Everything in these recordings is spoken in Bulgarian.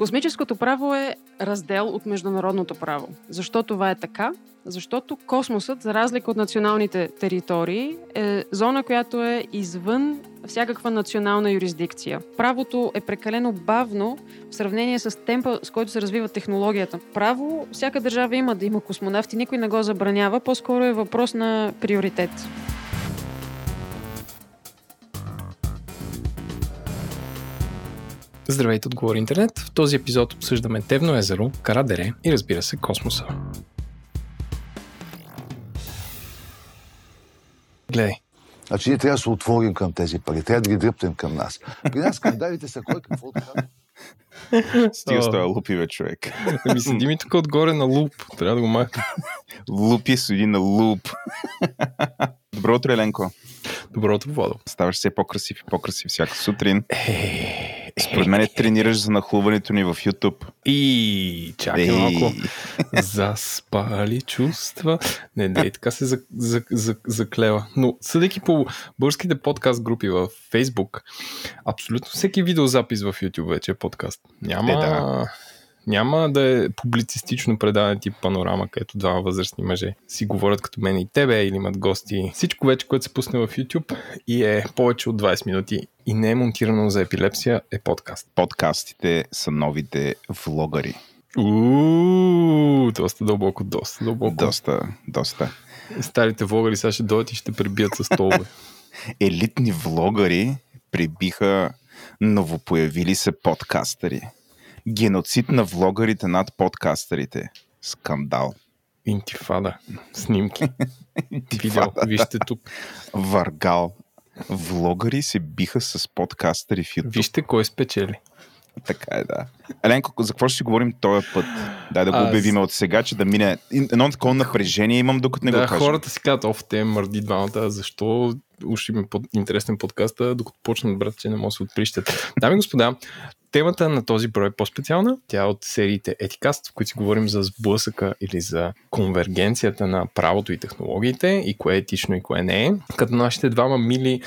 Космическото право е раздел от международното право. Защо това е така? Защото космосът, за разлика от националните територии, е зона, която е извън всякаква национална юрисдикция. Правото е прекалено бавно в сравнение с темпа, с който се развива технологията. Право всяка държава има да има космонавти, никой не го забранява, по-скоро е въпрос на приоритет. Здравейте от Говори Интернет. В този епизод обсъждаме Тевно езеро, Карадере и разбира се космоса. Гледай. Значи ние трябва да се отворим към тези пари, трябва да ги дръпнем към нас. При нас скандалите са кой какво казва. Стига с този лупи, бе, човек. Ами седи ми тук отгоре на луп. Трябва да го махна. Лупи седи на луп. Добро утро, Еленко. Добро утро, Владо. Ставаш все по-красив и по-красив всяка сутрин. Е, Според мен тренираш за нахлуването ни в YouTube. И чакай Ей. малко. Заспали чувства. Не, не, така се за, за, за, заклева. Но съдейки по българските подкаст групи в Facebook, абсолютно всеки видеозапис в YouTube вече е подкаст. Няма, Е, да. Няма да е публицистично предаване тип панорама, където двама възрастни мъже си говорят като мен и тебе или имат гости. Всичко вече, което се пусне в YouTube и е повече от 20 минути и не е монтирано за епилепсия, е подкаст. Подкастите са новите влогари. Ууу, доста дълбоко, доста дълбоко. Доста, доста. Старите влогари сега ще дойдат и ще пребият с столове. Елитни влогари прибиха новопоявили се подкастъри. Геноцид на влогарите над подкастърите. Скандал. Интифада. Снимки. Видео. Вижте тук. Варгал. Влогари се биха с подкастъри в YouTube. Вижте кой спечели. Така е, да. Еленко, за какво ще си говорим този път? Дай да го Аз- обявим от сега, че да мине. Едно такова напрежение имам, докато не да, го кажем. хората си казват, оф, те мърди двамата, защо уж им е под интересен подкаст, докато почнат брат, че не могат да се отприщат. Дами и господа, темата на този брой е по-специална. Тя е от сериите Етикаст, в които си говорим за сблъсъка или за конвергенцията на правото и технологиите и кое е етично и кое не е. Като нашите двама мили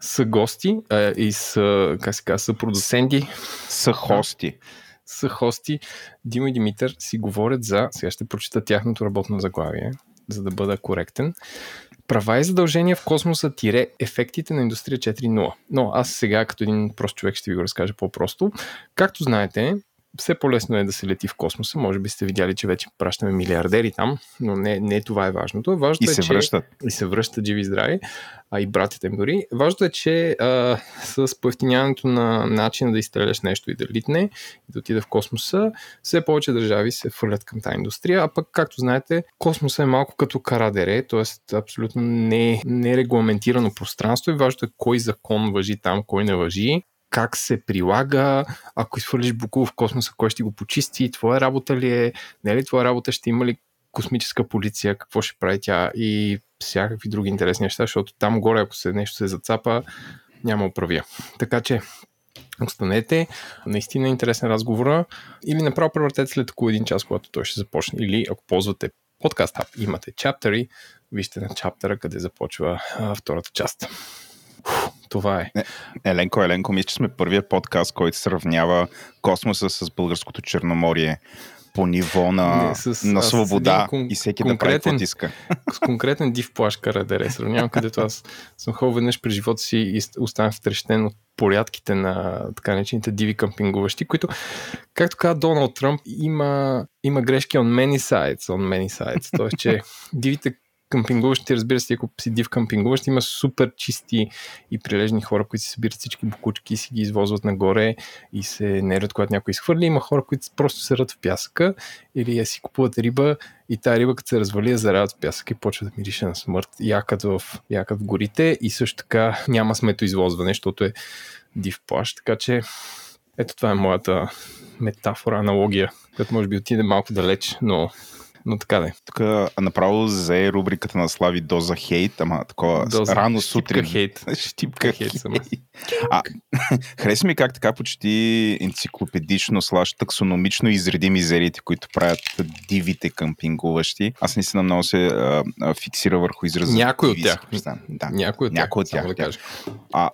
са гости а, и са, как се казва, са продуценти, Са хости. са хости Димо и Димитър си говорят за, сега ще прочита тяхното работно заглавие, за да бъда коректен. Права и задължения в космоса тире ефектите на индустрия 4.0. Но аз сега като един прост човек ще ви го разкажа по-просто. Както знаете, все по-лесно е да се лети в космоса. Може би сте видяли, че вече пращаме милиардери там, но не, не това е важното. Важното И е, се че връщат. и се връщат живи и здрави, а и братята им дори. Важното е, че а, с поевтиняването на начина да изстреляш нещо и да литне и да отиде в космоса, все повече държави се фърлят към тази индустрия, а пък, както знаете, космоса е малко като карадере, т.е. абсолютно не, нерегламентирано пространство и важното е кой закон въжи там, кой не въжи как се прилага, ако изхвърлиш букул в космоса, кой ще го почисти, твоя работа ли е, не е ли твоя работа, ще има ли космическа полиция, какво ще прави тя и всякакви други интересни неща, защото там горе, ако се нещо се зацапа, няма оправия. Така че, останете. Наистина е интересен разговора. Или направо превъртете след около един час, когато той ще започне. Или ако ползвате подкаст ап, имате чаптери, вижте на чаптера, къде започва а, втората част. Това е. Еленко, Еленко, мисля, че сме първият подкаст, който сравнява космоса с българското черноморие по ниво на, Не, с- на свобода кон- и всеки да прави каквото иска. с конкретен див плаш Карадере. Сравнявам, където аз съм ходил веднъж през живота си и ст- останах втрещен от порядките на така наречените диви къмпингуващи, които, както каза Доналд Тръмп, има, има грешки on many sides, on many sides. Тоест, че дивите къмпингуващи, разбира се, ако си див къмпингуващ, има супер чисти и прилежни хора, които си събират всички букучки и си ги извозват нагоре и се нервят, когато някой изхвърли. Има хора, които просто се рът в пясъка или я си купуват риба и тази риба, като се развали, я заравят в пясък и почва да мирише на смърт. Якат в, якат в горите и също така няма сметоизвозване, защото е див плащ. Така че ето това е моята метафора, аналогия, която може би отиде малко далеч, но, но така да е. Тук направо взе рубриката на Слави доза хейт, ама такова Доза рано сутрин. хейт. Щипка Хейт хейт. съм. А, хареса ми как така почти енциклопедично, слаш таксономично изреди мизериите, които правят дивите къмпингуващи. Аз наистина много се а, а, фиксира върху израза. Някой от тях. Да. Някой от Някой от тях, да кажа. А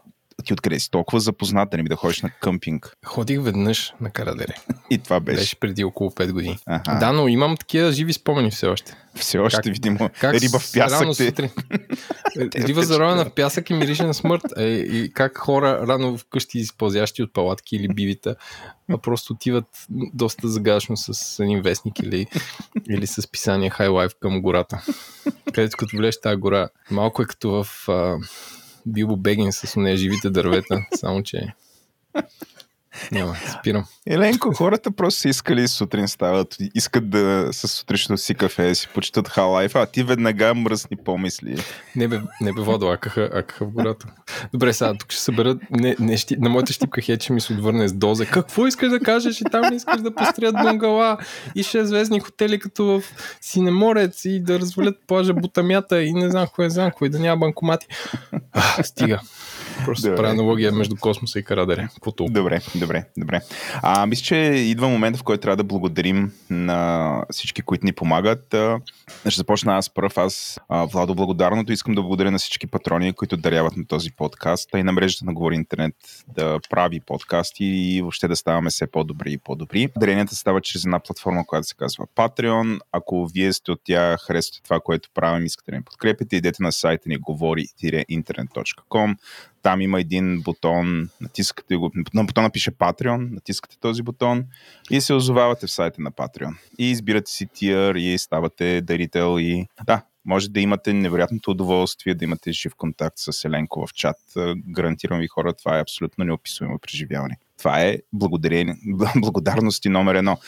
ти откъде си толкова запознат да не би да ходиш на къмпинг? Ходих веднъж на Карадере. И това беше. Беше преди около 5 години. Аха. Да, но имам такива живи спомени все още. Все още Как- видимо. Как Риба в пясък рано те. сутрин. Риба заровена в пясък и мирише на смърт. Е, и как хора рано вкъщи изпълзящи от палатки или бивита, а просто отиват доста загашно с един вестник или, или с писание High Life към гората. Където като влезеш тази гора, малко е като в а, Билбо Бегин с нея живите дървета, само че няма, спирам. Еленко, хората просто са искали сутрин стават, искат да с сутрешното си кафе си почитат халайфа, а ти веднага мръсни помисли. Не бе, не бе водо, акаха, акаха в гората. Добре, сега тук ще събера не, не щи, на моята щипка хет ще ми се отвърне с доза. Какво искаш да кажеш и там не искаш да построят бунгала и шестзвездни хотели като в Синеморец и да развалят плажа Бутамята и не знам кое, знам кое, да няма банкомати. А, стига. Просто Добре. правя аналогия между космоса и Карадере. Какво толкова? Добре, добре, добре. А, мисля, че идва момента, в който трябва да благодарим на всички, които ни помагат. Ще започна аз първ. Аз, Владо, благодарното искам да благодаря на всички патрони, които даряват на този подкаст, а и на мрежата на Говори Интернет да прави подкасти и въобще да ставаме все по-добри и по-добри. Даренията стават чрез една платформа, която се казва Patreon. Ако вие сте от тях, харесвате това, което правим, искате да ни подкрепите, идете на сайта ни говори-интернет.com там има един бутон, натискате го, на бутона пише Patreon, натискате този бутон и се озовавате в сайта на Patreon. И избирате си тир и ставате дарител и да, може да имате невероятното удоволствие да имате жив контакт с Еленко в чат. А, Гарантирам ви хора, това е абсолютно неописуемо преживяване. Това е благодарение, благодарности номер едно.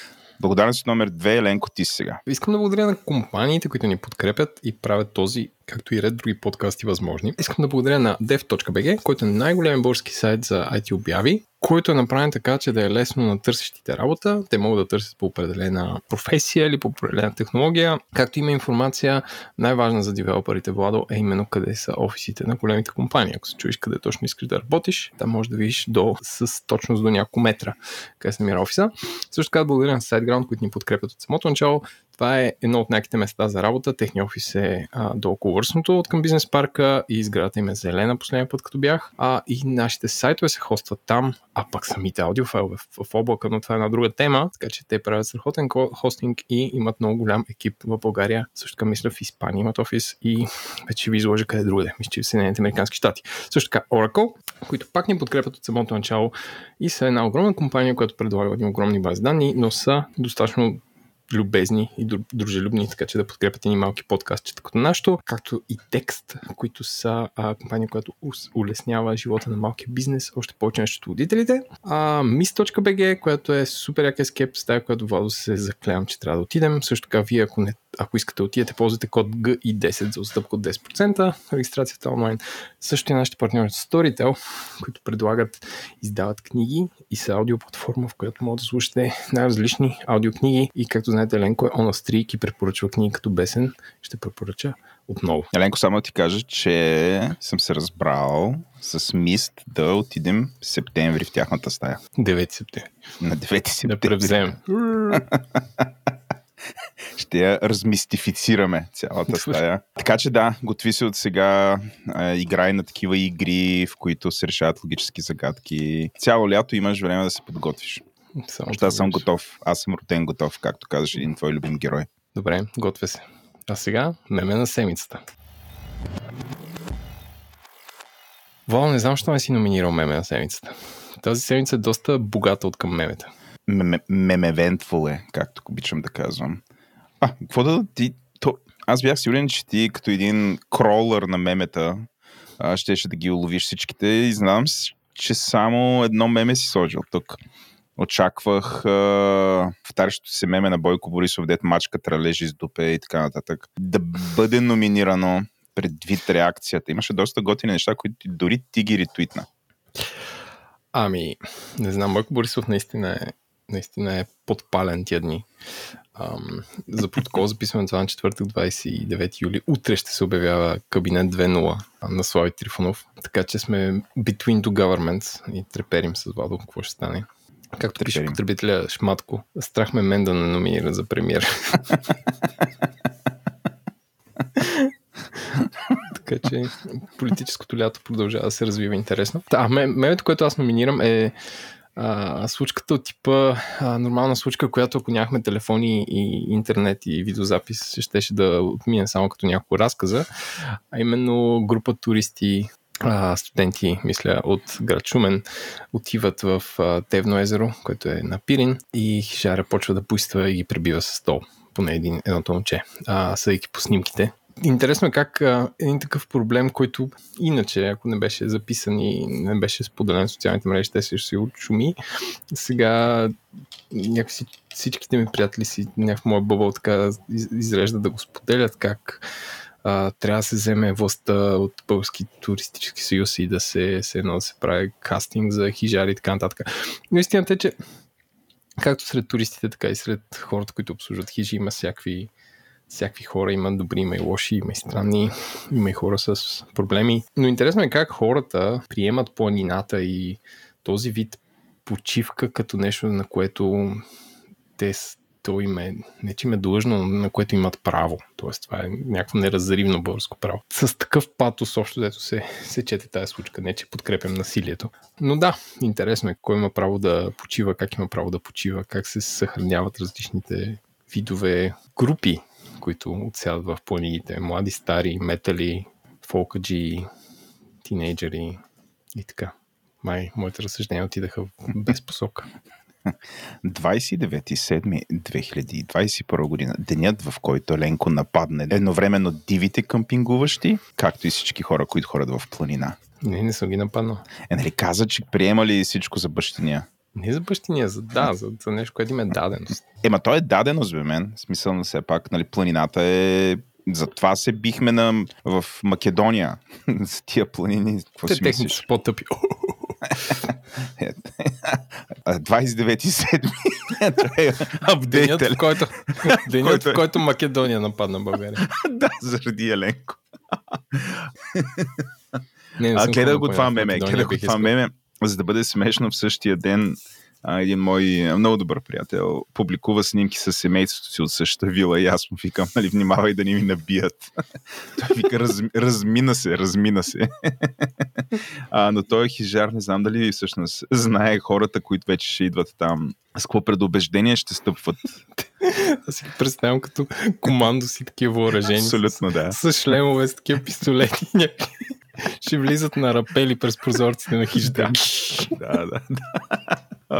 Благодарност номер две, Еленко, ти сега. Искам да благодаря на компаниите, които ни подкрепят и правят този, както и ред други подкасти възможни. Искам да благодаря на dev.bg, който е най-големият български сайт за IT обяви, който е направен така, че да е лесно на търсещите работа. Те могат да търсят по определена професия или по определена технология. Както има информация, най-важна за девелоперите, Владо, е именно къде са офисите на големите компании. Ако се чуеш къде точно искаш да работиш, там можеш да видиш до, с точност до няколко метра къде се намира офиса. Също така благодаря на SiteGround, които ни подкрепят от самото начало. Това е едно от някаките места за работа. Техният офис е а, до околовърстното от към бизнес парка и сградата им е зелена последния път, като бях. А, и нашите сайтове се хостват там, а пък самите аудиофайлове в, в облака, но това е една друга тема, така че те правят страхотен хостинг и имат много голям екип в България. Също така мисля в Испания имат офис и вече ви изложа къде другаде. Мисля, че в Съединените Американски щати. Също така Oracle, които пак ни подкрепят от самото начало и са една огромна компания, която предлага огромни бази данни, но са достатъчно любезни и дру- дружелюбни, така че да подкрепят и малки подкастчета като нашото, както и текст, които са а, компания, която улеснява живота на малкия бизнес, още повече на счетоводителите. А, Miss.bg, която е супер як ескеп, стая, която Владо се заклявам, че трябва да отидем. Също така, вие, ако, не, ако искате отидете, ползвате код GI10 за отстъпка от 10%, регистрацията онлайн. Също и нашите партньори Storytel, които предлагат, издават книги и са аудиоплатформа, в която може да слушате най-различни аудиокниги и както знаете, Ленко е on a streak и препоръчва книги като Бесен. Ще препоръча отново. Еленко, само да ти кажа, че съм се разбрал с Мист да отидем в септември в тяхната стая. 9 септември. На 9 Да септември. превземем. ще я размистифицираме цялата стая. Така че да, готви се от сега, а, играй на такива игри, в които се решават логически загадки. Цяло лято имаш време да се подготвиш. Само Още аз съм готов. Аз съм роден готов, както казаш един твой любим герой. Добре, готвя се. А сега меме на седмицата. Вол, не знам, защо не си номинирал меме на седмицата. Тази седмица е доста богата от към мемета. Мемевентфул е, както обичам да казвам. А, какво да ти... То, аз бях сигурен, че ти като един кролър на мемета щеше да ги уловиш всичките. И знам, че само едно меме си сложил тук. Очаквах а, втарящото се меме на Бойко Борисов, дет мачка тралежи с дупе и така нататък. Да бъде номинирано предвид реакцията. Имаше доста готини неща, които дори ти ги ретвитна. Ами, не знам, Бойко Борисов наистина е, наистина е подпален тия дни. Ам, за протокол записваме това на четвъртък 29 юли. Утре ще се обявява кабинет 2.0 на Слави Трифонов. Така че сме between two governments и треперим с Владо какво ще стане. Както пише потребителя Шматко, страх ме мен да не номинира за премиер. Така че политическото лято продължава да се развива интересно. А, мемето, което аз номинирам е а, случката от типа а, нормална случка, която ако нямахме телефони и интернет и видеозапис, щеше да отмине само като няколко разказа, а именно група туристи а, студенти, мисля, от град Шумен, отиват в а, Тевно езеро, което е на Пирин и хижара почва да пуйства и ги пребива с стол, поне един, едното момче, а, съдейки по снимките. Интересно е как а, един такъв проблем, който иначе, ако не беше записан и не беше споделен в социалните мрежи, те се ще се отшуми. Сега някакси всичките ми приятели си някакъв моят бъбъл така изрежда да го споделят, как а, трябва да се вземе властта от Български туристически съюз и да се, се, едно, да се прави кастинг за хижари и така нататък. Но истината е, че както сред туристите, така и сред хората, които обслужват хижи, има всякакви, всякакви хора, има добри, има и лоши, има и странни, има и хора с проблеми. Но интересно е как хората приемат планината и този вид почивка като нещо, на което те то им е, не че им е длъжно, на което имат право. Тоест, това е някакво неразривно българско право. С такъв патос, още дето се, се чете тази случка, не че подкрепям насилието. Но да, интересно е кой има право да почива, как има право да почива, как се съхраняват различните видове групи, които отсядат в планините. Млади, стари, метали, фолкаджи, тинейджери и така. Май, моите разсъждения отидаха без посока. 29.7.2021 година. Денят, в който Ленко нападне едновременно дивите къмпингуващи, както и всички хора, които ходят в планина. Не, не съм ги нападнал. Е, нали каза, че приема ли всичко за бащиния? Не за бащиния, за да, за, за нещо, което им е даденост. Ема той е даденост, бе мен. Смисъл на все пак, нали, планината е затова се бихме на, в Македония. За тия планини. Какво Те си техните са по-тъпи. 29.7. Денят, Апдейт. в който, денят, е- в който Македония нападна България. да, заради Еленко. Не, не А гледа го това меме. Гледа го това меме, за да бъде смешно в същия ден. А, един мой а, много добър приятел публикува снимки с семейството си от същата вила и аз му викам, нали, внимавай да не ми набият. той вика, раз, размина се, размина се. а, но той е хижар, не знам дали всъщност знае хората, които вече ще идват там. С какво предубеждение ще стъпват? Аз си представям като командо си такива въоръжени. Абсолютно, да. С, с шлемове, с такива пистолети. Ще влизат на рапели през прозорците на хижата. да, да, да. А,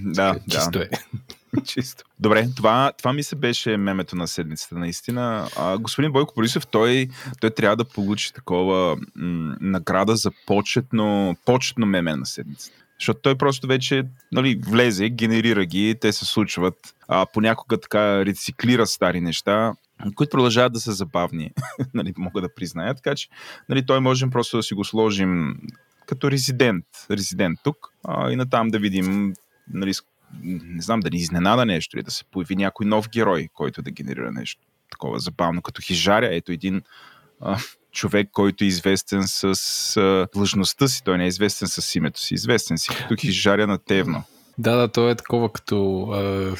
да, да. Чисто е. Чисто. Добре, това, това ми се беше мемето на седмицата, наистина. А, господин Бойко Борисов, той, той трябва да получи такова м- награда за почетно, почетно меме на седмицата. Защото той просто вече нали, влезе, генерира ги, те се случват. А, понякога така рециклира стари неща, които продължават да са забавни, нали, мога да призная. Така че нали, той можем просто да си го сложим като резидент, резидент тук а, и натам да видим нали, не знам, да ни изненада нещо или да се появи някой нов герой, който да генерира нещо такова забавно, като хижаря. Ето един а, човек, който е известен с а, длъжността си. Той не е известен с името си. Известен си като хижаря на Тевно. Да, да, то е такова като... А,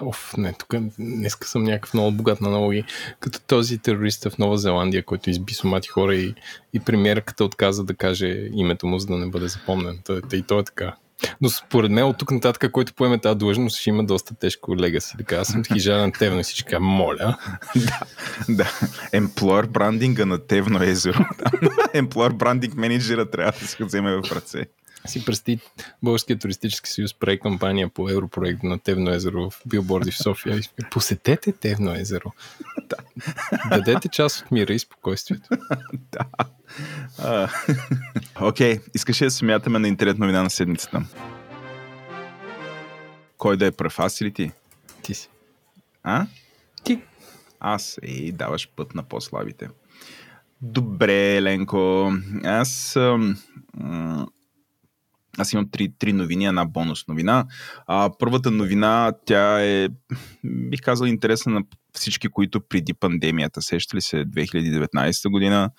оф, не, тук днеска съм някакъв много богат на налоги. Като този терорист в Нова Зеландия, който изби сумати хора и, и премиерката отказа да каже името му, за да не бъде запомнен. Та, та и то е така. Но според мен от тук нататък, който поеме тази длъжност, ще има доста тежко легаси. Така, аз съм хижарен тевно и всички моля. Да. Емплор брандинга на Тевно езеро. Емплор брандинг менеджера трябва да се вземе в ръце. Си представи Българския туристически съюз прави кампания по европроект на Тевно езеро в билборди в София. И Посетете Тевно езеро. Дадете част от мира и спокойствието. А, Окей, искаш ли да смятаме на интернет новина на седмицата? Кой да е прав, аз или ти? Ти си. А? Ти. Аз. Ей, даваш път на по-слабите. Добре, Ленко. Аз... ам, аз имам три, три новини, една бонус новина. А, първата новина, тя е, бих казал, интересна на всички, които преди пандемията, сещали се 2019 година,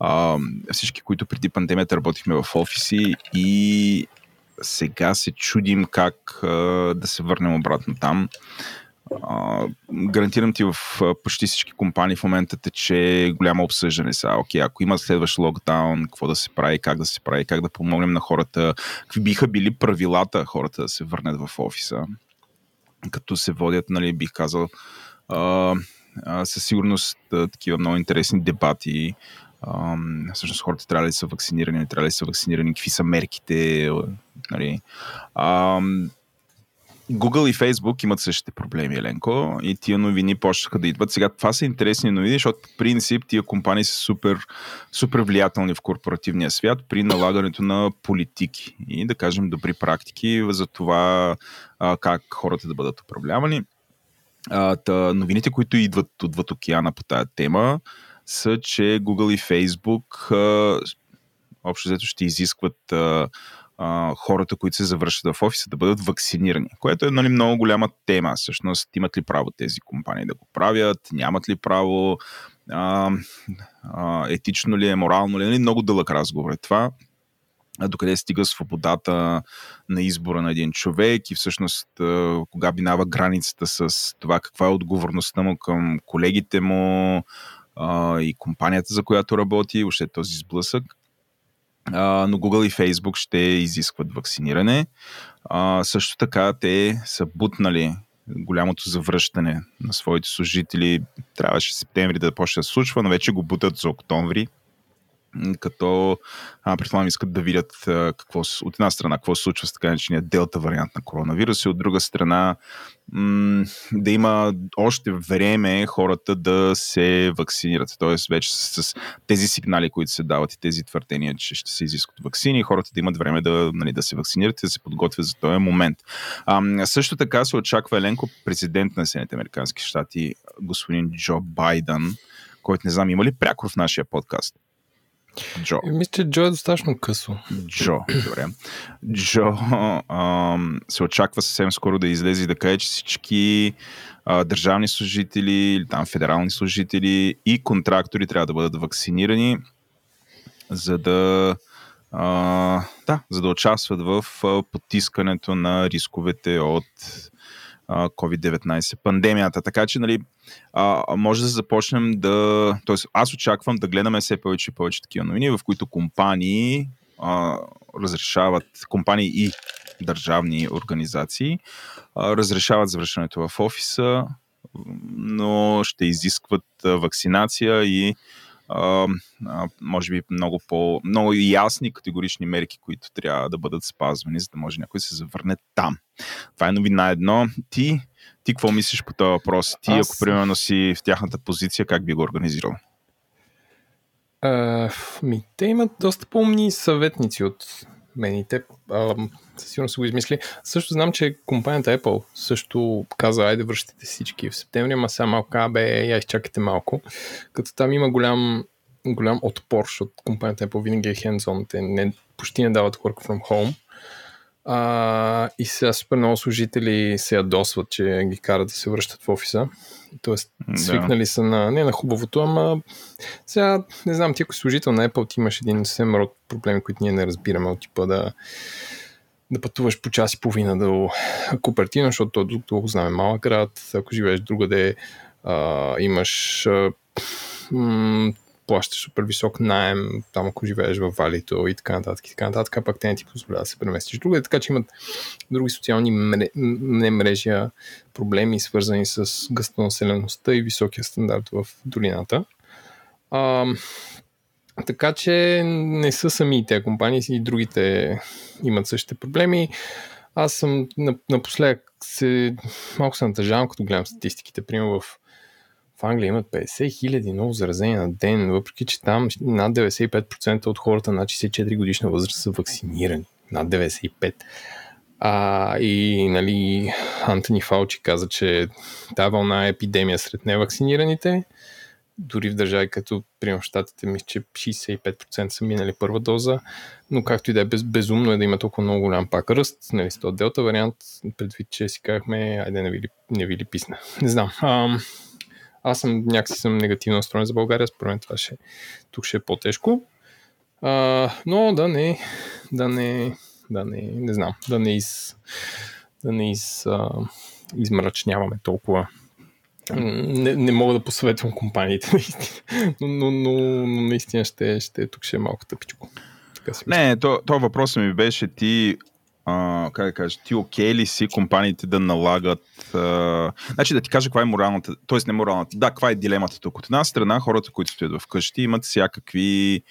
а, всички, които преди пандемията работихме в офиси и сега се чудим как а, да се върнем обратно там. Гарантирам ти в почти всички компании в момента тече голямо обсъждане сега. Окей, ако има следващ локдаун, какво да се прави, как да се прави, как да помогнем на хората, какви биха били правилата хората да се върнат в офиса, като се водят, нали, бих казал, а, а, със сигурност а, такива много интересни дебати. А, всъщност хората трябва да са вакцинирани, не трябва да са вакцинирани, какви са мерките. Нали. А, Google и Facebook имат същите проблеми, Еленко, и тия новини почнаха да идват. Сега това са интересни новини, защото по принцип тия компании са супер, супер влиятелни в корпоративния свят при налагането на политики и да кажем добри практики за това а, как хората да бъдат управлявани. А, та, новините, които идват отвъд океана по тази тема, са, че Google и Facebook а, общо взето ще изискват а, хората, които се завършат в офиса, да бъдат вакцинирани, което е нали, много голяма тема. Всъщност, имат ли право тези компании да го правят, нямат ли право, а, а, етично ли е, морално ли е, нали, много дълъг разговор е това. Докъде стига свободата на избора на един човек и всъщност кога минава границата с това каква е отговорността му към колегите му и компанията, за която работи, още този сблъсък а, но Google и Facebook ще изискват вакциниране. А, също така те са бутнали голямото завръщане на своите служители. Трябваше септември да почне да случва, но вече го бутат за октомври като а, предполагам искат да видят а, какво, от една страна какво се случва с така наречения делта вариант на коронавирус и от друга страна м- да има още време хората да се вакцинират. Тоест вече с, с тези сигнали, които се дават и тези твърдения, че ще се изискват вакцини, хората да имат време да, нали, да се вакцинират и да се подготвят за този момент. А, също така се очаква Еленко, президент на Съединените Американски щати, господин Джо Байден, който не знам има ли пряко в нашия подкаст. Джо. Мисля, че Джо е достатъчно късо. Джо, добре. Джо ам, се очаква съвсем скоро да излезе и да каже, че всички а, държавни служители или там федерални служители и контрактори трябва да бъдат вакцинирани, за да а, да, за да участват в а, потискането на рисковете от COVID-19 пандемията. Така че, нали, а, може да започнем да... Тоест, аз очаквам да гледаме все повече и повече такива новини, в които компании а, разрешават, компании и държавни организации а, разрешават завръщането в офиса, но ще изискват вакцинация и може би много по много ясни категорични мерки, които трябва да бъдат спазвани, за да може някой да се завърне там. Това е новина едно. Ти, ти какво мислиш по този въпрос? Ти, Аз... ако примерно си в тяхната позиция, как би го организирал? А, ми, те имат доста по-умни съветници от мен и те със сигурно са го измисли. Също знам, че компанията Apple също каза, айде връщате всички в септември, ама сега малко, а бе, я изчакайте малко. Като там има голям, голям отпор, защото компанията Apple винаги е hands-on, те не, почти не дават work from home. А, и сега супер много служители се ядосват, че ги карат да се връщат в офиса. Тоест, да. свикнали са на, не на хубавото, ама сега, не знам, ти ако служител на Apple, ти имаш един съвсем род проблеми, които ние не разбираме от типа да, да пътуваш по час и половина до Купертино, защото то го знаме малък град. Ако живееш другаде, а, имаш а, м- плащаш супер висок найем, там ако живееш в Валито и така нататък и така нататък, пак те не ти позволява да се преместиш другаде, така че имат други социални мре... не мрежи, проблеми, свързани с гъстонаселеността и високия стандарт в долината. А, така че не са сами тези компании и другите имат същите проблеми. Аз съм напоследък се, малко се натъжавам, като гледам статистиките. Примерно в, в Англия имат 50 хиляди ново заразени на ден, въпреки че там над 95% от хората на 64 годишна възраст са вакцинирани. Над 95%. А, и нали, Антони Фалчи каза, че тази вълна е епидемия сред невакцинираните дори в държави като, примерно в Штатите, мисля, че 65% са минали първа доза, но както и да е без, безумно е да има толкова много голям пак ръст, нали, с този делта вариант, предвид, че си казахме, айде не ви ли, не ви ли писна. Не знам. Аз съм някакси съм негативно настроен за България, според мен това ще, тук ще е по-тежко. А, но да не, да не, да не, не знам, да не из, да не из, а, измрачняваме толкова. Не, не мога да посъветвам компаниите. Но, но, но, но наистина ще, ще, тук ще е малко тъпичко. Не, то, то въпросът ми беше ти как да кажа, ти окей ли си компаниите да налагат... А... Значи да ти кажа каква е моралната, т.е. не моралната, да, каква е дилемата тук. От една страна хората, които стоят вкъщи, имат всякакви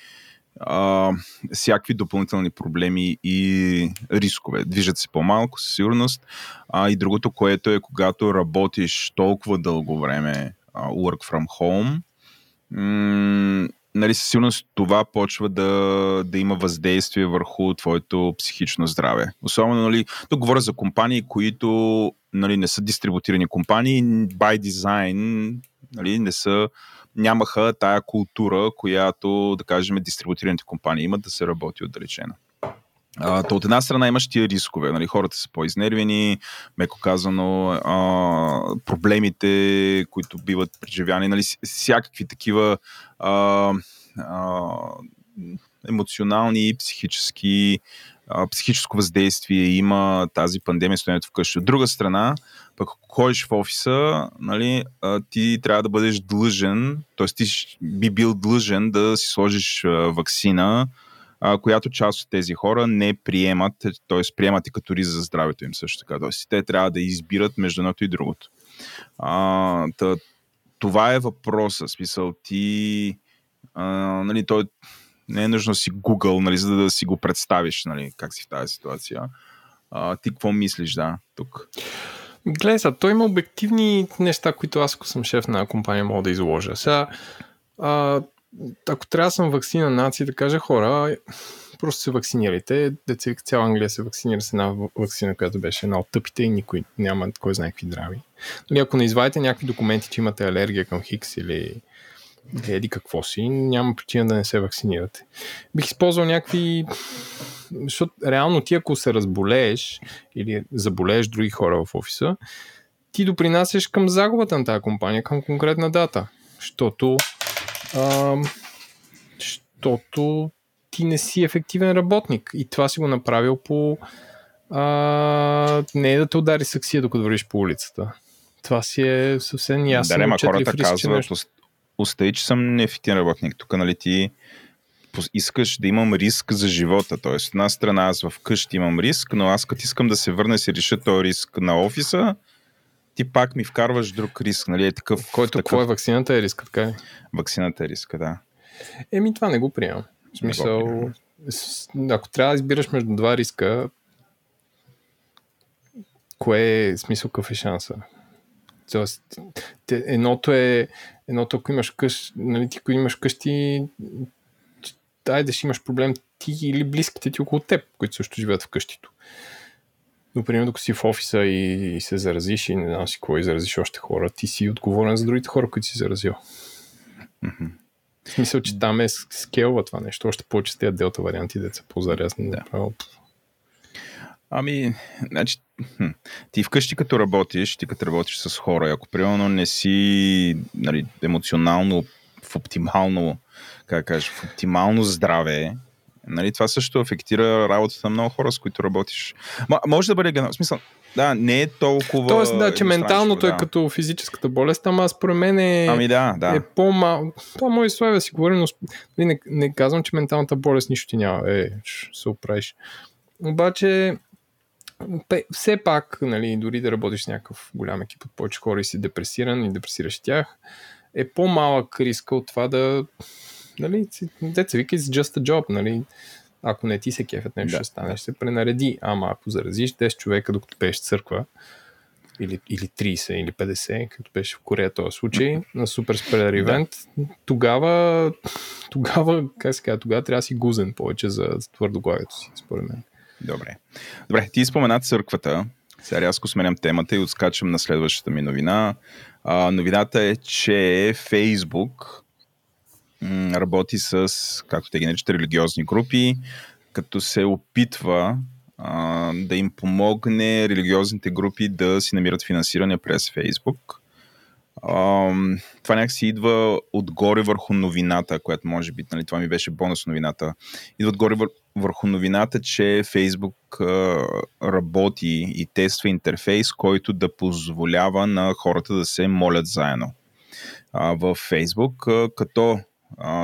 а, всякакви допълнителни проблеми и рискове. Движат се по-малко, със сигурност. А, и другото, което е, когато работиш толкова дълго време а, work from home, м- нали, със сигурност това почва да, да има въздействие върху твоето психично здраве. Особено, нали, тук говоря за компании, които нали, не са дистрибутирани компании, by design нали, не са, нямаха тая култура, която, да кажем, дистрибутираните компании имат да се работи отдалечено. То от една страна имаш тия рискове. Нали? Хората са по-изнервени, меко казано, а, проблемите, които биват преживяни, нали? всякакви такива а, а, емоционални и психически а, психическо въздействие има тази пандемия стоянето вкъщи. От друга страна, пък ако ходиш в офиса, нали, а, ти трябва да бъдеш длъжен, т.е. ти би бил длъжен да си сложиш а, вакцина, а, която част от тези хора не приемат, т.е. приемат и като риза за здравето им също така. Т.е. те трябва да избират между едното и другото. А, тъ, това е въпроса. Смисъл, ти а, нали, той не е нужно си Google, нали, за да си го представиш, нали, как си в тази ситуация. А, ти какво мислиш, да, тук? Гледай сега, той има обективни неща, които аз, ако съм шеф на компания, мога да изложа. Сега, а, ако трябва да съм вакцина нации, да кажа хора, просто се вакцинирайте. Деца, цяла Англия се вакцинира с една вакцина, която беше една от тъпите и никой няма кой знае какви здрави. Нали, ако не извадите някакви документи, че имате алергия към Хикс или еди какво си, няма причина да не се вакцинирате. Бих използвал някакви... Защото реално ти ако се разболееш или заболееш други хора в офиса, ти допринасяш към загубата на тази компания, към конкретна дата. Защото защото ти не си ефективен работник. И това си го направил по... А, не е да те удари саксия, докато вървиш по улицата. Това си е съвсем ясно. Да, ма хората риск, казват, остай, че съм неефективен работник. Тук, нали, ти искаш да имам риск за живота. Тоест, една страна аз вкъщи имам риск, но аз като искам да се върна и се реша този риск на офиса, ти пак ми вкарваш друг риск, нали? Е такъв, Който, такъв... какво е вакцината е риска, така ли? Вакцината е риска, да. Еми, това не го приемам. В смисъл, го ако трябва да избираш между два риска, кое е смисъл, какъв е шанса? Тоест, едното е, едното ако имаш къщ, нали, ти ако имаш къщи, дай да ще имаш проблем ти или близките ти около теб, които също живеят в къщито. Но, примерно, ако си в офиса и, и се заразиш и не знам си и заразиш още хора, ти си отговорен за другите хора, които си заразил. Mm-hmm. В смисъл, че там е скелва това нещо. Още повече с тези делта варианти, деца по-зарязни. Да. Ами, значи, ти вкъщи като работиш, ти като работиш с хора, ако примерно не си нали, емоционално в оптимално, как кажеш, в оптимално здраве, Нали, това също афектира работата на много хора, с които работиш. М- може да бъде генерал. смисъл, да, не е толкова. Тоест, да, че менталното е да. е като физическата болест, ама според мен е, ами да, да. е по-малко. Това може славя да си говори, но нали, не, не казвам, че менталната болест нищо ти няма. Е, ще се оправиш. Обаче, все пак, нали, дори да работиш с някакъв голям екип от повече хора и си депресиран и депресираш тях, е по-малък риска от това да нали, деца вика, it's just a job, нали, ако не ти се кефят нещо да, ще стане, ще се пренареди, ама ако заразиш 10 човека, докато пееш църква, или, или 30, или 50, като беше в Корея този случай, на супер спредър ивент, да. тогава, тогава, как се казва, тогава трябва да си гузен повече за твърдоглавието си, според мен. Добре. Добре, ти спомена църквата. Сега рязко сменям темата и отскачам на следващата ми новина. А, новината е, че Фейсбук работи с, както те ги наричат, религиозни групи, като се опитва да им помогне религиозните групи да си намират финансиране през Фейсбук. Това някакси идва отгоре върху новината, която може би, нали, това ми беше бонус новината. Идва отгоре вър, върху новината, че Фейсбук работи и тества интерфейс, който да позволява на хората да се молят заедно а, в а, като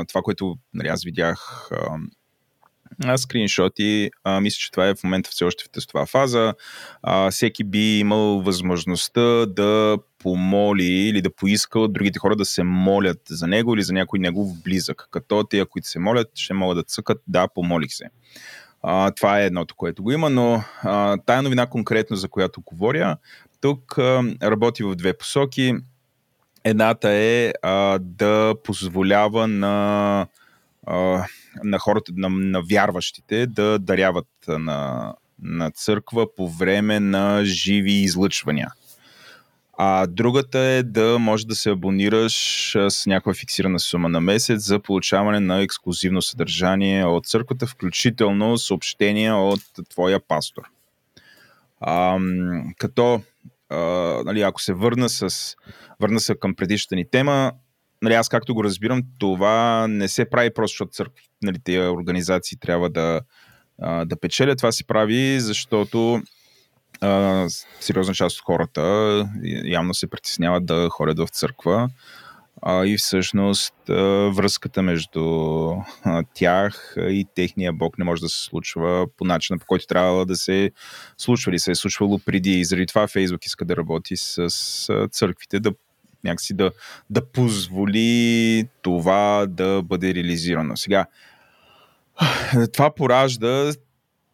това, което нали, аз видях а, скриншоти. А, мисля, че това е в момента все още в тестова фаза. А, всеки би имал възможността да помоли или да поиска от другите хора да се молят за него или за някой негов близък. Като те, които се молят, ще могат да цъкат да, помолих се. А, това е едното, което го има, но а, тая новина конкретно, за която говоря, тук а, работи в две посоки. Едната е а, да позволява на, а, на хората, на, на вярващите да даряват на, на църква по време на живи излъчвания. А другата е да може да се абонираш с някаква фиксирана сума на месец за получаване на ексклюзивно съдържание от църквата, включително съобщения от твоя пастор. А, като нали, ако се върна, с, върна се към предишната ни тема, нали, аз както го разбирам, това не се прави просто, защото църкви, нали, тези организации трябва да, а, да печелят. Това се прави, защото а, сериозна част от хората явно се притесняват да ходят в църква а, и всъщност а, връзката между а, тях и техния бог не може да се случва по начина, по който трябва да се случва или се е случвало преди. И заради това Фейсбук иска да работи с, с църквите, да някакси да, да позволи това да бъде реализирано. Сега, това поражда,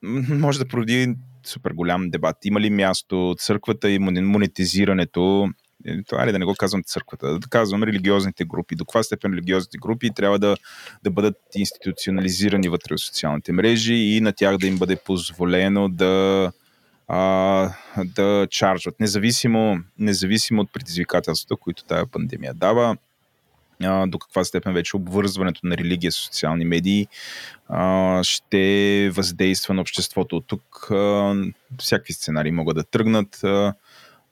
може да породи супер голям дебат. Има ли място църквата и монетизирането е, това е да не го казвам църквата, да казвам религиозните групи. До каква степен религиозните групи трябва да, да бъдат институционализирани вътре в социалните мрежи и на тях да им бъде позволено да, а, да чарджват. Независимо, независимо от предизвикателствата, които тази пандемия дава, до каква степен вече обвързването на религия с социални медии а, ще въздейства на обществото. От тук а, всякакви сценарии могат да тръгнат. А,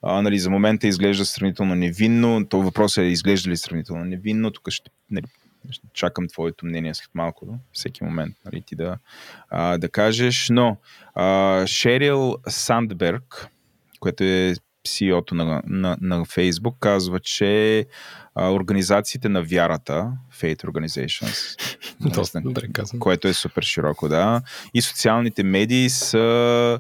а, нали, за момента изглежда сравнително невинно. То въпрос е изглежда ли сравнително невинно. Тук ще, нали, ще чакам твоето мнение след малко, всеки момент нали, ти да, а, да кажеш. Но а, Шерил Сандберг, което е CEO-то на, на, на Facebook, казва, че а, организациите на вярата, Faith Organizations, Доста което е супер широко, да, и социалните медии са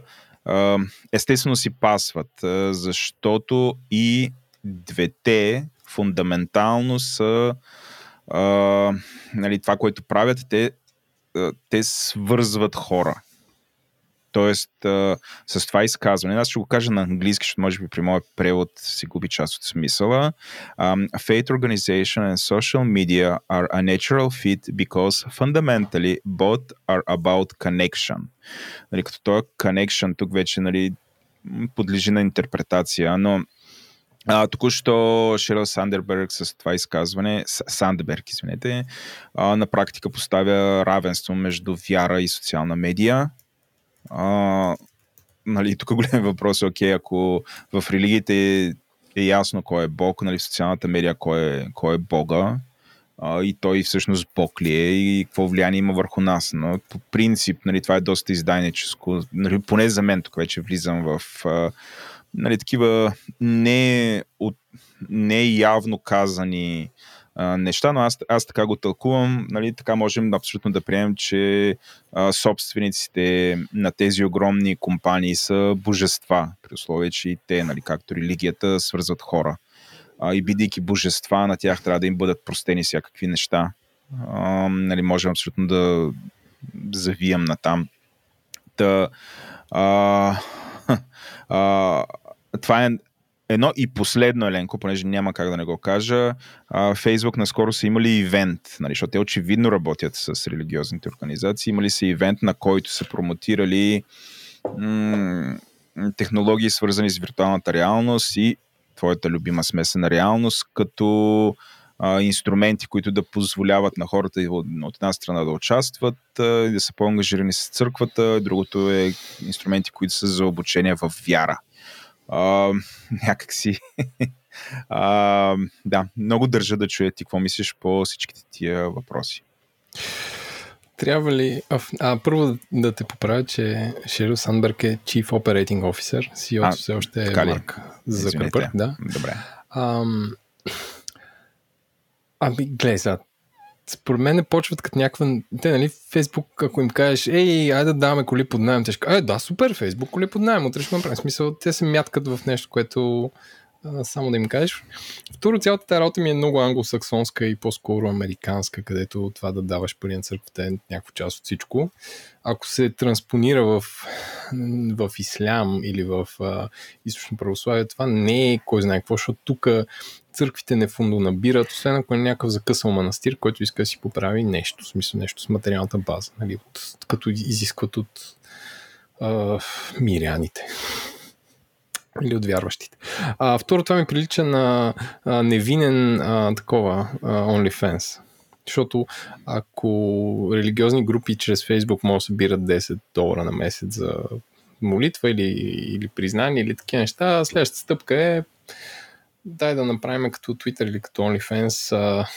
естествено си пасват, защото и двете фундаментално са нали, това, което правят, те, те свързват хора. Тоест, а, с това изказване, аз ще го кажа на английски, защото може би при моят превод си губи част от смисъла. Um, Faith organization and social media are a natural fit because fundamentally both are about connection. Нали, като това connection тук вече нали, подлежи на интерпретация, но а, току-що Шерил Сандерберг с това изказване, Сандерберг, извинете, а, на практика поставя равенство между вяра и социална медия а, нали, тук голям въпрос е, окей, ако в религиите е ясно кой е Бог, нали, в социалната медия кой е, кой е Бога, а, и той всъщност Бог ли е и какво влияние има върху нас. Но по принцип нали, това е доста издайническо. Нали, поне за мен тук вече влизам в а, нали, такива не, от, не явно казани неща, но аз, аз така го тълкувам. Нали, така можем абсолютно да приемем, че а, собствениците на тези огромни компании са божества, при условие, че и те, нали, както религията, свързват хора. А, и бидейки божества, на тях трябва да им бъдат простени всякакви неща. А, нали, можем абсолютно да завием на там. Та, а, а, това е Едно и последно, Еленко, понеже няма как да не го кажа, Фейсбук наскоро са имали ивент, нали, защото те очевидно работят с религиозните организации, имали са ивент, на който са промотирали м- технологии, свързани с виртуалната реалност и твоята любима смесена реалност, като а, инструменти, които да позволяват на хората от една страна да участват и да са по-ангажирани с църквата, другото е инструменти, които са за обучение в вяра а, някакси. а, да, много държа да чуя ти какво мислиш по всичките тия въпроси. трябва ли... А, а първо да те поправя, че Шерил Сандберг е Chief Operating Officer, CEO все още е Марк Закърбърг. Да. Добре. Ам... Ами, гледай сега, според мен почват като някаква... Те, нали, Фейсбук, ако им кажеш, ей, айде да даваме коли под найем, те ще е, да, супер, Фейсбук, коли под найем, утре ще направим. Смисъл, те се мяткат в нещо, което а, само да им кажеш. Второ, цялата тази работа ми е много англосаксонска и по-скоро американска, където това да даваш пари на църквата е някаква част от всичко. Ако се транспонира в, в ислям или в а, източно православие, това не е кой знае какво, защото тук църквите не фундонабират, освен ако е някакъв закъсал манастир, който иска да си поправи нещо, в смисъл нещо с материалната база, нали, от, като изискват от а, миряните или от вярващите. А, второ, това ми прилича на а, невинен а, такова а, OnlyFans. Защото ако религиозни групи чрез Facebook могат да събират 10 долара на месец за молитва или, или признание или такива неща, следващата стъпка е дай да направим като Twitter или като OnlyFans а,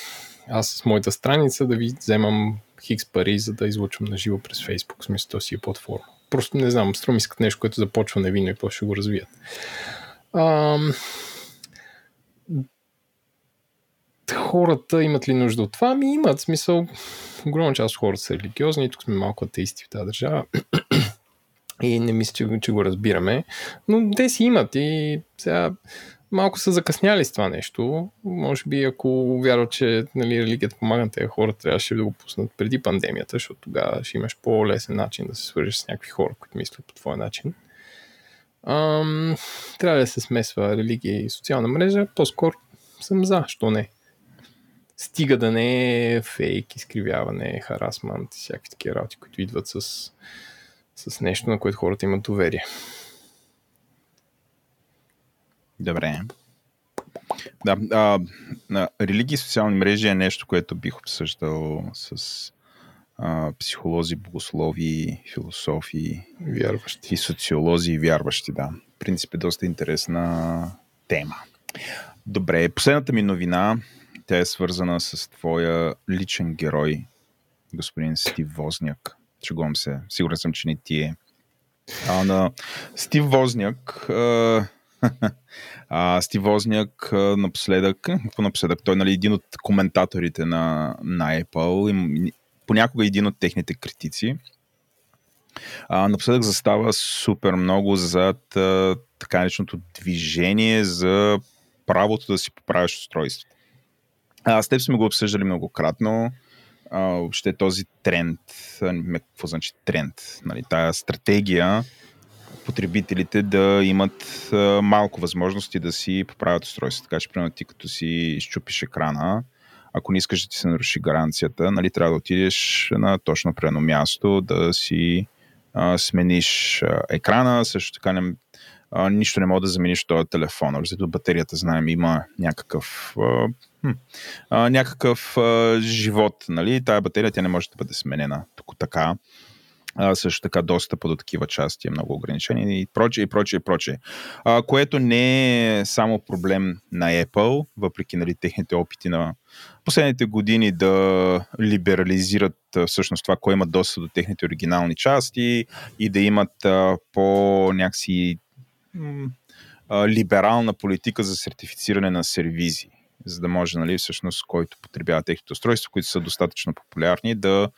аз с моята страница да ви вземам хикс пари, за да излучвам на живо през Facebook, смисъл то си е платформа. Просто не знам, струм искат нещо, което започва невинно и после ще го развият. Ам... Хората имат ли нужда от това? Ми имат. Смисъл, огромна част от хората са религиозни. Тук сме малко атеисти в тази държава. и не мисля, че, че го разбираме. Но те си имат и сега малко са закъсняли с това нещо. Може би ако вярват, че нали, религията помага на тези хора, трябваше да го пуснат преди пандемията, защото тогава ще имаш по-лесен начин да се свържеш с някакви хора, които мислят по твой начин. Ам, трябва да се смесва религия и социална мрежа. По-скоро съм за, що не. Стига да не е фейк, изкривяване, харасмант и всякакви такива работи, които идват с, с нещо, на което хората имат доверие. Добре. Да, а, а, религии и социални мрежи е нещо, което бих обсъждал с а, психолози, богослови, философи, вярващи. И социолози и вярващи, да. В принцип е доста интересна тема. Добре, последната ми новина, тя е свързана с твоя личен герой, господин Стив Возняк. Чугувам се, сигурен съм, че не ти е. А, на Стив Возняк а, а, Стив Возняк напоследък, напоследък? Той нали, един от коментаторите на, на Apple, и понякога един от техните критици. А, напоследък застава супер много зад а, така нареченото движение за правото да си поправяш устройството. А, с теб сме го обсъждали многократно. А, въобще този тренд, какво значи тренд? Нали, тая стратегия потребителите да имат малко възможности да си поправят устройството. Така че, примерно, ти като си изчупиш екрана, ако не искаш да ти се наруши гаранцията, нали, трябва да отидеш на точно определено място, да си а, смениш а, екрана, също така не, а, нищо не мога да замениш този телефон. Защото батерията, знаем, има някакъв, а, а, някакъв а, живот. Нали? Тая батерия тя не може да бъде сменена тук така а, също така достъпа до такива части е много ограничен и прочее, и прочее, и прочее. А, което не е само проблем на Apple, въпреки нали, техните опити на последните години да либерализират всъщност това, кой има достъп до техните оригинални части и да имат а, по някакси либерална политика за сертифициране на сервизи за да може, нали, всъщност, който потребява техните устройства, които са достатъчно популярни, да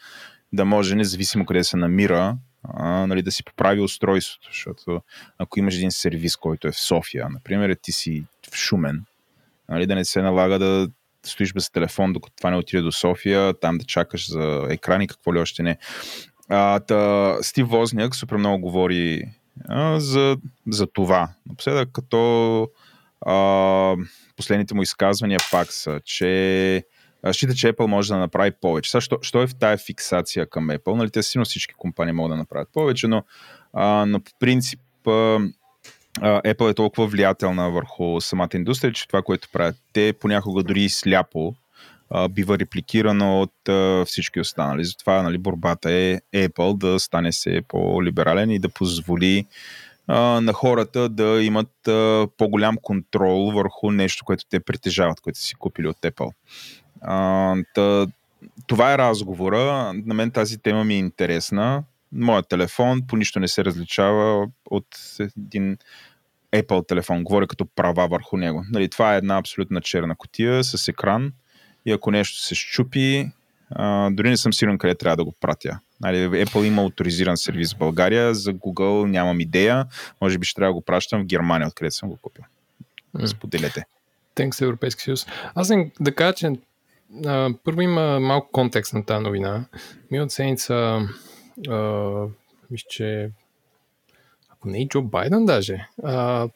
да може, независимо къде се намира, а, нали, да си поправи устройството. Защото ако имаш един сервис, който е в София, например, ти си в Шумен, нали, да не се налага да стоиш без телефон, докато това не отиде до София, там да чакаш за екрани, какво ли още не. А, та, Стив Возняк супер много говори а, за, за това. Напоследък, като а, последните му изказвания пак са, че счита, че Apple може да направи повече. Сега, що, що е в тая фиксация към Apple? Нали, те сигурно всички компании могат да направят повече, но, а, но по принцип а, Apple е толкова влиятелна върху самата индустрия, че това, което правят те, понякога дори и сляпо а, бива репликирано от а, всички останали. Затова нали, борбата е Apple да стане се по-либерален и да позволи на хората да имат по-голям контрол върху нещо, което те притежават, което си купили от Apple. А, та, това е разговора. На мен тази тема ми е интересна. Моят телефон по нищо не се различава от един Apple телефон. Говоря като права върху него. Нали, това е една абсолютна черна котия с екран и ако нещо се щупи, а, дори не съм сигурен къде трябва да го пратя. Нали, Apple има авторизиран сервис в България, за Google нямам идея. Може би ще трябва да го пращам в Германия, откъдето съм го купил. Споделете. Тенкс Европейски съюз. Аз съм да кажа, че а, първо има малко контекст на тази новина. от седмица мисля, че ако не и Джо Байден даже, а,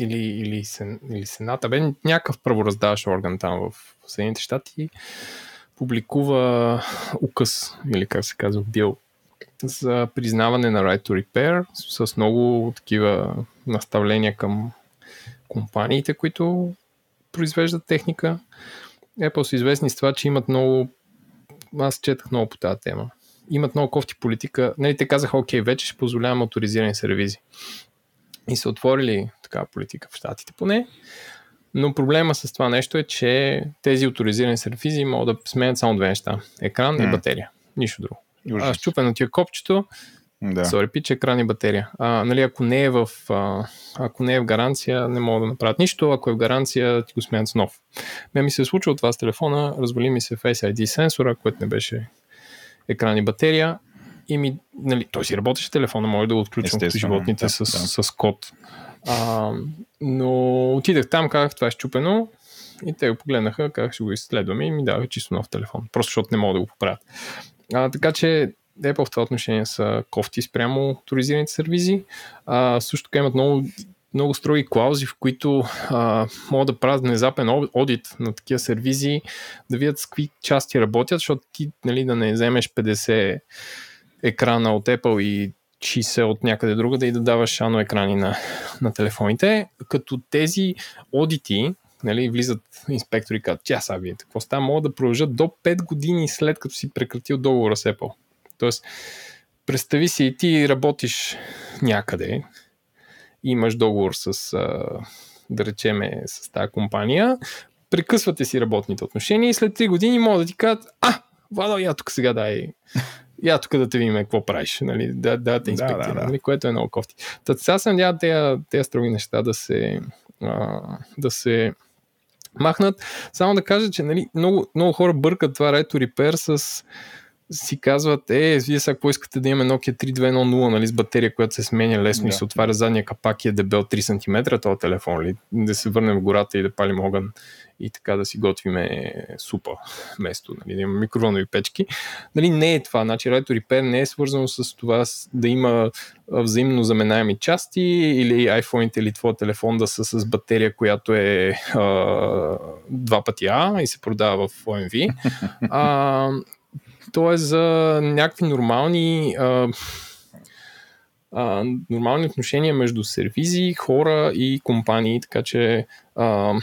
или, или, сен, или Сената, бе някакъв правораздаващ орган там в Съединените щати, публикува указ, или как се казва, бил, за признаване на Right to Repair с много такива наставления към компаниите, които произвеждат техника. Apple са известни с това, че имат много... Аз четах много по тази тема. Имат много кофти политика. Нали, те казаха, окей, вече ще позволявам авторизирани сервизи. И са отворили такава политика в Штатите поне. Но проблема с това нещо е, че тези авторизирани сервизи могат да сменят само две неща. Екран mm. и батерия. Нищо друго. А, щупено ти е копчето, да. Sorry, пич, екран и батерия. А, нали, ако, не е в, а, ако не е в гаранция, не могат да направят нищо. Ако е в гаранция, ти го сменят с нов. Ме ми се е случило това с телефона, развали ми се Face ID сенсора, което не беше екран и батерия. И ми, нали, той си работеше телефона, може да го отключвам като животните да, с, да. с код. А, но отидах там, казах, това е щупено. И те го погледнаха, как ще го изследваме и ми даваха чисто нов телефон. Просто защото не мога да го поправят. А, така че Apple в това отношение са кофти спрямо авторизираните сервизи. А, също така имат много, много строги клаузи, в които а, могат да правят внезапен одит на такива сервизи, да видят с какви части работят, защото ти нали, да не вземеш 50 екрана от Apple и 60 от някъде друга да и да даваш ано екрани на, на телефоните, като тези одити, нали, влизат инспектори и казват, тя са вие, какво става, могат да продължат до 5 години след като си прекратил договора с Apple. Тоест, представи си и ти работиш някъде, имаш договор с, да речеме, с тази компания, прекъсвате си работните отношения и след 3 години могат да ти кажат, а, Владо, я тук сега дай я тук да те видим какво правиш, нали, да, да те инспектирам, да, да, да. Нали, което е много кофти. Та сега се надявам тези, тези строги неща да се, а, да се махнат. Само да кажа, че нали, много, много хора бъркат това Reto Repair с си казват, е, вие сега какво искате да имаме Nokia 3210 нали, с батерия, която се сменя лесно да. и се отваря задния капак и е дебел 3 см този телефон, ли? да се върнем в гората и да палим огън и така да си готвиме супа вместо нали, да има микровълнови печки. Нали, не е това. Значи Right Repair не е свързано с това да има взаимно заменаеми части или iPhone или твой телефон да са с батерия, която е а, два пъти А и се продава в OMV. А, то е за някакви нормални а, а, нормални отношения между сервизи, хора и компании, така че а,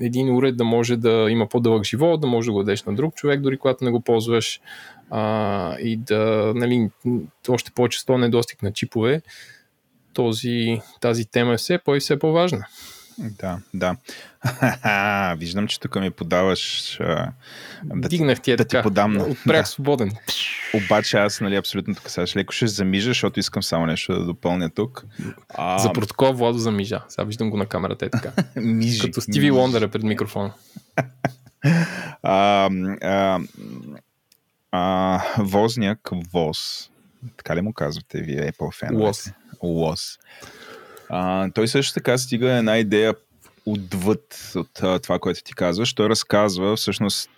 един уред да може да има по-дълъг живот, да може да го дадеш на друг човек, дори когато не го ползваш а, и да, нали, още повече с недостиг на чипове, този, тази тема е все по- и все по-важна. Да, да. Виждам, че тук ми подаваш. А, да Дигнах ти е да така. Ти подам. Отпрях да. свободен. Обаче аз, нали, абсолютно така сега леко ще замижа, защото искам само нещо да допълня тук. А... За протокол Владо замижа. Сега виждам го на камерата е така. Мижи. Като Стиви Лондър е пред микрофона. а, а, а, возняк Воз. Така ли му казвате вие, Apple феновете? Воз. Воз. А, той също така стига една идея отвъд от а, това, което ти казваш. Той разказва всъщност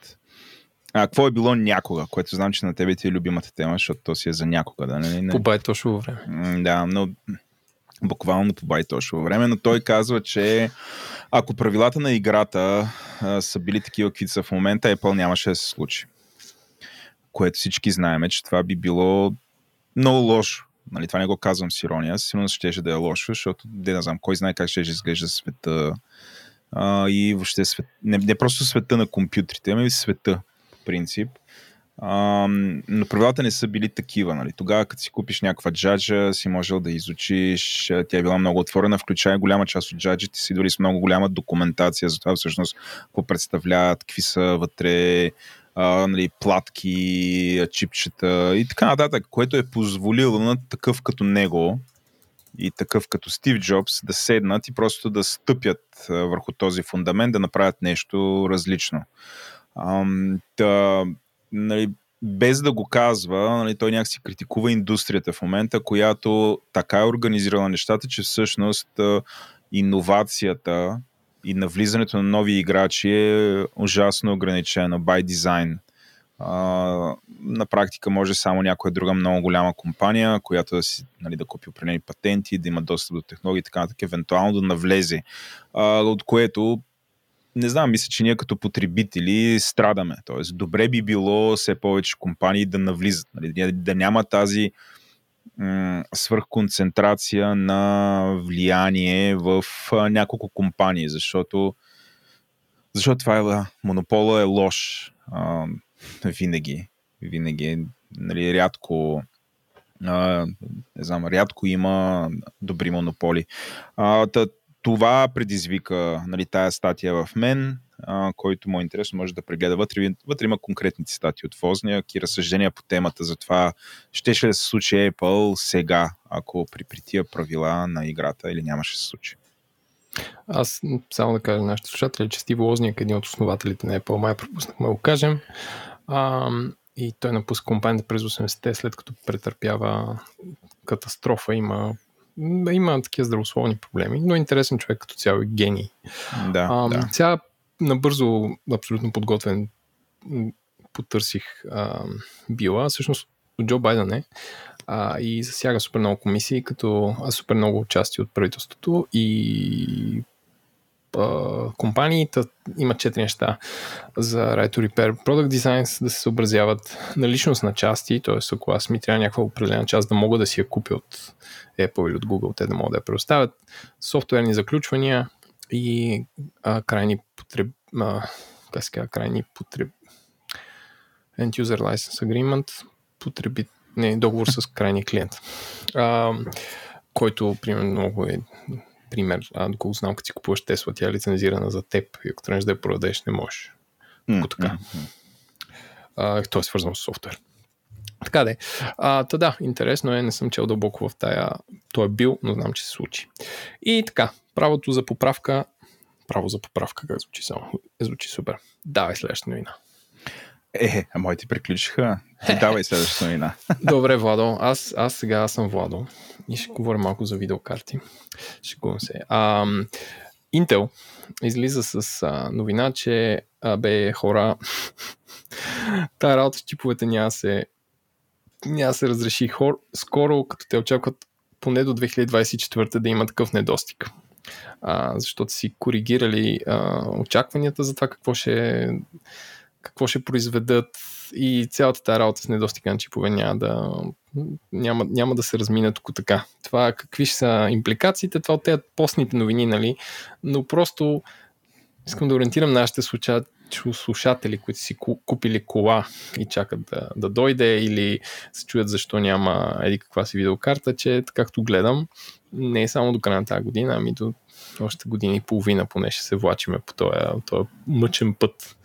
а, какво е било някога, което знам, че на тебе ти е любимата тема, защото то си е за някога. Да, не, не. По байтошово време. Да, но буквално по байтошово време, но той казва, че ако правилата на играта а, са били такива, каквито са в момента, Apple нямаше да се случи. Което всички знаеме, че това би било много лошо Нали, това не го казвам с ирония. Сигурно ще да е лошо, защото не, не знам, кой знае как ще изглежда света а, и въобще свет, не, не просто света на компютрите, ами света по принцип. А, но правилата не са били такива. Нали. Тогава, като си купиш някаква джаджа, си можел да изучиш, тя е била много отворена, включая голяма част от джаджите си, дори с много голяма документация за това всъщност какво представляват, какви са вътре а, нали, платки, чипчета и така нататък, което е позволило на такъв като него и такъв като Стив Джобс да седнат и просто да стъпят а, върху този фундамент, да направят нещо различно. Ам, да, нали, без да го казва, нали, той някакси критикува индустрията в момента, която така е организирала нещата, че всъщност иновацията и навлизането на нови играчи е ужасно ограничено by design. А, на практика може само някоя друга много голяма компания, която да, си, нали, да купи определени патенти, да има достъп до технологии и така нататък, евентуално да навлезе. А, от което не знам, мисля, че ние като потребители страдаме. Тоест, добре би било все повече компании да навлизат, нали, да няма тази свърхконцентрация на влияние в няколко компании, защото, защото това е, монопола е лош винаги. Винаги, нали, рядко не знам, рядко има добри монополи. Това предизвика нали, тая статия в мен, а, който му е интересно, може да прегледа. Вътре, вътре има конкретни цитати от Возняк и разсъждения по темата за това, ще ще да се случи Apple сега, ако при, при тия правила на играта или нямаше да се случи. Аз само да кажа на нашите слушатели, че Стив Лозняк е един от основателите на Apple, май пропуснахме го кажем. А, и той напуска компанията през 80-те, след като претърпява катастрофа. Има има такива здравословни проблеми, но е интересен човек като цяло и гений. Да, а, да. Сега набързо, абсолютно подготвен, потърсих а, била, всъщност Джо Байден е а, и засяга супер много комисии, като а, супер много участие от правителството и компании. Има четири неща за Right to Repair Product Designs да се съобразяват на личност на части, т.е. ако аз ми трябва някаква определена част да мога да си я купя от Apple или от Google, те да могат да я предоставят, софтуерни заключвания и а, крайни потреб... А, как се казва, крайни потреб... End User License Agreement, потребит... не, договор с крайния клиент, а, който, примерно, много е пример, а, доколко знам, като си купуваш Тесла, тя е лицензирана за теб и ако тръгнеш да я продадеш, не можеш. Mm-hmm. Така. А, то е свързано с софтуер. Така де. А, та да, интересно е, не съм чел дълбоко в тая. Той е бил, но знам, че се случи. И така, правото за поправка. Право за поправка, как звучи само? Е, звучи супер. Давай следващата новина. Е, а моите приключиха. Давай следващата новина. Добре, Владо. Аз, аз сега аз съм Владо и ще говоря малко за видеокарти. Шегувам се. А, Intel излиза с а, новина, че а, бе хора тая работа с чиповете няма се няма се разреши хор. Скоро, като те очакват поне до 2024 да има такъв недостиг. А, защото си коригирали а, очакванията за това какво ще какво ще произведат и цялата тази работа с недостига на чипове няма да, няма, няма да се размина тук така. Това какви ще са импликациите, това от тези постните новини, нали? Но просто искам да ориентирам нашите слушатели, които си купили кола и чакат да, да дойде или се чуят защо няма еди каква си видеокарта, че както гледам, не е само до края на тази година, ами до още години и половина поне ще се влачиме по този, този мъчен път,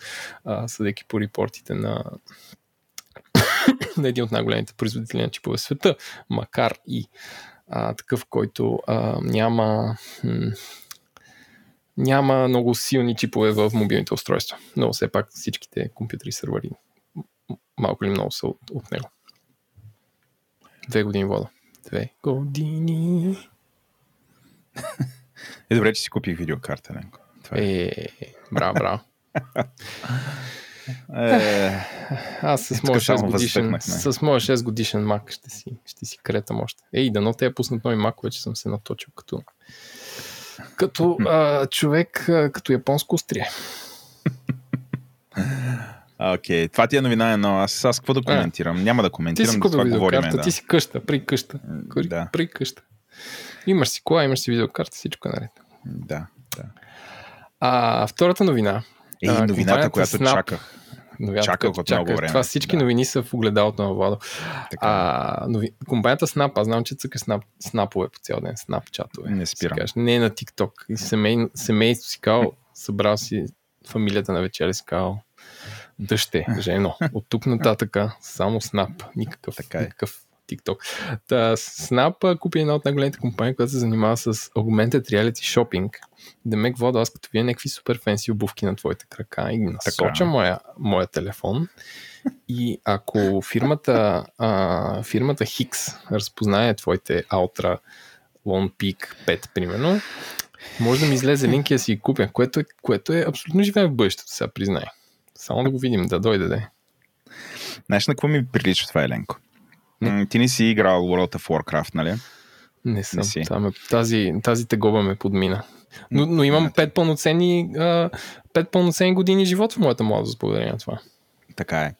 а, съдейки по репортите на, на един от най-големите производители на чипове в света, макар и а, такъв, който а, няма м- няма много силни чипове в мобилните устройства. Но все пак всичките компютри сървъри малко или много са от, от него. Две години вода. Две години. Е, добре, че си купих видеокарта, Ленко. Това е. е, браво, браво. Е, Аз с моя 6 годишен, с моя 6 годишен мак ще си, ще си кретам още. Ей, дано те я пуснат нови мак, вече съм се наточил като, като а, човек, а, като японско острие. Окей, okay. това ти е новина едно. Аз, аз какво да коментирам? А, Няма да коментирам, ти си това говорим. Да. Ти си къща, при къща. Да. При къща. Имаш си кола, имаш си видеокарта, всичко е наред. Да, да. А, втората новина. Ей, новината, която Snap, чаках. Новината, чаках от много време. Това всички да. новини са в огледалото на Владо. А, нови... Компанията Snap, аз знам, че цъка Snap, снапове по цял ден, Snap чатове. Не спирам. Кажеш, не е на TikTok. И семей... семейство си кал, събрал си фамилията на вечеря си кал дъще, жено. От тук нататъка само Snap. Никакъв, Така е. никакъв TikTok. Та, Snap купи една от най-големите компании, която се занимава с Augmented Reality Shopping. Демек, Водо, аз като вие някакви супер фенси обувки на твоите крака и ги насоча моя, моя телефон. И ако фирмата, а, фирмата Hix разпознае твоите Ultra Lone Peak 5, примерно, може да ми излезе линк и да си ги купя, което е, което е абсолютно живее в бъдещето, сега признай. Само да го видим, да дойде да е. Знаеш на какво ми прилича това, Еленко? Ти не си играл World of Warcraft, нали? Не съм. Не си. Това ме, тази, тази тегоба ме подмина. Но, но имам пет пълноценни, пет пълноценни години живот в моята младост, благодарение на това. Така е.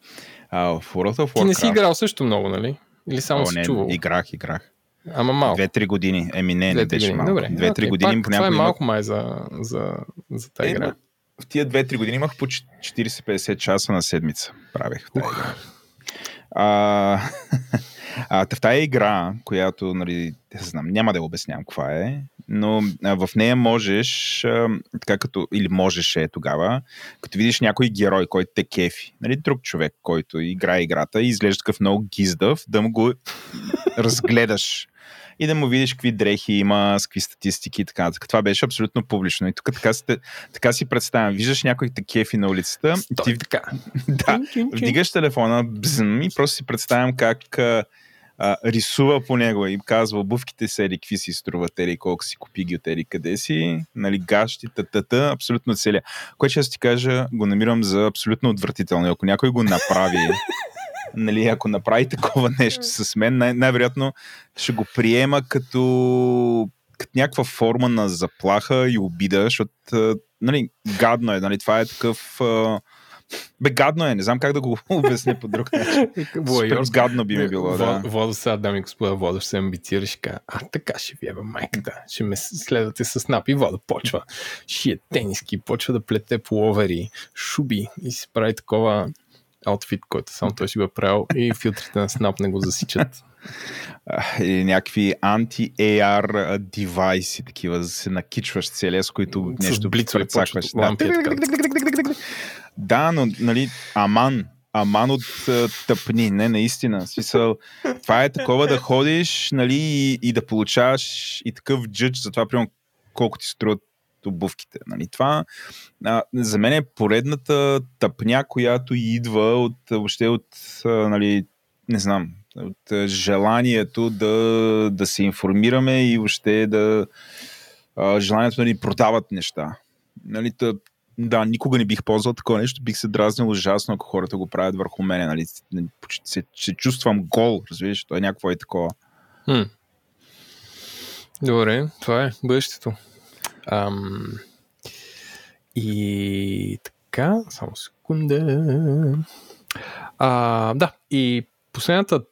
А, в World of Warcraft... Ти не си играл също много, нали? Или само О, си не, чувал? играх, играх. Ама малко. Две-три години. Еми не, не Две-три беше малко. Добре. Две-три Окей, години пак, това е малко май за, за, за тази Е, игра. в тия 2-3 години имах по 40-50 часа на седмица. Правех игра. А, а, в тази игра, която, нали, знам, няма да я обяснявам каква е, но а, в нея можеш, а, така като, или можеше тогава, като видиш някой герой, който те кефи, нали, друг човек, който играе играта и изглежда такъв много гиздав, да му го разгледаш и да му видиш какви дрехи има, с какви статистики и така. нататък. Това беше абсолютно публично. И тук така, си- така си представям. Виждаш някой те кефи на улицата, Стой ти така. да, вдигаш телефона бзм, и просто си представям как а, а, рисува по него и казва обувките са или какви си струват, или колко си купи ги от или къде си, нали, гащи, татата, абсолютно целия. Което ще ти кажа, го намирам за абсолютно отвратително. Ако някой го направи, нали, ако направи такова нещо с мен, най- най-вероятно ще го приема като, като някаква форма на заплаха и обида, защото нали, гадно е. Нали, това е такъв... А, бе, гадно е, не знам как да го обясня по друг начин. Супер Воайорско. гадно би ми било, да. Во- Водо сега, дами и господа, Водо ще се амбицира, ще кажа, а така ще ви еба майката, ще ме следвате с нап и Водо почва, шие тениски, почва да плете пуловери, шуби и си прави такова аутфит, който само той си го е правил и филтрите на Snap не го засичат. Или някакви анти-AR девайси, такива, да се накичваш целия, с които С нещо прецакваш. така. Да, но, нали, аман, аман от тъпни, не, наистина. Смисъл, това е такова да ходиш, нали, и, и да получаваш и такъв джъдж за това, примерно, колко ти струват обувките. Нали. Това а, за мен е поредната тъпня, която идва от, въобще от, а, нали, не знам, от желанието да, да се информираме и въобще да а, желанието да ни продават неща. Нали, тъ, да, никога не бих ползвал такова нещо. Бих се дразнил ужасно, ако хората го правят върху мене. Нали? Почти Се, се чувствам гол, разбираш? То е някакво е такова. Хм. Добре, това е бъдещето. Ам... И така, само секунда. А, да, и последната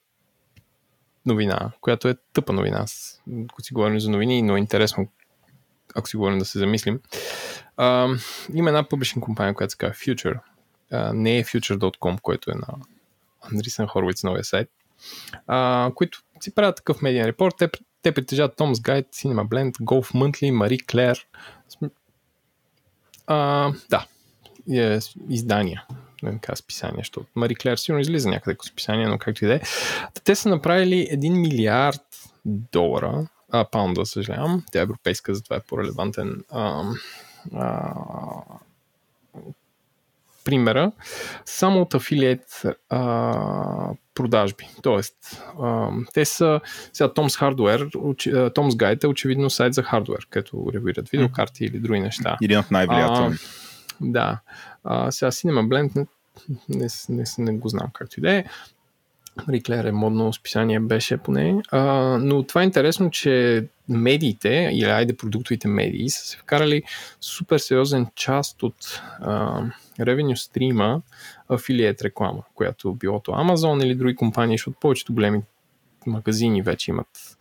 новина, която е тъпа новина, с- ако си говорим за новини, но е интересно, ако си говорим да се замислим. А, има една публична компания, която се казва Future. А, не е future.com, който е на Андрисен Хорвиц новия сайт а, които си правят такъв медиен репорт. Те, те притежават Tom's Guide, Cinema Blend, Golf Monthly, Marie Claire. А, да, е, издания. Не така списания, защото Мари Клер сигурно излиза някъде като списание, но както и да е. Те са направили 1 милиард долара, а, паунда, съжалявам. Тя е европейска, затова е по-релевантен. А, а, примера, само от афилиет а, продажби. Тоест, а, те са сега Tom's Hardware, очи, Tom's Guide е очевидно сайт за хардвер, като ревюират видеокарти или други неща. Един от най-влиятелните. Да. А, сега Cinema Blend не, не, не, не го знам както и да е. Риклер е модно списание, беше поне. А, но това е интересно, че медиите, или айде продуктовите медии, са се вкарали супер сериозен част от а, ревеню стрима афилиет реклама, която било то Amazon или други компании, защото повечето големи магазини вече имат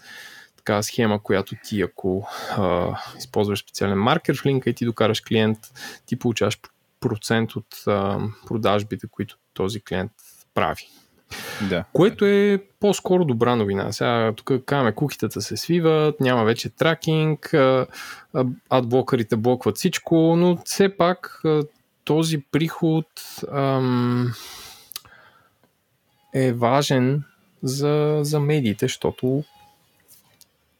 такава схема, която ти ако а, използваш специален маркер в линка и ти докараш клиент, ти получаваш процент от а, продажбите, които този клиент прави. Да. Което е по-скоро добра новина. Сега тук казваме, кукитата се свиват, няма вече тракинг, адблокърите блокват всичко, но все пак този приход ам, е важен за, за медиите, защото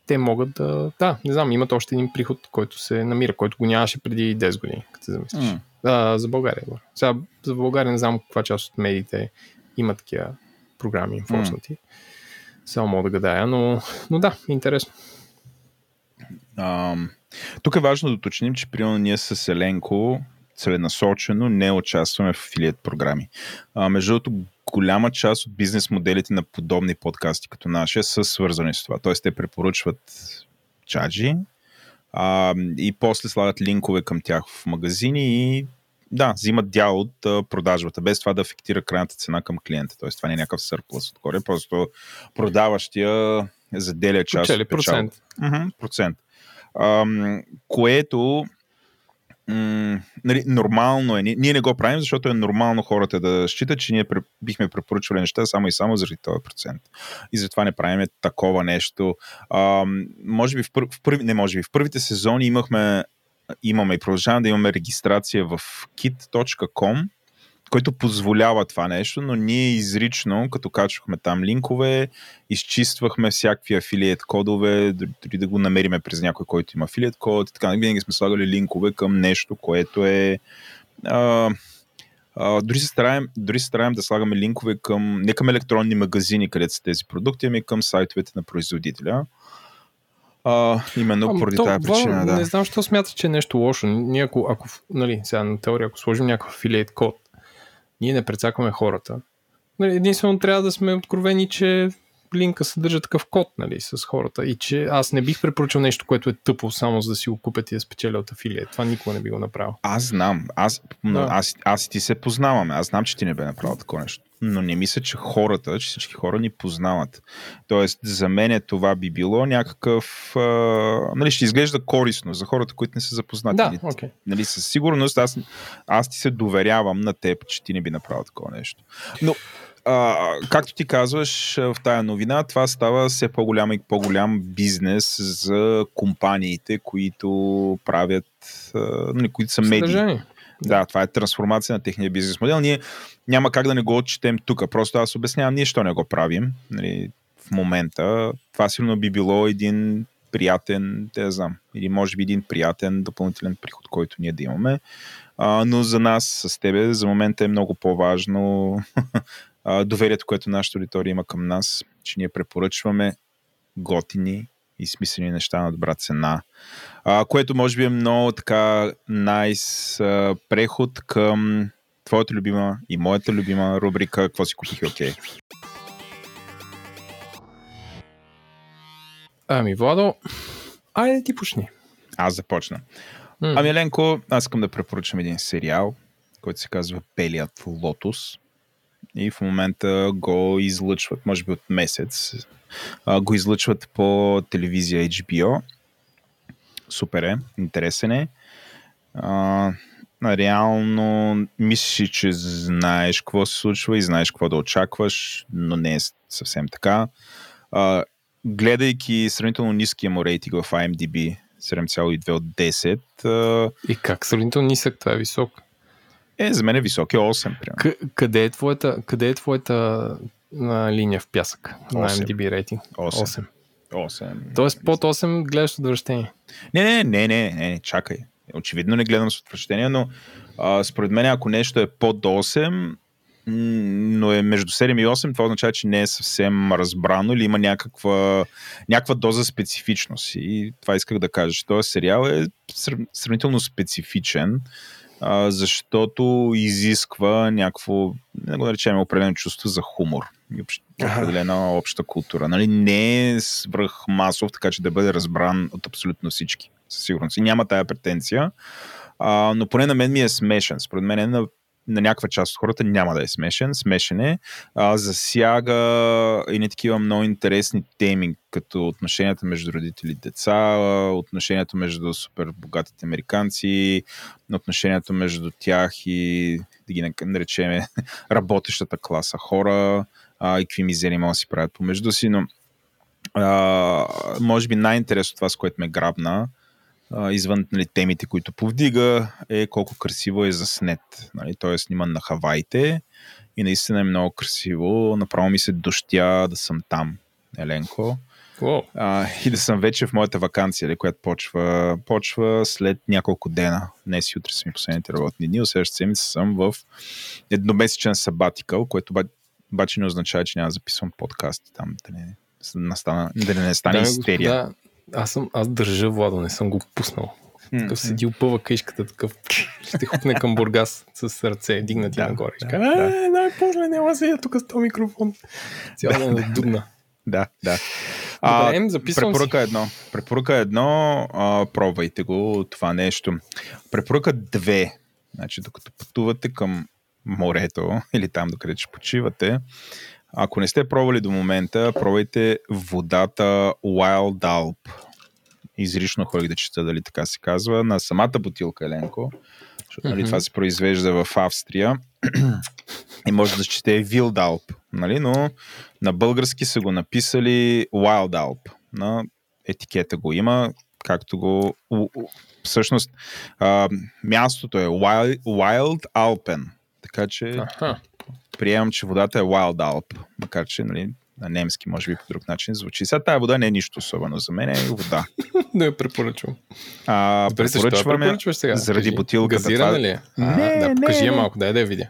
те могат да... Да, не знам, имат още един приход, който се намира, който го нямаше преди 10 години, като се замислиш. М. А, за България. говоря. Сега за България не знам каква част от медиите има такива програми инфорснати. Само мога да гадая, но, но да, интересно. Ам, тук е важно да уточним, че примерно ние с Еленко целенасочено не участваме в афилиет програми. А, между другото, голяма част от бизнес моделите на подобни подкасти като нашия са свързани с това. Тоест те препоръчват чаджи а, и после слагат линкове към тях в магазини и да, взимат дял от а, продажбата, без това да афектира крайната цена към клиента. Тоест това не е някакъв сърплъс отгоре, просто продаващия заделя част Печели от печалбата. процент. Мгм, процент. Ам, което м- нали, нормално е. Ние, не го правим, защото е нормално хората да считат, че ние бихме препоръчвали неща само и само заради този процент. И затова не правим такова нещо. Ам, може би в, пър, в първи, не може би, в първите сезони имахме имаме и продължаваме да имаме регистрация в kit.com, който позволява това нещо, но ние изрично, като качвахме там линкове, изчиствахме всякакви афилиет кодове, дори да го намериме през някой, който има афилиет код и така. Винаги сме слагали линкове към нещо, което е... А, а, дори, се стараем, дори се стараем да слагаме линкове към, не към електронни магазини, където са тези продукти, ами към сайтовете на производителя. А, именно Ама поради то, тази причина, да. Не знам, защо смяташ, че е нещо лошо. Ние ако, ако нали, сега на теория, ако сложим някакъв афилиет код, ние не прецакваме хората. Нали, единствено трябва да сме откровени, че линка съдържа такъв код нали, с хората и че аз не бих препоръчал нещо, което е тъпо, само за да си го купят и да спечеля от афилиет. Това никога не би го направил. Аз знам. Аз, Да. аз, аз и ти се познаваме. Аз знам, че ти не бе направил такова нещо. Но не мисля, че хората, че всички хора ни познават. Тоест, за мен е това би било някакъв... А, нали, ще изглежда корисно за хората, които не са запознати. Да, Нали, окей. нали, със сигурност аз, аз ти се доверявам на теб, че ти не би направил такова нещо. Но, а, както ти казваш в тая новина, това става все по-голям и по-голям бизнес за компаниите, които правят, а, нали, които са медии. Да, това е трансформация на техния бизнес модел. Ние няма как да не го отчетем тук. Просто аз обяснявам ние, що не го правим. Нали, в момента това сигурно би било един приятен, те да знам, или може би един приятен допълнителен приход, който ние да имаме. А, но за нас с тебе за момента е много по-важно а, доверието, което нашата аудитория има към нас, че ние препоръчваме готини и смислени неща на добра цена. А, което може би е много така найс а, преход към твоята любима и моята любима рубрика Какво си купих окей. Ами, Владо, айде ти почни. Аз започна. М. Ами, Еленко, аз искам да препоръчам един сериал, който се казва Пелият лотос. И в момента го излъчват, може би от месец, а, го излъчват по телевизия HBO. Супер е, интересен е. А, реално мислиш, че знаеш какво се случва и знаеш какво да очакваш, но не е съвсем така. А, гледайки сравнително ниския му рейтинг в IMDb, 7,2 от 10, а, И как сравнително нисък, това е висок. Е, за мен е висок, е 8, примерно. К- къде е твоята, къде е твоята на линия в пясък на Осем. MDB рейтинг? 8. 8. 8. Тоест под 8 гледаш отвращение. Не, не, не, не, не, не, чакай. Очевидно не гледам с отвращение, но а, според мен ако нещо е под 8, м, но е между 7 и 8, това означава, че не е съвсем разбрано или има някаква, някаква доза специфичност. И това исках да кажа, че този сериал е срав- сравнително специфичен, а, защото изисква някакво, да го наречем, определено чувство за хумор и определена обща култура. Нали? Не е свръх масов, така че да бъде разбран от абсолютно всички. Със сигурност. И няма тая претенция. А, но поне на мен ми е смешен. Според мен е на, на някаква част от хората няма да е смешен. Смешен е. А, засяга и не такива много интересни теми, като отношенията между родители и деца, отношението между супер богатите американци, отношението между тях и да ги наречем работещата класа хора а, и какви мизери могат да си правят помежду си, но а, може би най-интересно това, с което ме грабна, а, извън нали, темите, които повдига, е колко красиво е заснет. Нали? Той е сниман на Хавайте и наистина е много красиво. Направо ми се дощя да съм там, Еленко. Wow. А, и да съм вече в моята вакансия, която почва, почва след няколко дена. Днес и утре са ми последните работни дни. Следващата седмица съм в едномесечен сабатикъл, което обаче не означава, че няма да записвам подкаст там, да не, настана, да не стане Да, истерия. господа, аз, съм, аз държа Владо, не съм го пуснал. Такъв седи опъва къщката, такъв ще хупне към Бургас с ръце, дигнати Да, нагоре. да, каже, да. е, най-после няма сега тук с този микрофон. Цял ден да дудна. Да, да. Добре, записвам препоръка едно. Препоръка едно, а, пробвайте го това нещо. Препоръка две. Значи, докато пътувате към морето или там, докъде ще почивате, ако не сте пробвали до момента, пробвайте водата Wild Alp. Изрично ходих да чета дали така се казва. На самата бутилка, Еленко. Защото нали, Мгм. това се произвежда в Австрия. и може да чете Wild Alp. Нали? Но на български са го написали Wild Alp. На етикета го има, както го... Всъщност, а, мястото е Wild, Wild Alpen. Така че Аха. Приемам, че водата е Wild Alp. Макар, че нали, на немски може би по друг начин звучи. Сега тази вода не е нищо особено за мен, е вода. Да я препоръчвам. А, Добре, я препоръчваме препоръчваш сега? заради Кажи. бутилката. Газирана Това- ли е? Не, А, да, не, покажи я не. малко, дай да я видя.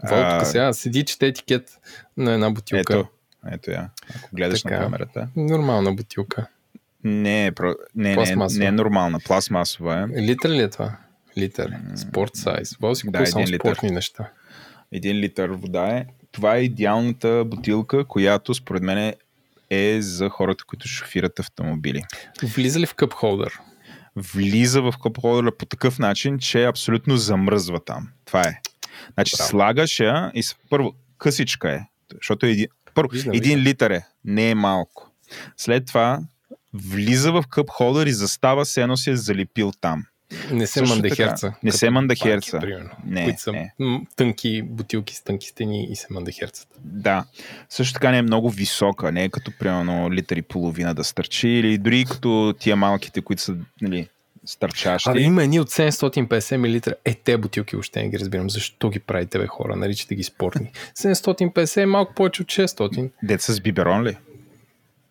Тук сега седи, чете етикет на една бутилка. Ето, ето я. Ако гледаш Така. на камерата. Нормална бутилка. Не, е про... не, не, Пластмасова. не е нормална. Пластмасова е. Литър ли е това? Литър. Спорт сайз. Воло си Да, купува само литър. спортни неща. Един литър вода е. Това е идеалната бутилка, която според мен е за хората, които шофират автомобили. Влиза ли в къп холдър? Влиза в копхолдера по такъв начин, че абсолютно замръзва там. Това е. Значи Браво. слагаш я и първо късичка е, защото е един, първо, Виждам, един литър е, не е малко. След това влиза в къп холдър и застава се едно си е залепил там. Не се така. Не се примерно, Не, които са не. тънки бутилки с тънки стени и се мандахерцат. Да. Също така не е много висока, не е като примерно литър и половина да стърчи, или дори като тия малките, които са нали, стърчащи. Абе, има едни от 750 мл. Е, те бутилки още не ги разбирам. Защо ги правите, бе, хора? Наричате ги спортни. 750 е малко повече от 600. Деца с биберон ли?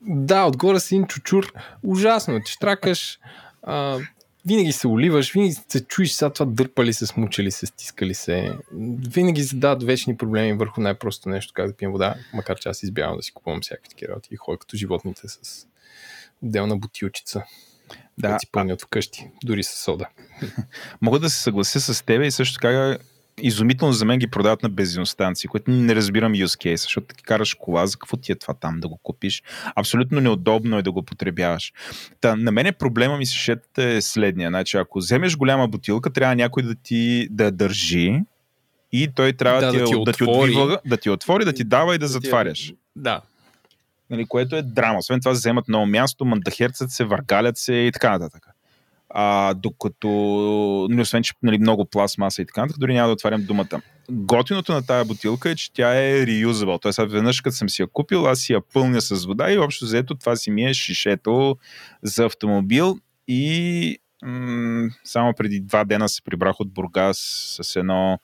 Да, отгоре си един чучур. Ужасно. Ти штракаш. А, винаги се оливаш, винаги се чуеш сега това дърпали се, смучали се, стискали се. Винаги задават вечни проблеми върху най-просто нещо, как да пием вода, макар че аз избягвам да си купувам всякакви такива работи и ходя като животните с отделна бутилчица. Да, Да, си пълнят вкъщи, дори с сода. Мога да се съглася с тебе и също така изумително за мен ги продават на бензиностанции, което не разбирам use case, защото ти караш кола, за какво ти е това там да го купиш? Абсолютно неудобно е да го потребяваш. Та, на мен проблема ми с шетата е следния. Значи, ако вземеш голяма бутилка, трябва някой да ти да държи и той трябва Да, да, да ти, ти да, ти отвори. отвива, да ти отвори, да ти дава и да ти- затваряш. Да. нали, което е драма. Освен това, вземат много място, мандахерцат се, въргалят се и така нататък. А, докато, нали, освен че нали, много пластмаса и така нататък, дори няма да отварям думата. Готиното на тая бутилка е, че тя е reusable. Тоест, веднъж като съм си я купил, аз си я пълня с вода и общо взето това си ми е шишето за автомобил и м- само преди два дена се прибрах от Бургас с едно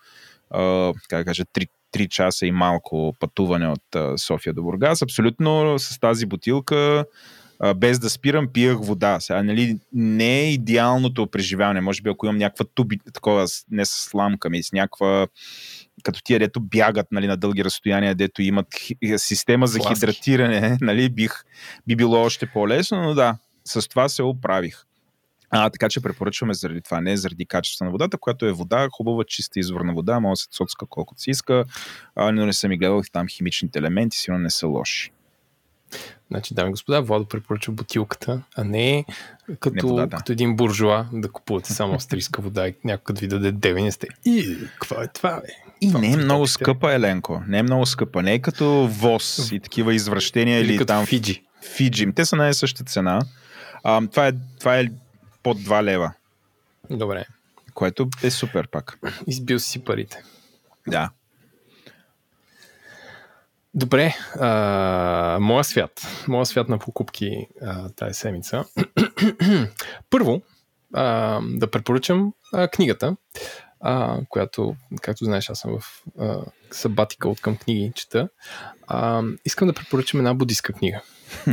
а, как да кажа, 3, 3 часа и малко пътуване от София до Бургас. Абсолютно с тази бутилка а, без да спирам, пиях вода. Сега, нали, не е идеалното преживяване. Може би, ако имам някаква туби, такова, не с сламка, ми с някаква като тия, дето бягат нали, на дълги разстояния, дето имат система за Фласки. хидратиране, нали, бих, би било още по-лесно, но да, с това се оправих. А, така че препоръчваме заради това, не заради качество на водата, която е вода, хубава, чиста изворна вода, може да се цоцка колкото си иска, а, но не съм и гледал там химичните елементи, сигурно не са лоши. Значи, дами и господа, Владо препоръчва бутилката, а не като, Не водата. като един буржуа да купувате само австрийска вода и някой ви даде девени сте. И, какво е това, бе? И Това не е са много скъпа, Еленко. Не е много скъпа. Не е като ВОЗ и такива извращения или, Или като там Фиджи. Фиджи. Те са на същата цена. А, това, е, това е под 2 лева, Добре, което е супер пак. избил си парите. Да. Добре, а, моя свят. Моя свят на покупки а, тази седмица. Първо, а, да препоръчам а, книгата, а, която, както знаеш, аз съм в а, сабатика от към книги чета. А, искам да препоръчам една будистка книга.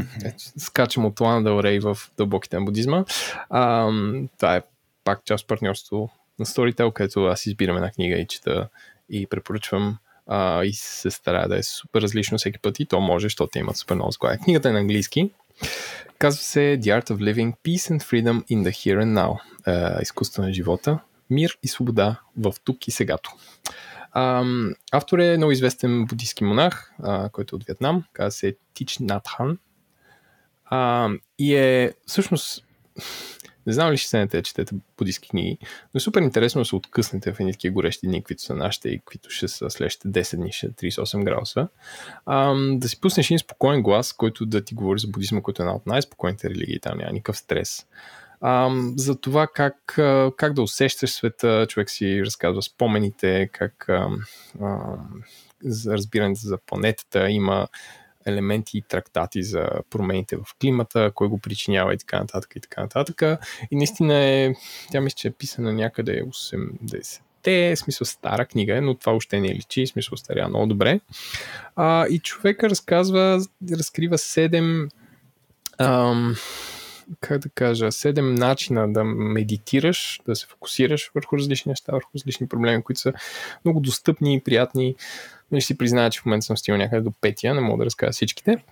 Скачам от Лана Дел Рей в дълбоките на будизма. А, това е пак част партньорство на Storytel, където аз избирам една книга и чета и препоръчвам а, и се старая да е супер различно всеки път и то може, защото те имат супер много склада. Книгата е на английски. Казва се The Art of Living Peace and Freedom in the Here and Now. А, изкуство на живота, мир и свобода в тук и сегато. А, автор е много известен буддийски монах, а, който е от Вьетнам. Казва се Тич Натхан. А, и е всъщност не знам ли ще седнете да четете буддийски книги, но е супер интересно да се откъснете в едни такива горещи дни, които са нашите и които ще са следващите 10 дни, ще 38 градуса. Ам, да си пуснеш един спокоен глас, който да ти говори за буддизма, който е една от най-спокойните религии, там няма никакъв стрес. Ам, за това как, как да усещаш света, човек си разказва спомените, как ам, ам, за разбирането за планетата, има елементи и трактати за промените в климата, кой го причинява и така нататък и така нататък. И наистина е, тя мисля, че е писана някъде 80 те, смисъл стара книга е, но това още не е личи, смисъл старя много добре. А, и човека разказва, разкрива 7 ам, как да кажа, седем начина да медитираш, да се фокусираш върху различни неща, върху различни проблеми, които са много достъпни и приятни. Нали си призная, че в момента съм стигнал някъде до петия, не мога да разкажа всичките.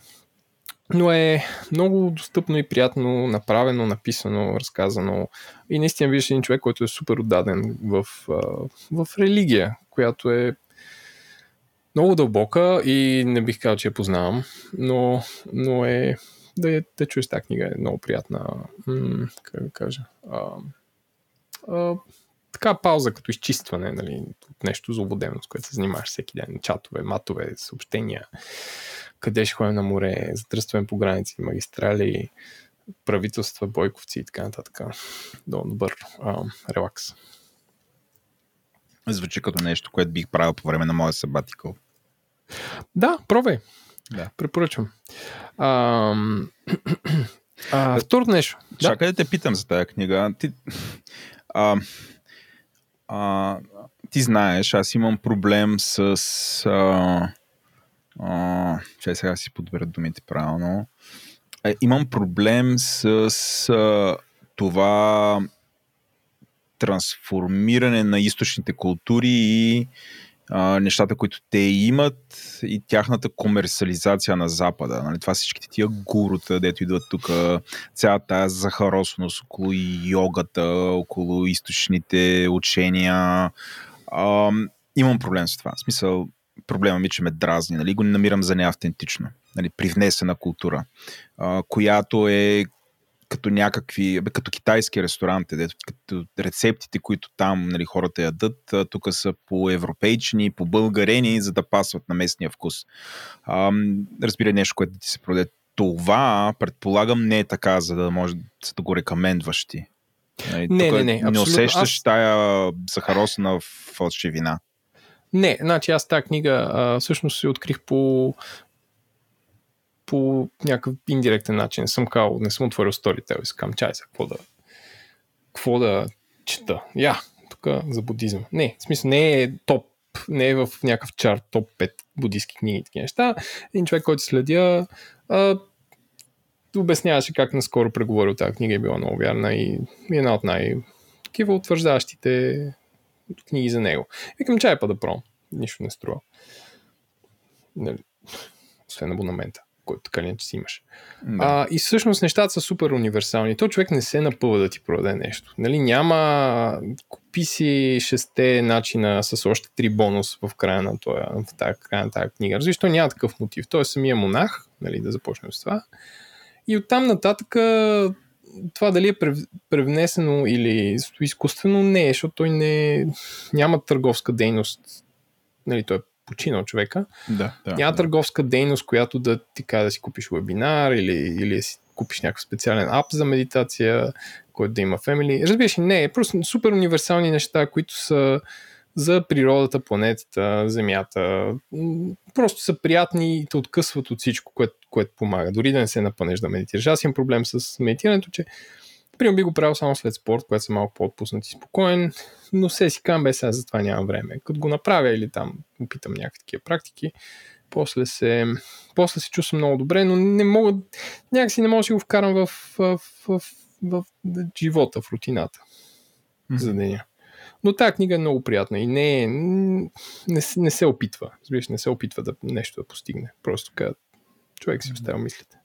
Но е много достъпно и приятно направено, написано, разказано. И наистина виждаш един човек, който е супер отдаден в, в религия, която е много дълбока и не бих казал, че я познавам, но, но е да, да чуеш тази книга е много приятна. М- как да кажа? А, а, така пауза като изчистване, нали, от нещо злободемно, с което се занимаваш всеки ден. Чатове, матове, съобщения, къде ще ходим на море, затръстваме по граници, магистрали, правителства, бойковци и така нататък. Много добър а, релакс. Звучи като нещо, което бих правил по време на моя сабатикъл. Да, пробвай. Да. Препоръчвам. А, а, второто нещо. Чакай да. да те питам за тази книга. Ти, а, а, ти знаеш, аз имам проблем с... А, а, че сега си подбера думите правилно. А, имам проблем с, с а, това трансформиране на източните култури и нещата, които те имат и тяхната комерциализация на Запада. Нали? Това всичките тия гурута, дето идват тук, цялата тази захаросност около йогата, около източните учения. А, имам проблем с това. В смисъл, проблема ми, че ме дразни. Нали? Го намирам за неавтентично. Нали? Привнесена култура, а, която е като някакви, бе, като китайски ресторант, като рецептите, които там нали, хората ядат, тук са по европейчни, по българени, за да пасват на местния вкус. А, разбира нещо, което да ти се продаде. Това, предполагам, не е така, за да може да го рекамендваш ти. Нали, не, не, не. Не усещаш аз... тая захаросна фалшивина. Не, значи аз тази книга а, всъщност се открих по по някакъв индиректен начин. Съм кал, не съм отворил Storytel и съм чай за какво да, какво да чета. Я, тук за будизъм. Не, в смисъл не е топ, не е в някакъв чарт топ 5 буддийски книги и такива неща. Един човек, който следя, а, обясняваше как наскоро преговорил тази книга е била много вярна и една от най- такива утвърждащите книги за него. Викам чай па да пром. Нищо не струва. Нали, освен абонамента който така ли че си имаш. Да. А, и всъщност нещата са супер универсални. То човек не се напъва да ти продаде нещо. Нали, няма купи си шесте начина с още три бонус в края на, това, в края на тази книга. То няма такъв мотив. Той е самия монах, нали, да започнем с това. И оттам нататък това дали е превнесено или изкуствено, не е, защото той не, няма търговска дейност. Нали, той е починал човека. Да, да, Няма да. търговска дейност, която да ти каже да си купиш вебинар или, или да си купиш някакъв специален ап за медитация, който да има фемили. Разбираш, не, е просто супер универсални неща, които са за природата, планетата, Земята. Просто са приятни и те откъсват от всичко, което, което помага. Дори да не се напънеш да медитираш. Аз имам проблем с медитирането, че Примерно би го правил само след спорт, когато съм малко по-отпуснат и спокоен, но се си кам, бе, сега за това нямам време. Като го направя или там опитам някакви такива практики, после се, после се чувствам много добре, но не мога, някакси не мога да си го вкарам в, в, в, в, в живота, в рутината за деня. Но тази книга е много приятна и не, е- не, не се опитва. Разбираш, не се опитва да нещо да постигне. Просто така човек си оставя мислите.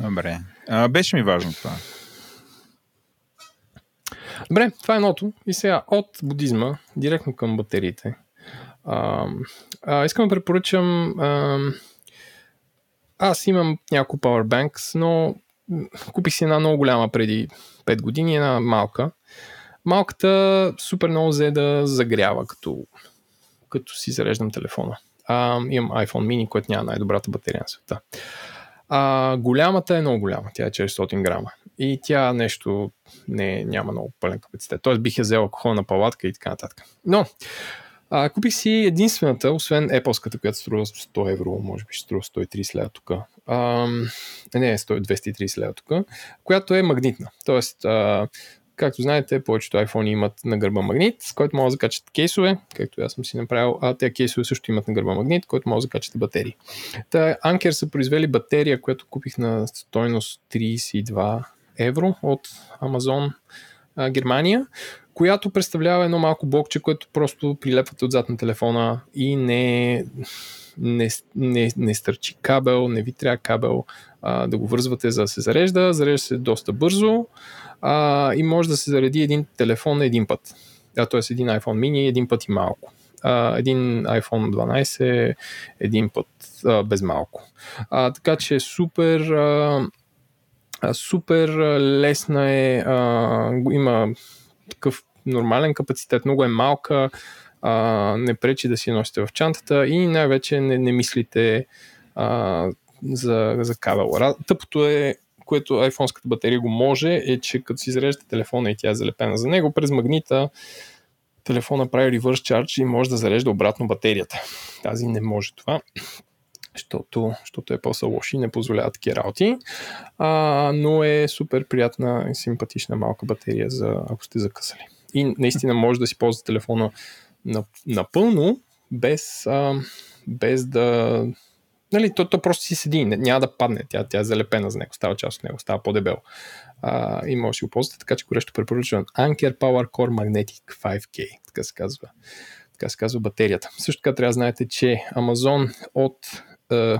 Добре. А, беше ми важно това. Добре, това е едното. И сега от будизма, директно към батериите. А, а, искам да препоръчам. А, аз имам няколко Powerbanks, но купих си една много голяма преди 5 години, една малка. Малката супер много взе да загрява, като, като си зареждам телефона. А, имам iPhone mini, който няма най-добрата батерия на света. А, голямата е много голяма, тя е 400 грама. И тя нещо не, няма много пълен капацитет. Тоест бих я взел алкохол на палатка и така нататък. Но, а, купих си единствената, освен Apple-ската, която струва 100 евро, може би ще струва 130 лева тук. Не, 100, 230 лева тук, която е магнитна. Тоест, а, Както знаете, повечето iPhone имат на гърба магнит, с който може да закачате кейсове, както аз съм си направил, а те кейсове също имат на гърба магнит, който може да закачате батерии. Та Anker са произвели батерия, която купих на стойност 32 евро от Amazon а, Германия, която представлява едно малко блокче, което просто прилепвате отзад на телефона и не, не, не, не стърчи кабел, не ви трябва кабел а, да го вързвате за да се зарежда. Зарежда се доста бързо а, и може да се зареди един телефон един път. А, т.е. един iPhone mini един път и малко. А, един iPhone 12 един път а, без малко. А, така че супер а, супер лесна е, а, има такъв нормален капацитет, много е малка, а, не пречи да си носите в чантата и най-вече не, не мислите а, за, за кабел. Тъпото е, което iPhone-ската батерия го може, е, че като си зареждате телефона и тя е залепена за него, през магнита телефона прави reverse charge и може да зарежда обратно батерията. Тази не може това защото, защото е по лоши и не позволява такива работи. А, но е супер приятна и симпатична малка батерия, за, ако сте закъсали. И наистина може да си ползвате телефона напълно, без, а, без да... Нали, то, то просто си седи, няма да падне, тя, тя е залепена за него, става част от него, става по-дебел. А, и може да си го ползвате, така че горещо препоръчвам Anker Power Core Magnetic 5K, така се казва така се казва батерията. Също така трябва да знаете, че Amazon от е,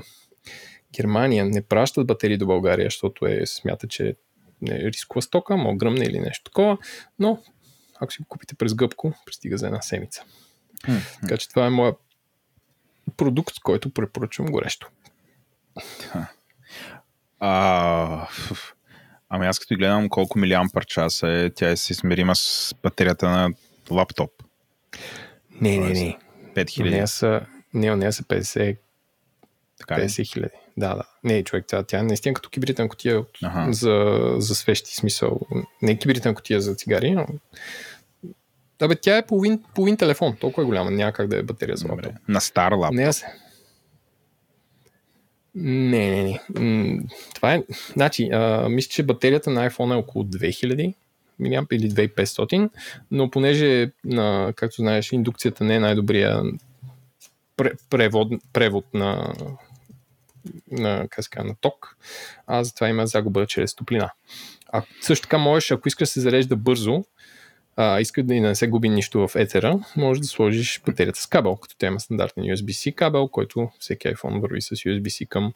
Германия не пращат батерии до България, защото е, смята, че е рискова стока, мога гръмне или нещо такова, но ако си го купите през гъбко, пристига за една седмица. Mm-hmm. Така че това е моят продукт, който препоръчвам горещо. А, ами аз като гледам колко милиампер час е, тя е си смирима с батерията на лаптоп. Не, не, не. 5000. Не, са, не, не са 50 така 50 хиляди. Да, да. Не, човек, тя, тя е наистина като кибритен котия ага. за, за свещи смисъл. Не кибритен котия за цигари, но да, бе, тя е половин, половин телефон. Толкова е голяма. Няма как да е батерия за лаптоп. На стар лаптоп. Не, аз... Не, не, не. Това е... Значи, а, мисля, че батерията на iPhone е около 2000 мА или 2500, но понеже, на, както знаеш, индукцията не е най-добрия превод, превод на, на, как на ток, а затова има загуба чрез топлина. А също така можеш, ако искаш да се зарежда бързо, а, иска да не се губи нищо в етера, може да сложиш батерията с кабел, като тя има стандартен USB-C кабел, който всеки iPhone върви с USB-C към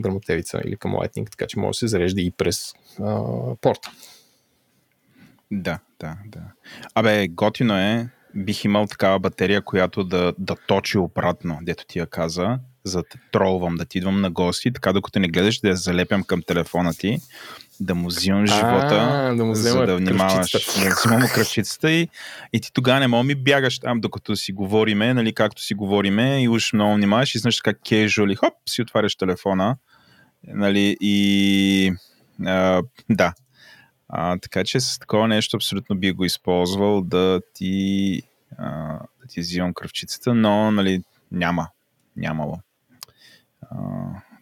грамотевица или към Lightning, така че може да се зарежда и през а, порта. Да, да, да. Абе, готино е. Бих имал такава батерия, която да, да точи обратно, дето ти я каза, за да тролвам, да ти идвам на гости, така докато не гледаш да я залепям към телефона ти, да му взимам живота, да му за да внимаваш, да взимам кръвчицата и, и ти тогава не мога ми бягаш там, докато си говориме, нали, както си говориме и уж много внимаваш и знаеш как кежуали, хоп, си отваряш телефона, нали, и а, да, а, така че с такова нещо абсолютно би го използвал да ти, а, да ти взимам кръвчицата, но нали, няма. Нямало. А,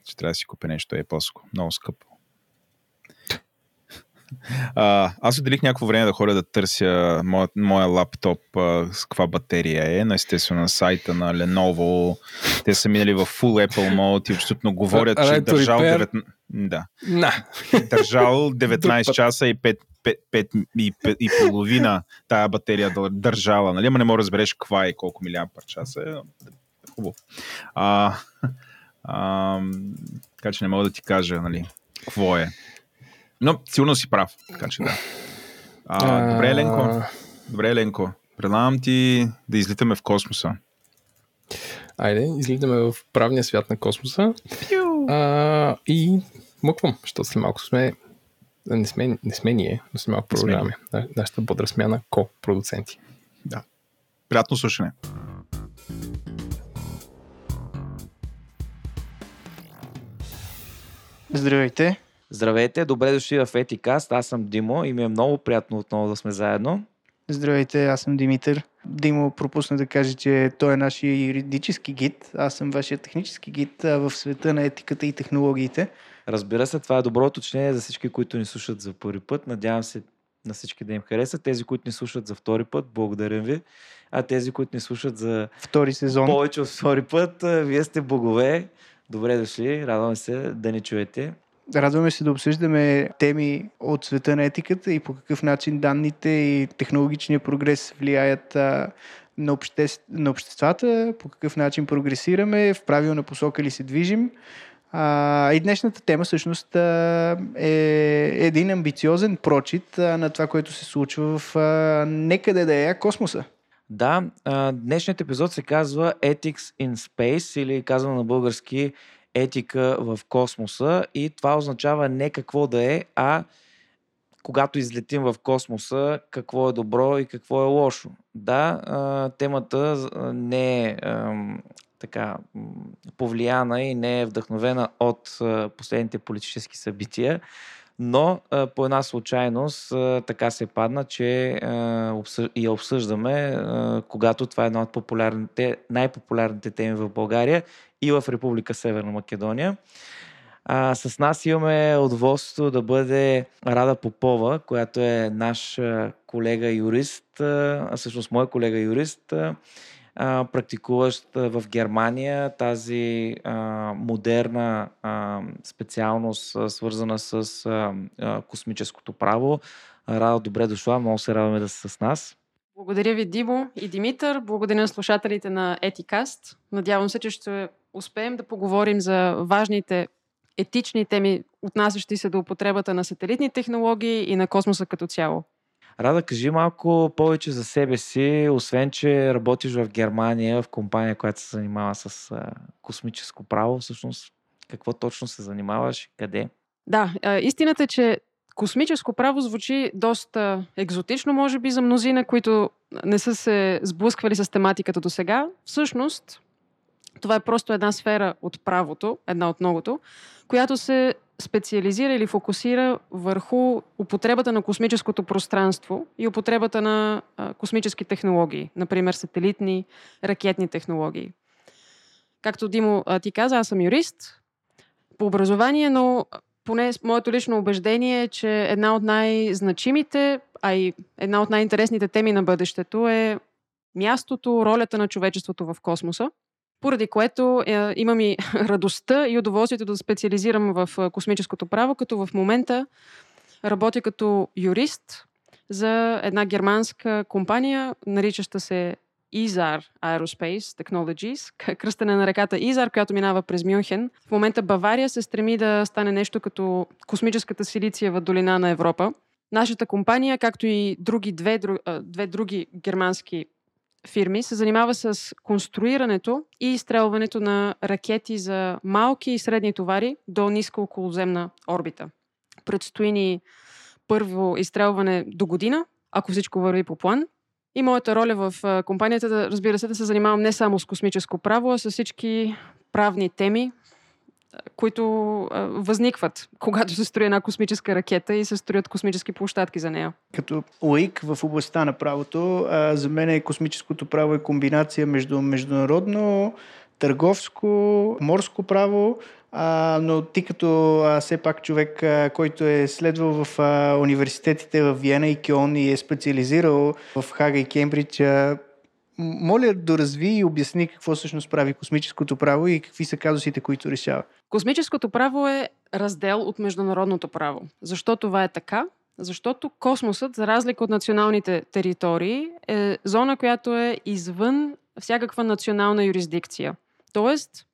че трябва да си купя нещо е по Много скъпо. А, аз отделих някакво време да ходя да търся моя, моя лаптоп а, с каква батерия е. На естествено на сайта на Lenovo. Те са минали в Full Apple mode и абсолютно говорят, че е държал 9... Да. На. Държал 19 часа и 5, 5, 5 и, 5 и половина тая батерия държала. Нали? Ама не мога да разбереш каква е колко милиампер часа е. Хубаво. А, а, така че не мога да ти кажа, нали, какво е. Но сигурно си прав, така че да. А, добре, Ленко. Добре, Ленко. Предлагам ти да излитаме в космоса. Айде, излитаме в правния свят на космоса. А, и мъквам, защото след малко сме не сме, не сме ние, но сме малко продължаваме. Нашата бодра смяна ко-продуценти. Да. Приятно слушане. Здравейте. Здравейте, добре дошли в Етикаст. Аз съм Димо и ми е много приятно отново да сме заедно. Здравейте, аз съм Димитър. Димо пропусна да каже, че той е нашия юридически гид. Аз съм вашия технически гид в света на етиката и технологиите. Разбира се, това е добро уточнение за всички, които ни слушат за първи път. Надявам се на всички да им хареса. Тези, които ни слушат за втори път, благодарим ви. А тези, които ни слушат за втори сезон, повече от втори път, вие сте богове. Добре дошли, радвам се да ни чуете. Радваме се да обсъждаме теми от света на етиката и по какъв начин данните и технологичния прогрес влияят на, обще... на обществата, по какъв начин прогресираме, в правилна посока ли се движим. А, и днешната тема всъщност а, е един амбициозен прочит а, на това, което се случва в а, некъде да е космоса. Да, днешният епизод се казва Ethics in Space или казвам на български етика в космоса и това означава не какво да е, а когато излетим в космоса, какво е добро и какво е лошо. Да, темата не е така повлияна и не е вдъхновена от последните политически събития, но по една случайност така се падна, че я обсъждаме, когато това е една от популярните, най-популярните теми в България и в Република Северна Македония. А, с нас имаме удоволствието да бъде Рада Попова, която е наш колега юрист, а всъщност мой колега юрист, практикуващ в Германия тази а, модерна а, специалност, а, свързана с а, а, космическото право. Рада, добре дошла, много се радваме да си с нас. Благодаря ви, Димо и Димитър. Благодаря на слушателите на Етикаст. Надявам се, че ще успеем да поговорим за важните етични теми, отнасящи се до употребата на сателитни технологии и на космоса като цяло. Рада, кажи малко повече за себе си, освен, че работиш в Германия, в компания, която се занимава с космическо право, всъщност какво точно се занимаваш къде? Да, истината е, че космическо право звучи доста екзотично, може би, за мнозина, които не са се сблъсквали с тематиката до сега. Всъщност, това е просто една сфера от правото, една от многото, която се специализира или фокусира върху употребата на космическото пространство и употребата на космически технологии, например сателитни, ракетни технологии. Както Димо ти каза, аз съм юрист по образование, но поне моето лично убеждение е, че една от най-значимите, а и една от най-интересните теми на бъдещето е мястото, ролята на човечеството в космоса поради което е, имам и радостта и удоволствието да специализирам в е, космическото право, като в момента работя като юрист за една германска компания, наричаща се Изар Aerospace Technologies, кръстена на реката Изар, която минава през Мюнхен. В момента Бавария се стреми да стане нещо като космическата Силициева долина на Европа. Нашата компания, както и други две, две други германски фирми се занимава с конструирането и изстрелването на ракети за малки и средни товари до ниска околоземна орбита. Предстои ни първо изстрелване до година, ако всичко върви по план. И моята роля в компанията, разбира се, да се занимавам не само с космическо право, а с всички правни теми, които а, възникват, когато се строи една космическа ракета и се строят космически площадки за нея. Като лаик в областта на правото, а, за мен е космическото право е комбинация между международно търговско, морско право, а, но ти като а, все пак човек, а, който е следвал в а, университетите в Виена и Кьон и е специализирал в Хага и Кембридж, а, моля да разви и обясни какво всъщност прави космическото право и какви са казусите, които решава. Космическото право е раздел от международното право. Защо това е така? Защото космосът, за разлика от националните територии, е зона, която е извън всякаква национална юрисдикция. Тоест,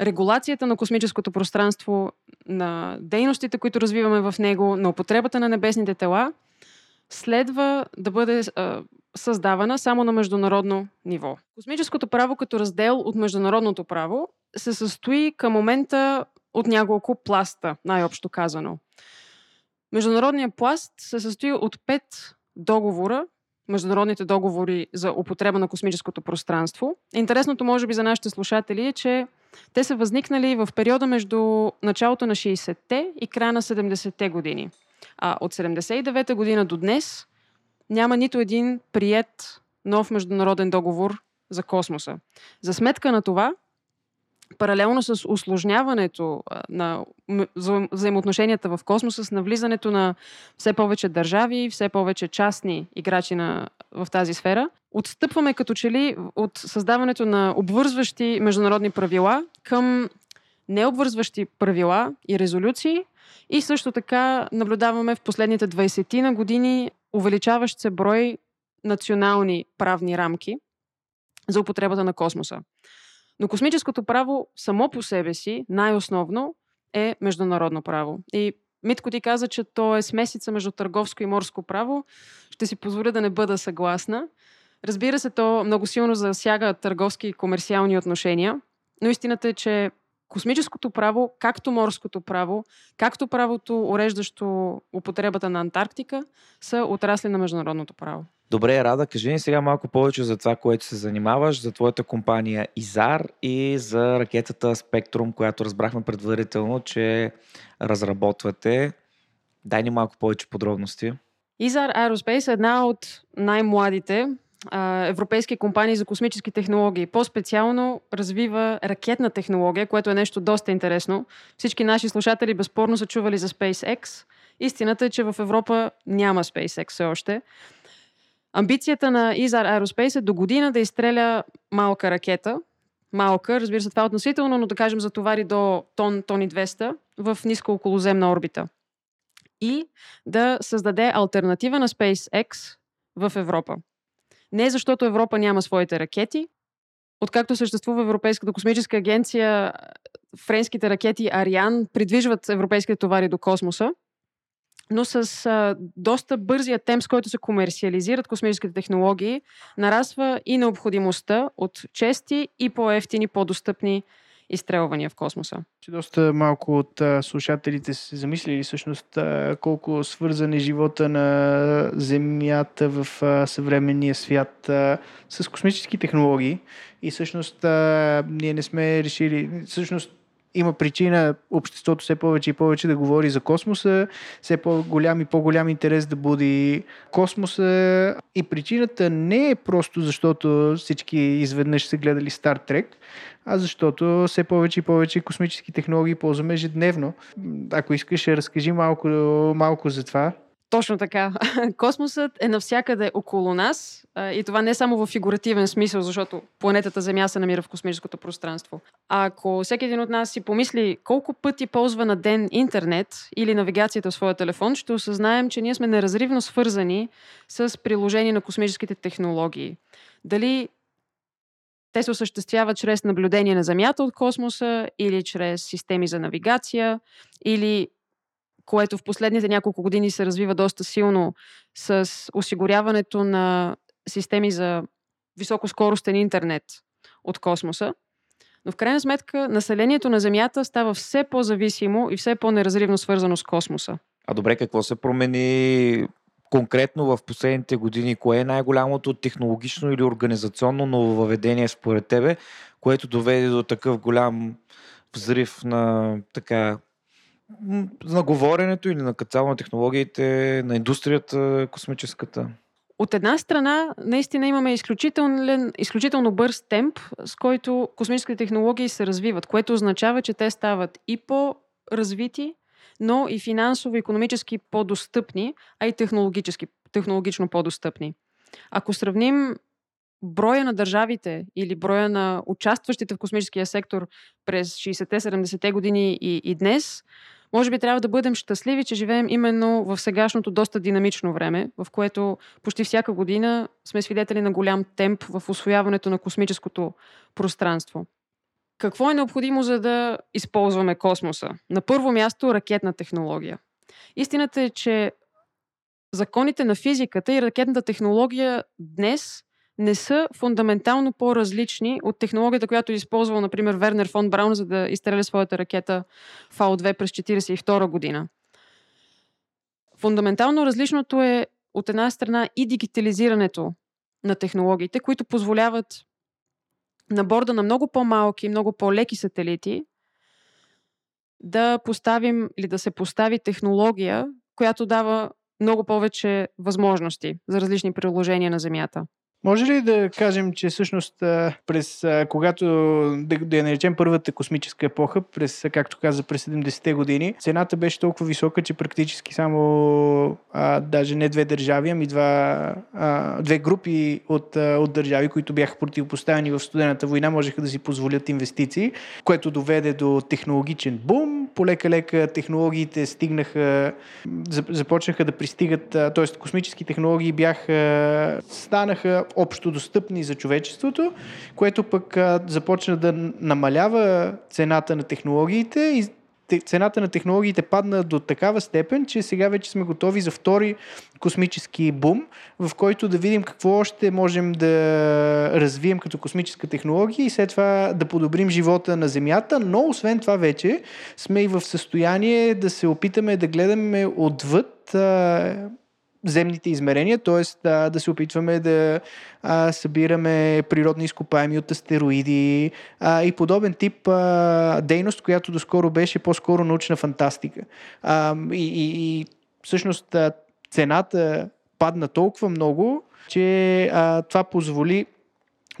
регулацията на космическото пространство, на дейностите, които развиваме в него, на употребата на небесните тела, следва да бъде а, създавана само на международно ниво. Космическото право като раздел от международното право се състои към момента от няколко пласта, най-общо казано. Международният пласт се състои от пет договора, международните договори за употреба на космическото пространство. Интересното, може би, за нашите слушатели е, че те са възникнали в периода между началото на 60-те и края на 70-те години. А от 79-та година до днес няма нито един прият нов международен договор за космоса. За сметка на това, паралелно с усложняването на взаимоотношенията в космоса, с навлизането на все повече държави, все повече частни играчи на, в тази сфера, отстъпваме като че ли от създаването на обвързващи международни правила към необвързващи правила и резолюции и също така наблюдаваме в последните 20 на години увеличаващ се брой национални правни рамки за употребата на космоса. Но космическото право само по себе си, най-основно, е международно право. И Митко ти каза, че то е смесица между търговско и морско право. Ще си позволя да не бъда съгласна. Разбира се, то много силно засяга търговски и комерциални отношения, но истината е, че космическото право, както морското право, както правото, уреждащо употребата на Антарктика, са отрасли на международното право. Добре, Рада, кажи ни сега малко повече за това, което се занимаваш, за твоята компания Изар и за ракетата Спектрум, която разбрахме предварително, че разработвате. Дай ни малко повече подробности. Изар Aerospace е една от най-младите европейски компании за космически технологии. По-специално развива ракетна технология, което е нещо доста интересно. Всички наши слушатели безспорно са чували за SpaceX. Истината е, че в Европа няма SpaceX все още. Амбицията на Изар Aerospace е до година да изстреля малка ракета. Малка, разбира се, това е относително, но да кажем за товари до тон, тони 200 в ниска околоземна орбита. И да създаде альтернатива на SpaceX в Европа. Не защото Европа няма своите ракети. Откакто съществува Европейската космическа агенция, френските ракети Ариан придвижват европейските товари до космоса но с а, доста бързия темп, с който се комерциализират космическите технологии, нараства и необходимостта от чести и по-ефтини, по-достъпни изстрелвания в космоса. Доста малко от слушателите се замислили всъщност колко свързан е живота на Земята в съвременния свят с космически технологии и всъщност ние не сме решили, всъщност има причина обществото все повече и повече да говори за космоса, все по-голям и по-голям интерес да буди космоса. И причината не е просто защото всички изведнъж са гледали Стар Трек, а защото все повече и повече космически технологии ползваме ежедневно. Ако искаш, разкажи малко, малко за това. Точно така. Космосът е навсякъде около нас и това не само в фигуративен смисъл, защото планетата Земя се намира в космическото пространство. А ако всеки един от нас си помисли колко пъти ползва на ден интернет или навигацията в своя телефон, ще осъзнаем, че ние сме неразривно свързани с приложение на космическите технологии. Дали те се осъществяват чрез наблюдение на Земята от космоса или чрез системи за навигация или което в последните няколко години се развива доста силно с осигуряването на системи за високоскоростен интернет от космоса. Но в крайна сметка населението на Земята става все по-зависимо и все по-неразривно свързано с космоса. А добре, какво се промени конкретно в последните години? Кое е най-голямото технологично или организационно нововъведение според тебе, което доведе до такъв голям взрив на така на говоренето или на цяло на технологиите, на индустрията космическата? От една страна, наистина имаме изключително бърз темп, с който космическите технологии се развиват, което означава, че те стават и по-развити, но и финансово, економически по-достъпни, а и технологически, технологично по-достъпни. Ако сравним броя на държавите или броя на участващите в космическия сектор през 60-70-те години и, и днес, може би трябва да бъдем щастливи, че живеем именно в сегашното доста динамично време, в което почти всяка година сме свидетели на голям темп в освояването на космическото пространство. Какво е необходимо за да използваме космоса? На първо място ракетна технология. Истината е, че законите на физиката и ракетната технология днес не са фундаментално по-различни от технологията, която е използвал, например, Вернер фон Браун, за да изстреля своята ракета Фау-2 през 1942 година. Фундаментално различното е от една страна и дигитализирането на технологиите, които позволяват на борда на много по-малки, много по-леки сателити да поставим или да се постави технология, която дава много повече възможности за различни приложения на Земята. Може ли да кажем, че всъщност през, когато, да, да я наречем първата космическа епоха, през, както каза, през 70-те години, цената беше толкова висока, че практически само а, даже не две държави, ами два, а, две групи от, а, от държави, които бяха противопоставени в студената война, можеха да си позволят инвестиции, което доведе до технологичен бум. Полека-лека технологиите стигнаха, започнаха да пристигат, т.е. космически технологии бяха, станаха общо достъпни за човечеството, което пък а, започна да намалява цената на технологиите и цената на технологиите падна до такава степен, че сега вече сме готови за втори космически бум, в който да видим какво още можем да развием като космическа технология и след това да подобрим живота на Земята, но освен това вече сме и в състояние да се опитаме да гледаме отвъд земните измерения, т.е. Да, да се опитваме да а, събираме природни изкопаеми от астероиди а, и подобен тип а, дейност, която доскоро беше по-скоро научна фантастика. А, и, и, и всъщност а, цената падна толкова много, че а, това позволи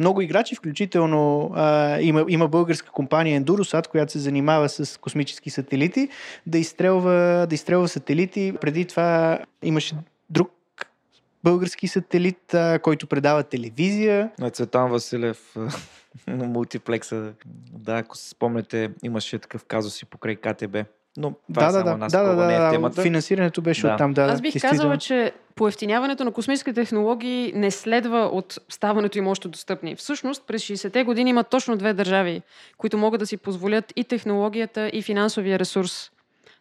много играчи, включително а, има, има българска компания Endurosat, която се занимава с космически сателити, да изстрелва, да изстрелва сателити. Преди това имаше друг български сателит, а, който предава телевизия. На Цветан Василев на мултиплекса. Да, ако се спомняте, имаше такъв казус и покрай КТБ. Но това да, е да, само да, да, да, не е да, темата. Финансирането беше Да. оттам, да. Аз бих казала, че поевтиняването на космическите технологии не следва от ставането им още достъпни. Всъщност, през 60-те години има точно две държави, които могат да си позволят и технологията, и финансовия ресурс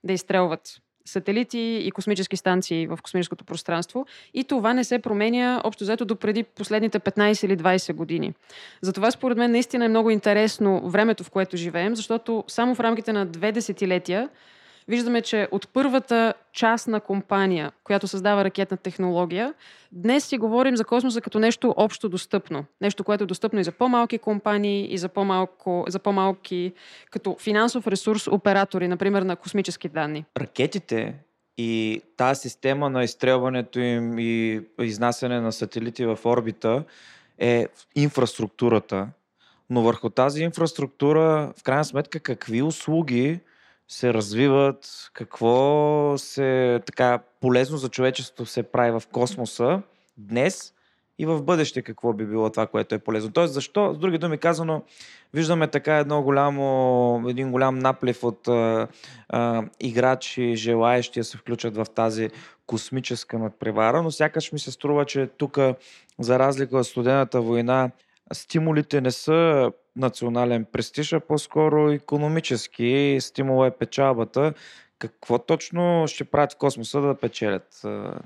да изстрелват сателити и космически станции в космическото пространство. И това не се променя общо взето до преди последните 15 или 20 години. Затова според мен наистина е много интересно времето, в което живеем, защото само в рамките на две десетилетия виждаме, че от първата частна компания, която създава ракетна технология, днес си говорим за космоса като нещо общо достъпно. Нещо, което е достъпно и за по-малки компании, и за, по-малко, за по-малки като финансов ресурс оператори, например на космически данни. Ракетите и тази система на изстрелването им и изнасяне на сателити в орбита е инфраструктурата. Но върху тази инфраструктура, в крайна сметка, какви услуги се развиват, какво се така полезно за човечеството се прави в космоса днес и в бъдеще какво би било това, което е полезно. Тоест, защо, с други думи казано, виждаме така едно голямо, един голям наплив от а, а, играчи, желаещи да се включат в тази космическа надпревара, но сякаш ми се струва, че тук, за разлика от студената война, стимулите не са национален престиж, а по-скоро економически. Стимул е печалбата. Какво точно ще правят в космоса да печелят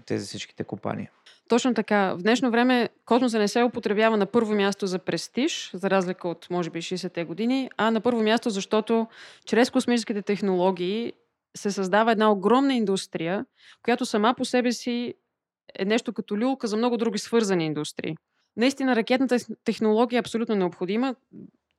тези всичките компании? Точно така. В днешно време космоса не се употребява на първо място за престиж, за разлика от, може би, 60-те години, а на първо място, защото чрез космическите технологии се създава една огромна индустрия, която сама по себе си е нещо като люлка за много други свързани индустрии. Наистина, ракетната технология е абсолютно необходима.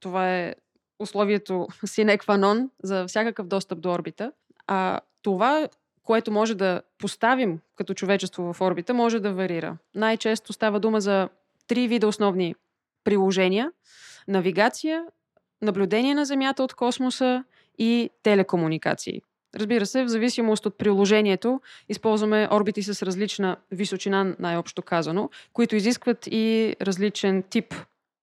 Това е условието sine qua за всякакъв достъп до орбита. А това, което може да поставим като човечество в орбита, може да варира. Най-често става дума за три вида основни приложения навигация, наблюдение на Земята от космоса и телекомуникации. Разбира се, в зависимост от приложението, използваме орбити с различна височина, най-общо казано, които изискват и различен тип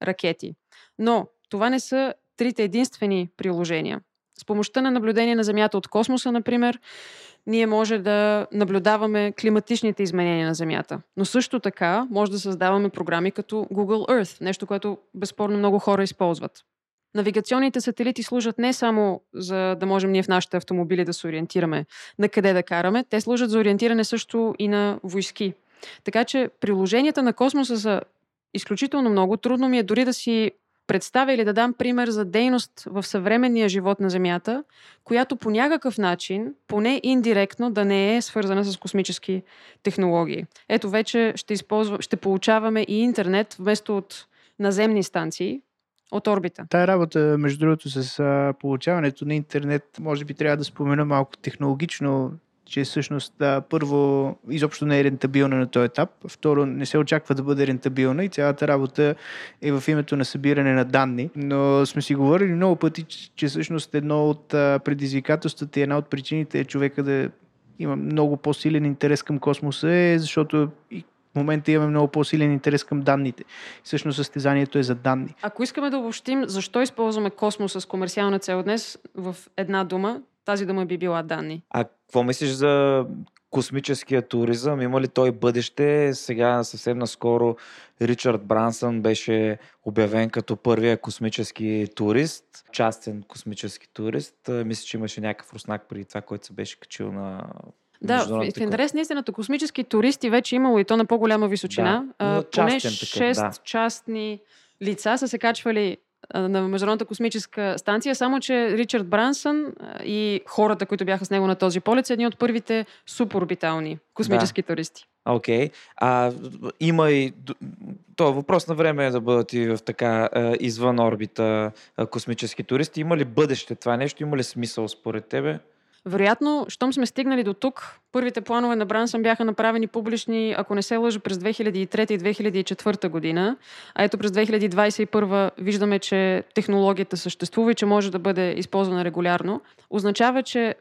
ракети. Но това не са трите единствени приложения. С помощта на наблюдение на Земята от космоса, например, ние може да наблюдаваме климатичните изменения на Земята. Но също така може да създаваме програми като Google Earth, нещо, което безспорно много хора използват. Навигационните сателити служат не само за да можем ние в нашите автомобили да се ориентираме на къде да караме, те служат за ориентиране също и на войски. Така че приложенията на космоса са изключително много. Трудно ми е дори да си представя или да дам пример за дейност в съвременния живот на Земята, която по някакъв начин, поне индиректно, да не е свързана с космически технологии. Ето вече ще, използва, ще получаваме и интернет вместо от наземни станции, от орбита. Тая работа, между другото, с а, получаването на интернет, може би трябва да спомена малко технологично че всъщност да, първо изобщо не е рентабилна на този етап, второ не се очаква да бъде рентабилна и цялата работа е в името на събиране на данни. Но сме си говорили много пъти, че всъщност едно от предизвикателствата и една от причините е човека да има много по-силен интерес към космоса е, защото и в момента имаме много по-силен интерес към данните. Всъщност състезанието е за данни. Ако искаме да обобщим защо използваме космоса с комерциална цел днес в една дума, тази дума би била данни. А какво мислиш за космическия туризъм? Има ли той бъдеще? Сега съвсем наскоро Ричард Брансън беше обявен като първия космически турист, частен космически турист. Мисля, че имаше някакъв руснак преди това, който се беше качил на да, в, интерес на истината, космически туристи вече имало и то на по-голяма височина. Да, а, поне 6 да. частни лица са се качвали на Международната космическа станция, само че Ричард Брансън и хората, които бяха с него на този полет, са едни от първите супорбитални космически да. туристи. Окей. Okay. А има и... То е въпрос на време е да бъдат и в така извън орбита космически туристи. Има ли бъдеще това нещо? Има ли смисъл според тебе? Вероятно, щом сме стигнали до тук, първите планове на Брансън бяха направени публични, ако не се лъжа, през 2003 и 2004 година. А ето през 2021 виждаме, че технологията съществува и че може да бъде използвана регулярно. Означава, че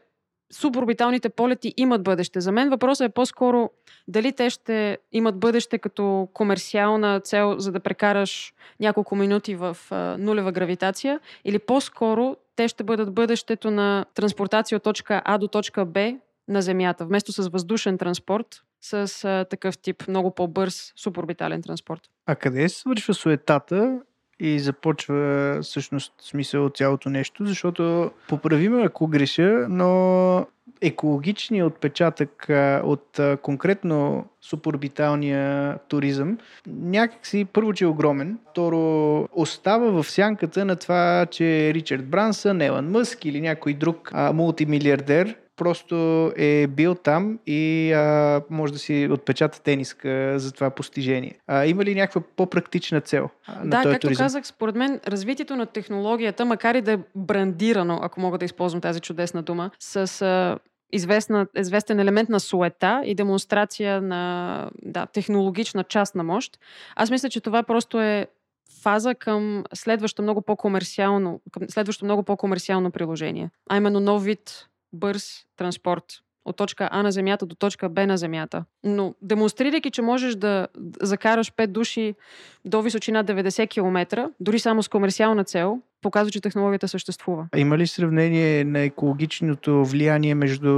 суборбиталните полети имат бъдеще. За мен въпросът е по-скоро дали те ще имат бъдеще като комерциална цел, за да прекараш няколко минути в а, нулева гравитация, или по-скоро те ще бъдат бъдещето на транспортация от точка А до точка Б на Земята, вместо с въздушен транспорт, с а, такъв тип много по-бърз суборбитален транспорт. А къде се свършва суетата и започва всъщност смисъл от цялото нещо, защото поправиме ако греша, но екологичният отпечатък от конкретно суборбиталния туризъм някакси първо, че е огромен, второ остава в сянката на това, че Ричард Брансън, Елън Мъск или някой друг а, мултимилиардер просто е бил там и а, може да си отпечата тениска за това постижение. А, има ли някаква по-практична цел на да, този както туризъм? казах, според мен развитието на технологията, макар и да е брандирано, ако мога да използвам тази чудесна дума, с а, известна, известен елемент на суета и демонстрация на да, технологична част на мощ, аз мисля, че това просто е фаза към следващо много по-комерциално, към следващо много по-комерциално приложение. А именно нов вид бърз транспорт от точка А на Земята до точка Б на Земята. Но демонстрирайки, че можеш да закараш 5 души до височина 90 км, дори само с комерциална цел, показва, че технологията съществува. А има ли сравнение на екологичното влияние между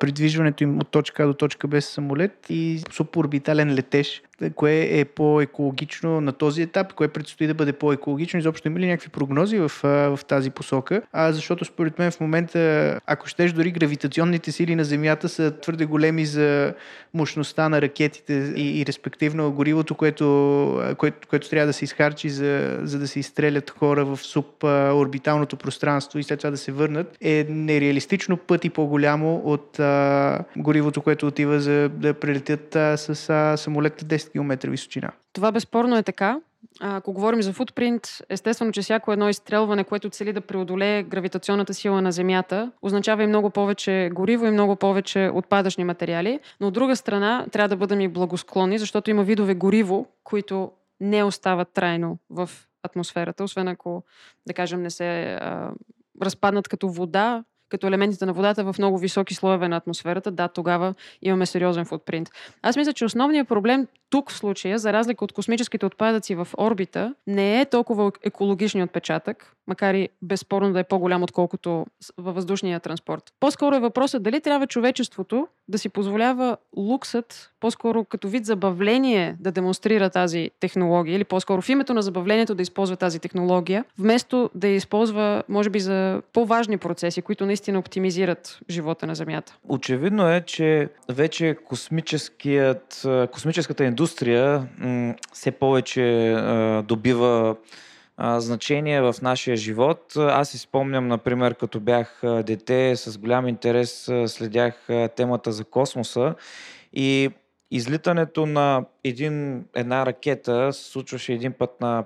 придвижването им от точка А до точка Б с самолет и суборбитален летеж? Кое е по-екологично на този етап? Кое предстои да бъде по-екологично? Изобщо има ли някакви прогнози в, в тази посока? А, защото според мен в момента, ако щеш, дори гравитационните сили на Земята са твърде големи за мощността на ракетите и, и респективно горивото, което, което, което трябва да се изхарчи за, за да се изстрелят хора в суб суборбиталното пространство и след това да се върнат, е нереалистично пъти по-голямо от а, горивото, което отива за да прелетят а, с а, самолет 10 10 км височина. Това безспорно е така. Ако говорим за футпринт, естествено, че всяко едно изстрелване, което цели да преодолее гравитационната сила на Земята, означава и много повече гориво и много повече отпадъчни материали. Но от друга страна, трябва да бъдем и благосклонни, защото има видове гориво, които не остават трайно в атмосферата, освен ако, да кажем, не се а, разпаднат като вода, като елементите на водата в много високи слоеве на атмосферата, да, тогава имаме сериозен футпринт. Аз мисля, че основният проблем тук в случая, за разлика от космическите отпадъци в орбита, не е толкова екологичният отпечатък, макар и безспорно да е по-голям, отколкото във въздушния транспорт. По-скоро е въпросът дали трябва човечеството да си позволява луксът, по-скоро като вид забавление да демонстрира тази технология, или по-скоро в името на забавлението да използва тази технология, вместо да я използва, може би, за по-важни процеси, които наистина оптимизират живота на Земята. Очевидно е, че вече космическият, космическата индустрия все повече добива значение в нашия живот. Аз си спомням, например, като бях дете, с голям интерес следях темата за космоса и излитането на един, една ракета се случваше един път на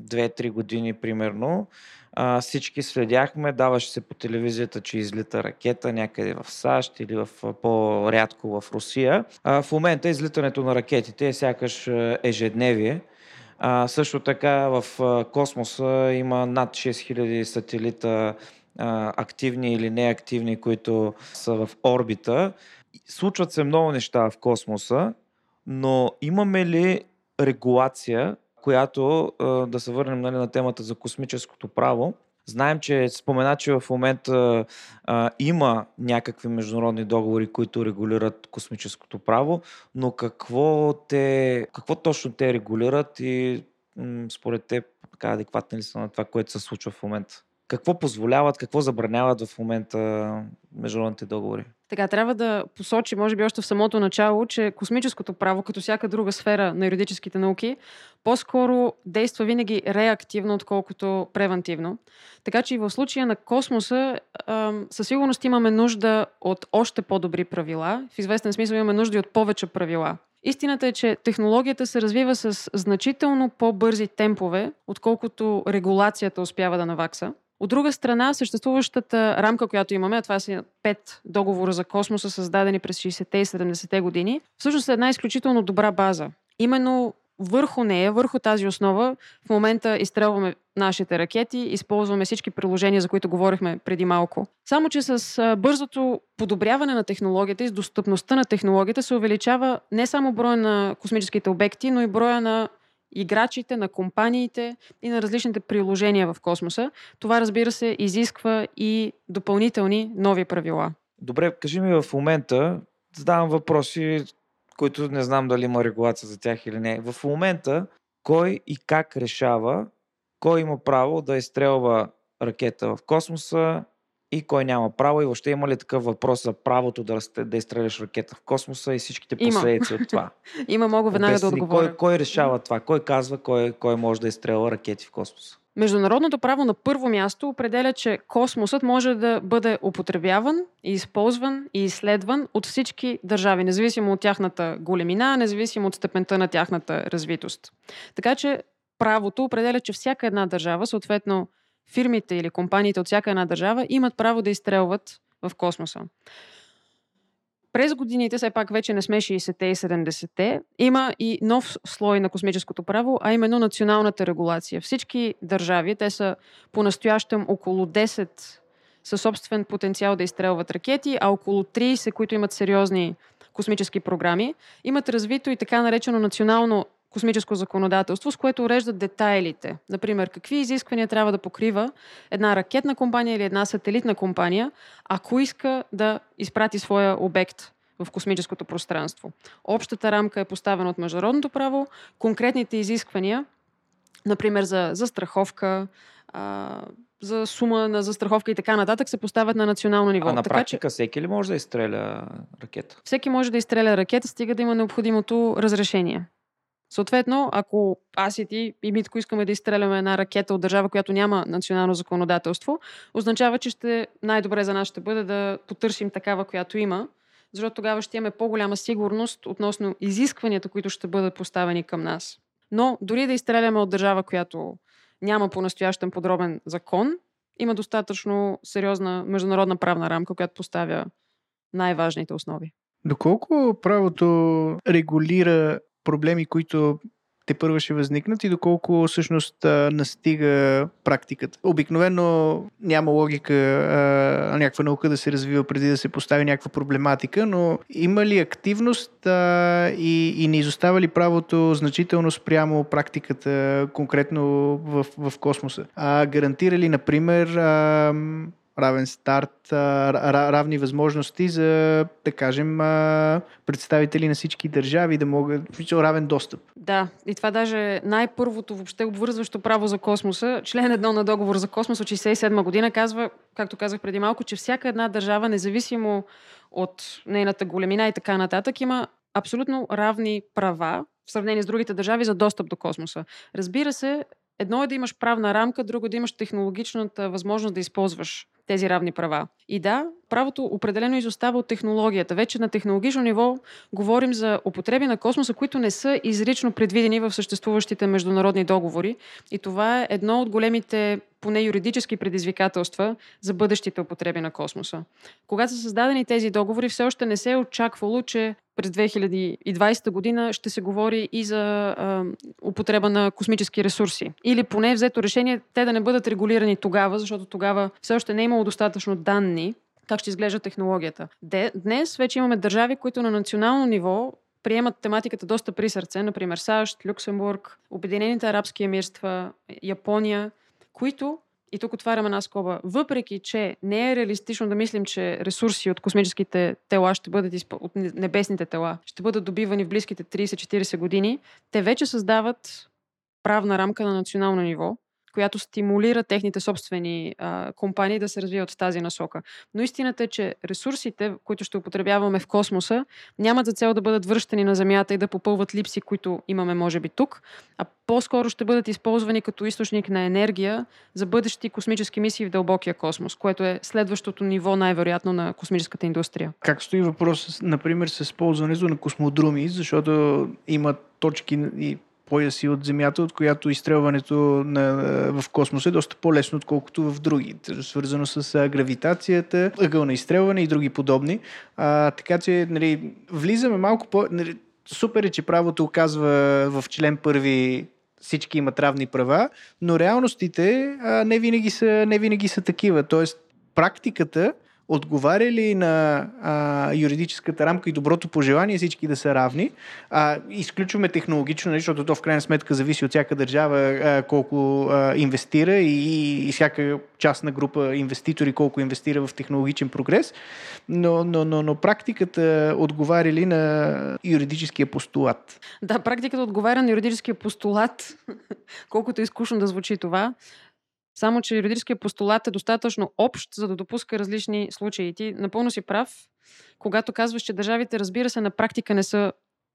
2-3 години примерно. А, всички следяхме, даваше се по телевизията, че излита ракета някъде в САЩ или в, по-рядко в Русия. А, в момента излитането на ракетите е сякаш ежедневие. А, също така в космоса има над 6000 сателита а, активни или неактивни, които са в орбита. Случват се много неща в космоса, но имаме ли регулация, която да се върнем нали, на темата за космическото право? Знаем, че спомена, че в момента а, има някакви международни договори, които регулират космическото право, но какво, те, какво точно те регулират и м, според те така адекватни ли са на това, което се случва в момента? Какво позволяват, какво забраняват в момента международните договори? Така, трябва да посочи, може би още в самото начало, че космическото право, като всяка друга сфера на юридическите науки, по-скоро действа винаги реактивно, отколкото превентивно. Така че и в случая на космоса със сигурност имаме нужда от още по-добри правила. В известен смисъл имаме нужда и от повече правила. Истината е, че технологията се развива с значително по-бързи темпове, отколкото регулацията успява да навакса. От друга страна, съществуващата рамка, която имаме, а това са пет договора за космоса, създадени през 60-те и 70-те години, всъщност е една изключително добра база. Именно върху нея, върху тази основа, в момента изстрелваме нашите ракети, използваме всички приложения, за които говорихме преди малко. Само, че с бързото подобряване на технологията и с достъпността на технологията се увеличава не само броя на космическите обекти, но и броя на играчите, на компаниите и на различните приложения в космоса. Това, разбира се, изисква и допълнителни нови правила. Добре, кажи ми в момента, задавам въпроси, които не знам дали има регулация за тях или не. В момента, кой и как решава, кой има право да изстрелва ракета в космоса и кой няма право и въобще има ли такъв въпрос за правото да, да изстреляш ракета в космоса и всичките Има. последици от това? Има, мога веднага да Обясни, отговоря. Кой, кой решава това? Кой казва кой, кой може да изстрелва ракети в космоса? Международното право на първо място определя, че космосът може да бъде употребяван, и използван и изследван от всички държави, независимо от тяхната големина, независимо от степента на тяхната развитост. Така че правото определя, че всяка една държава, съответно фирмите или компаниите от всяка една държава, имат право да изстрелват в космоса. През годините, все пак вече не сме 60-те и 70-те, има и нов слой на космическото право, а именно националната регулация. Всички държави, те са по-настоящем около 10 със собствен потенциал да изстрелват ракети, а около 30, които имат сериозни космически програми, имат развито и така наречено национално космическо законодателство, с което уреждат детайлите. Например, какви изисквания трябва да покрива една ракетна компания или една сателитна компания, ако иска да изпрати своя обект в космическото пространство. Общата рамка е поставена от международното право, конкретните изисквания, например за, за страховка, а, за сума на застраховка и така нататък, се поставят на национално ниво. А на така, че практика всеки ли може да изстреля ракета? всеки може да изстреля ракета, стига да има необходимото разрешение. Съответно, ако аз и ти и Митко искаме да изстреляме една ракета от държава, която няма национално законодателство, означава, че ще най-добре за нас ще бъде да потърсим такава, която има, защото тогава ще имаме по-голяма сигурност относно изискванията, които ще бъдат поставени към нас. Но дори да изстреляме от държава, която няма по-настоящен подробен закон, има достатъчно сериозна международна правна рамка, която поставя най-важните основи. Доколко правото регулира проблеми, които те първо ще възникнат и доколко всъщност настига практиката. Обикновено няма логика а, някаква наука да се развива преди да се постави някаква проблематика, но има ли активност а, и, и не изостава ли правото значително спрямо практиката конкретно в, в космоса? А, гарантира ли, например, а, равен старт, равни възможности за, да кажем, представители на всички държави да могат, равен достъп. Да, и това даже най-първото въобще обвързващо право за космоса, член едно на договор за космос от 67 година казва, както казах преди малко, че всяка една държава, независимо от нейната големина и така нататък, има абсолютно равни права в сравнение с другите държави за достъп до космоса. Разбира се, едно е да имаш правна рамка, друго е да имаш технологичната възможност да използваш тези равни права. И да, правото определено изостава от технологията. Вече на технологично ниво говорим за употреби на космоса, които не са изрично предвидени в съществуващите международни договори. И това е едно от големите поне юридически предизвикателства за бъдещите употреби на космоса. Когато са създадени тези договори, все още не се е очаквало, че през 2020 година ще се говори и за а, употреба на космически ресурси. Или поне е взето решение те да не бъдат регулирани тогава, защото тогава все още не е имало достатъчно данни как ще изглежда технологията. Де, днес вече имаме държави, които на национално ниво приемат тематиката доста при сърце, например САЩ, Люксембург, Обединените арабски емирства, Япония, които и тук отварям една скоба. Въпреки, че не е реалистично да мислим, че ресурси от космическите тела ще бъдат изп... от небесните тела ще бъдат добивани в близките 30-40 години, те вече създават правна рамка на национално ниво, която стимулира техните собствени а, компании да се развиват в тази насока. Но истината е, че ресурсите, които ще употребяваме в космоса, нямат за цел да бъдат връщани на Земята и да попълват липси, които имаме, може би, тук, а по-скоро ще бъдат използвани като източник на енергия за бъдещи космически мисии в дълбокия космос, което е следващото ниво, най-вероятно, на космическата индустрия. Как стои въпрос, например, с използването на космодруми, защото има точки и пояси от Земята, от която изстрелването на, в космоса е доста по-лесно, отколкото в други. Свързано с гравитацията, ъгъл на изстрелване и други подобни. А, така че нали, влизаме малко по... Нали, супер е, че правото оказва в член първи всички имат равни права, но реалностите а, не, винаги са, не винаги са такива. Тоест, практиката отговаря ли на а, юридическата рамка и доброто пожелание всички да са равни. А, изключваме технологично, нали, защото то в крайна сметка зависи от всяка държава а, колко а, инвестира и, и всяка частна група инвеститори колко инвестира в технологичен прогрес, но, но, но, но практиката отговаря ли на юридическия постулат? Да, практиката отговаря на юридическия постулат, колкото е изкушно да звучи това. Само, че юридическия постулат е достатъчно общ, за да допуска различни случаи. Ти напълно си прав, когато казваш, че държавите, разбира се, на практика не са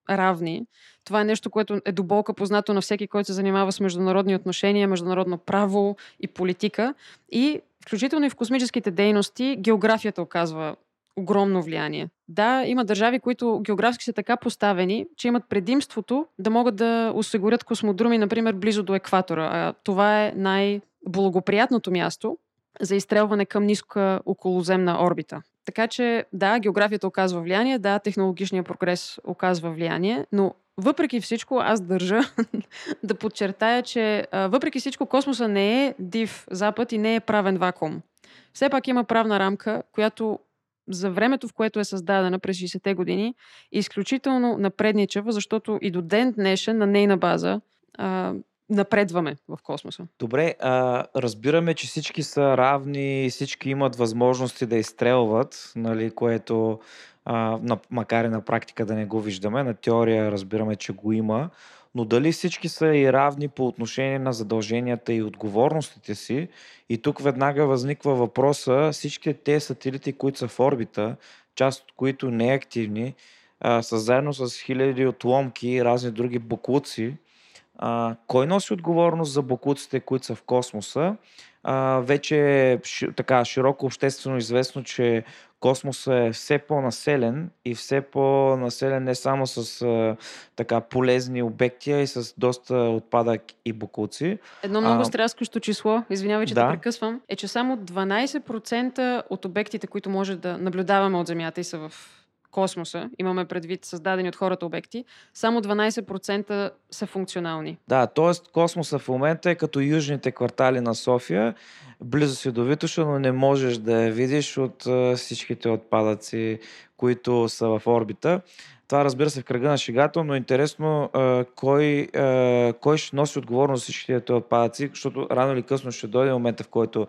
равни. Това е нещо, което е доболка познато на всеки, който се занимава с международни отношения, международно право и политика. И включително и в космическите дейности географията оказва огромно влияние. Да, има държави, които географски са така поставени, че имат предимството да могат да осигурят космодруми, например, близо до екватора. А това е най- благоприятното място за изстрелване към ниска околоземна орбита. Така че, да, географията оказва влияние, да, технологичният прогрес оказва влияние, но въпреки всичко, аз държа да подчертая, че въпреки всичко космоса не е див запад и не е правен вакуум. Все пак има правна рамка, която за времето, в което е създадена през 60-те години, е изключително напредничава, защото и до ден днешен на нейна база напредваме в космоса. Добре, а, разбираме, че всички са равни, всички имат възможности да изстрелват, нали, което а, на, макар и на практика да не го виждаме, на теория разбираме, че го има, но дали всички са и равни по отношение на задълженията и отговорностите си. И тук веднага възниква въпроса, всички те сателити, които са в орбита, част от които не е активни, а, са заедно с хиляди отломки и разни други буклуци, а, кой носи отговорност за бокуците, които са в космоса? А, вече е така широко обществено известно, че космосът е все по-населен и все по-населен не само с а, така полезни обекти, а и с доста отпадък и букуци. Едно много А, стряскащо число, извинявай, че да. да. те прекъсвам, е, че само 12% от обектите, които може да наблюдаваме от Земята и са в космоса, имаме предвид създадени от хората обекти, само 12% са функционални. Да, т.е. космоса в момента е като южните квартали на София, близо си до Витоша, но не можеш да я видиш от всичките отпадъци, които са в орбита. Това разбира се в кръга на шегата, но интересно а, кой, кой ще носи отговорност за всичките отпадъци, защото рано или късно ще дойде момента, в който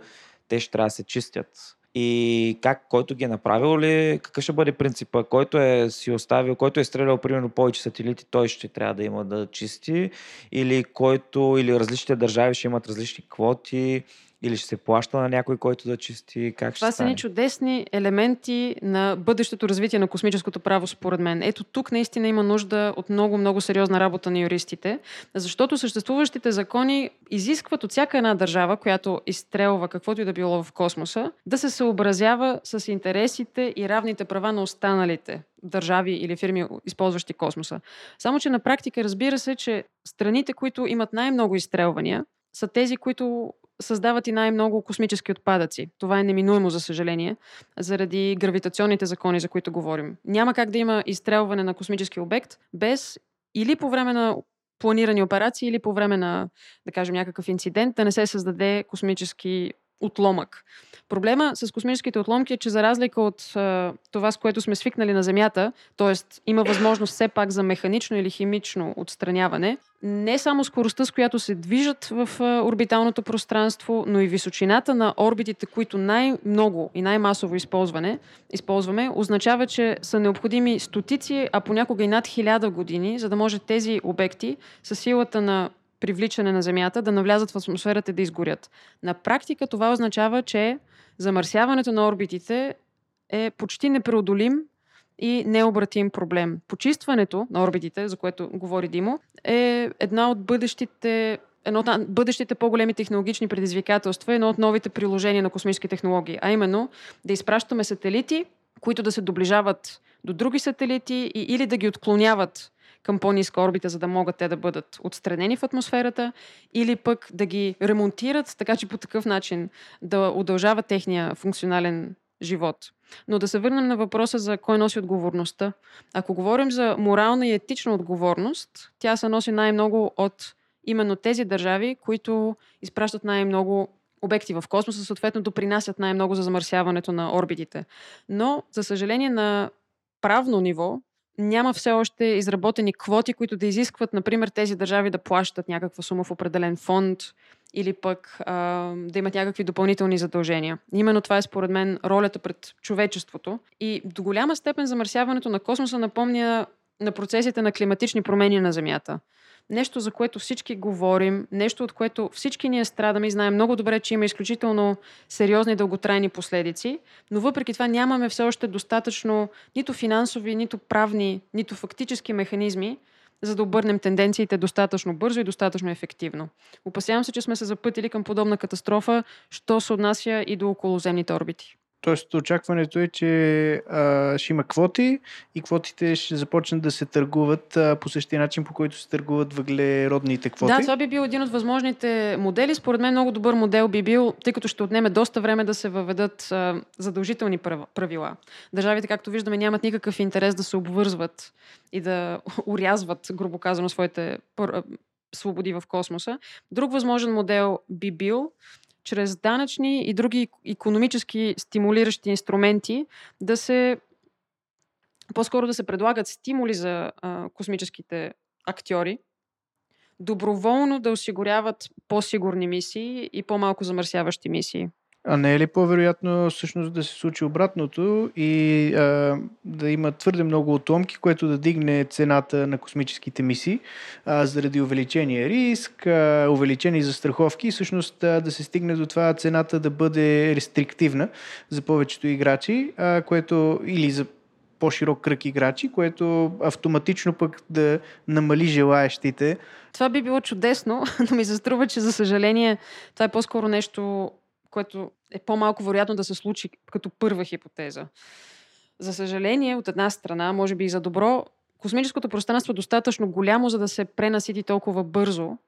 те ще трябва да се чистят. И как, който ги е направил ли, какъв ще бъде принципа, който е си оставил, който е стрелял примерно повече сателити, той ще трябва да има да чисти, или който, или различните държави ще имат различни квоти, или ще се плаща на някой, който да чисти, как ще Това са стане? ни чудесни елементи на бъдещето развитие на космическото право, според мен. Ето тук наистина има нужда от много, много сериозна работа на юристите, защото съществуващите закони изискват от всяка една държава, която изстрелва каквото и да било в космоса, да се съобразява с интересите и равните права на останалите държави или фирми, използващи космоса. Само, че на практика разбира се, че страните, които имат най-много изстрелвания, са тези, които създават и най-много космически отпадъци. Това е неминуемо, за съжаление, заради гравитационните закони, за които говорим. Няма как да има изстрелване на космически обект без или по време на планирани операции, или по време на, да кажем, някакъв инцидент, да не се създаде космически отломък. Проблема с космическите отломки е, че за разлика от а, това, с което сме свикнали на Земята, т.е. има възможност все пак за механично или химично отстраняване, не само скоростта, с която се движат в а, орбиталното пространство, но и височината на орбитите, които най-много и най-масово използване, използваме, означава, че са необходими стотици, а понякога и над хиляда години, за да може тези обекти с силата на привличане на Земята да навлязат в атмосферата и да изгорят. На практика това означава, че замърсяването на орбитите е почти непреодолим и необратим проблем. Почистването на орбитите, за което говори Димо, е една от бъдещите едно от бъдещите по-големи технологични предизвикателства, едно от новите приложения на космически технологии, а именно да изпращаме сателити, които да се доближават до други сателити и, или да ги отклоняват към по-ниска орбита, за да могат те да бъдат отстранени в атмосферата, или пък да ги ремонтират, така че по такъв начин да удължават техния функционален живот. Но да се върнем на въпроса за кой носи отговорността. Ако говорим за морална и етична отговорност, тя се носи най-много от именно тези държави, които изпращат най-много обекти в космоса, съответно допринасят най-много за замърсяването на орбитите. Но, за съжаление, на правно ниво няма все още изработени квоти, които да изискват, например, тези държави да плащат някаква сума в определен фонд или пък а, да имат някакви допълнителни задължения. Именно това е, според мен, ролята пред човечеството. И до голяма степен замърсяването на космоса напомня на процесите на климатични промени на Земята. Нещо, за което всички говорим, нещо, от което всички ние страдаме и знаем много добре, че има изключително сериозни дълготрайни последици, но въпреки това нямаме все още достатъчно нито финансови, нито правни, нито фактически механизми, за да обърнем тенденциите достатъчно бързо и достатъчно ефективно. Опасявам се, че сме се запътили към подобна катастрофа, що се отнася и до околоземните орбити. Тоест, очакването е, че а, ще има квоти и квотите ще започнат да се търгуват а, по същия начин, по който се търгуват въглеродните квоти. Да, това би бил един от възможните модели. Според мен много добър модел би бил, тъй като ще отнеме доста време да се въведат а, задължителни прав- правила. Държавите, както виждаме, нямат никакъв интерес да се обвързват и да урязват, грубо казано, своите свободи в космоса. Друг възможен модел би бил чрез данъчни и други економически стимулиращи инструменти да се по-скоро да се предлагат стимули за а, космическите актьори, доброволно да осигуряват по-сигурни мисии и по-малко замърсяващи мисии. А не е ли по-вероятно всъщност да се случи обратното и а, да има твърде много отломки, което да дигне цената на космическите мисии а, заради увеличения риск, а, увеличени застраховки и всъщност а, да се стигне до това цената да бъде рестриктивна за повечето играчи, а, което или за по-широк кръг играчи, което автоматично пък да намали желаящите. Това би било чудесно, но ми се струва, че за съжаление това е по-скоро нещо, което е по-малко вероятно да се случи като първа хипотеза. За съжаление, от една страна, може би и за добро, космическото пространство е достатъчно голямо, за да се пренасити толкова бързо.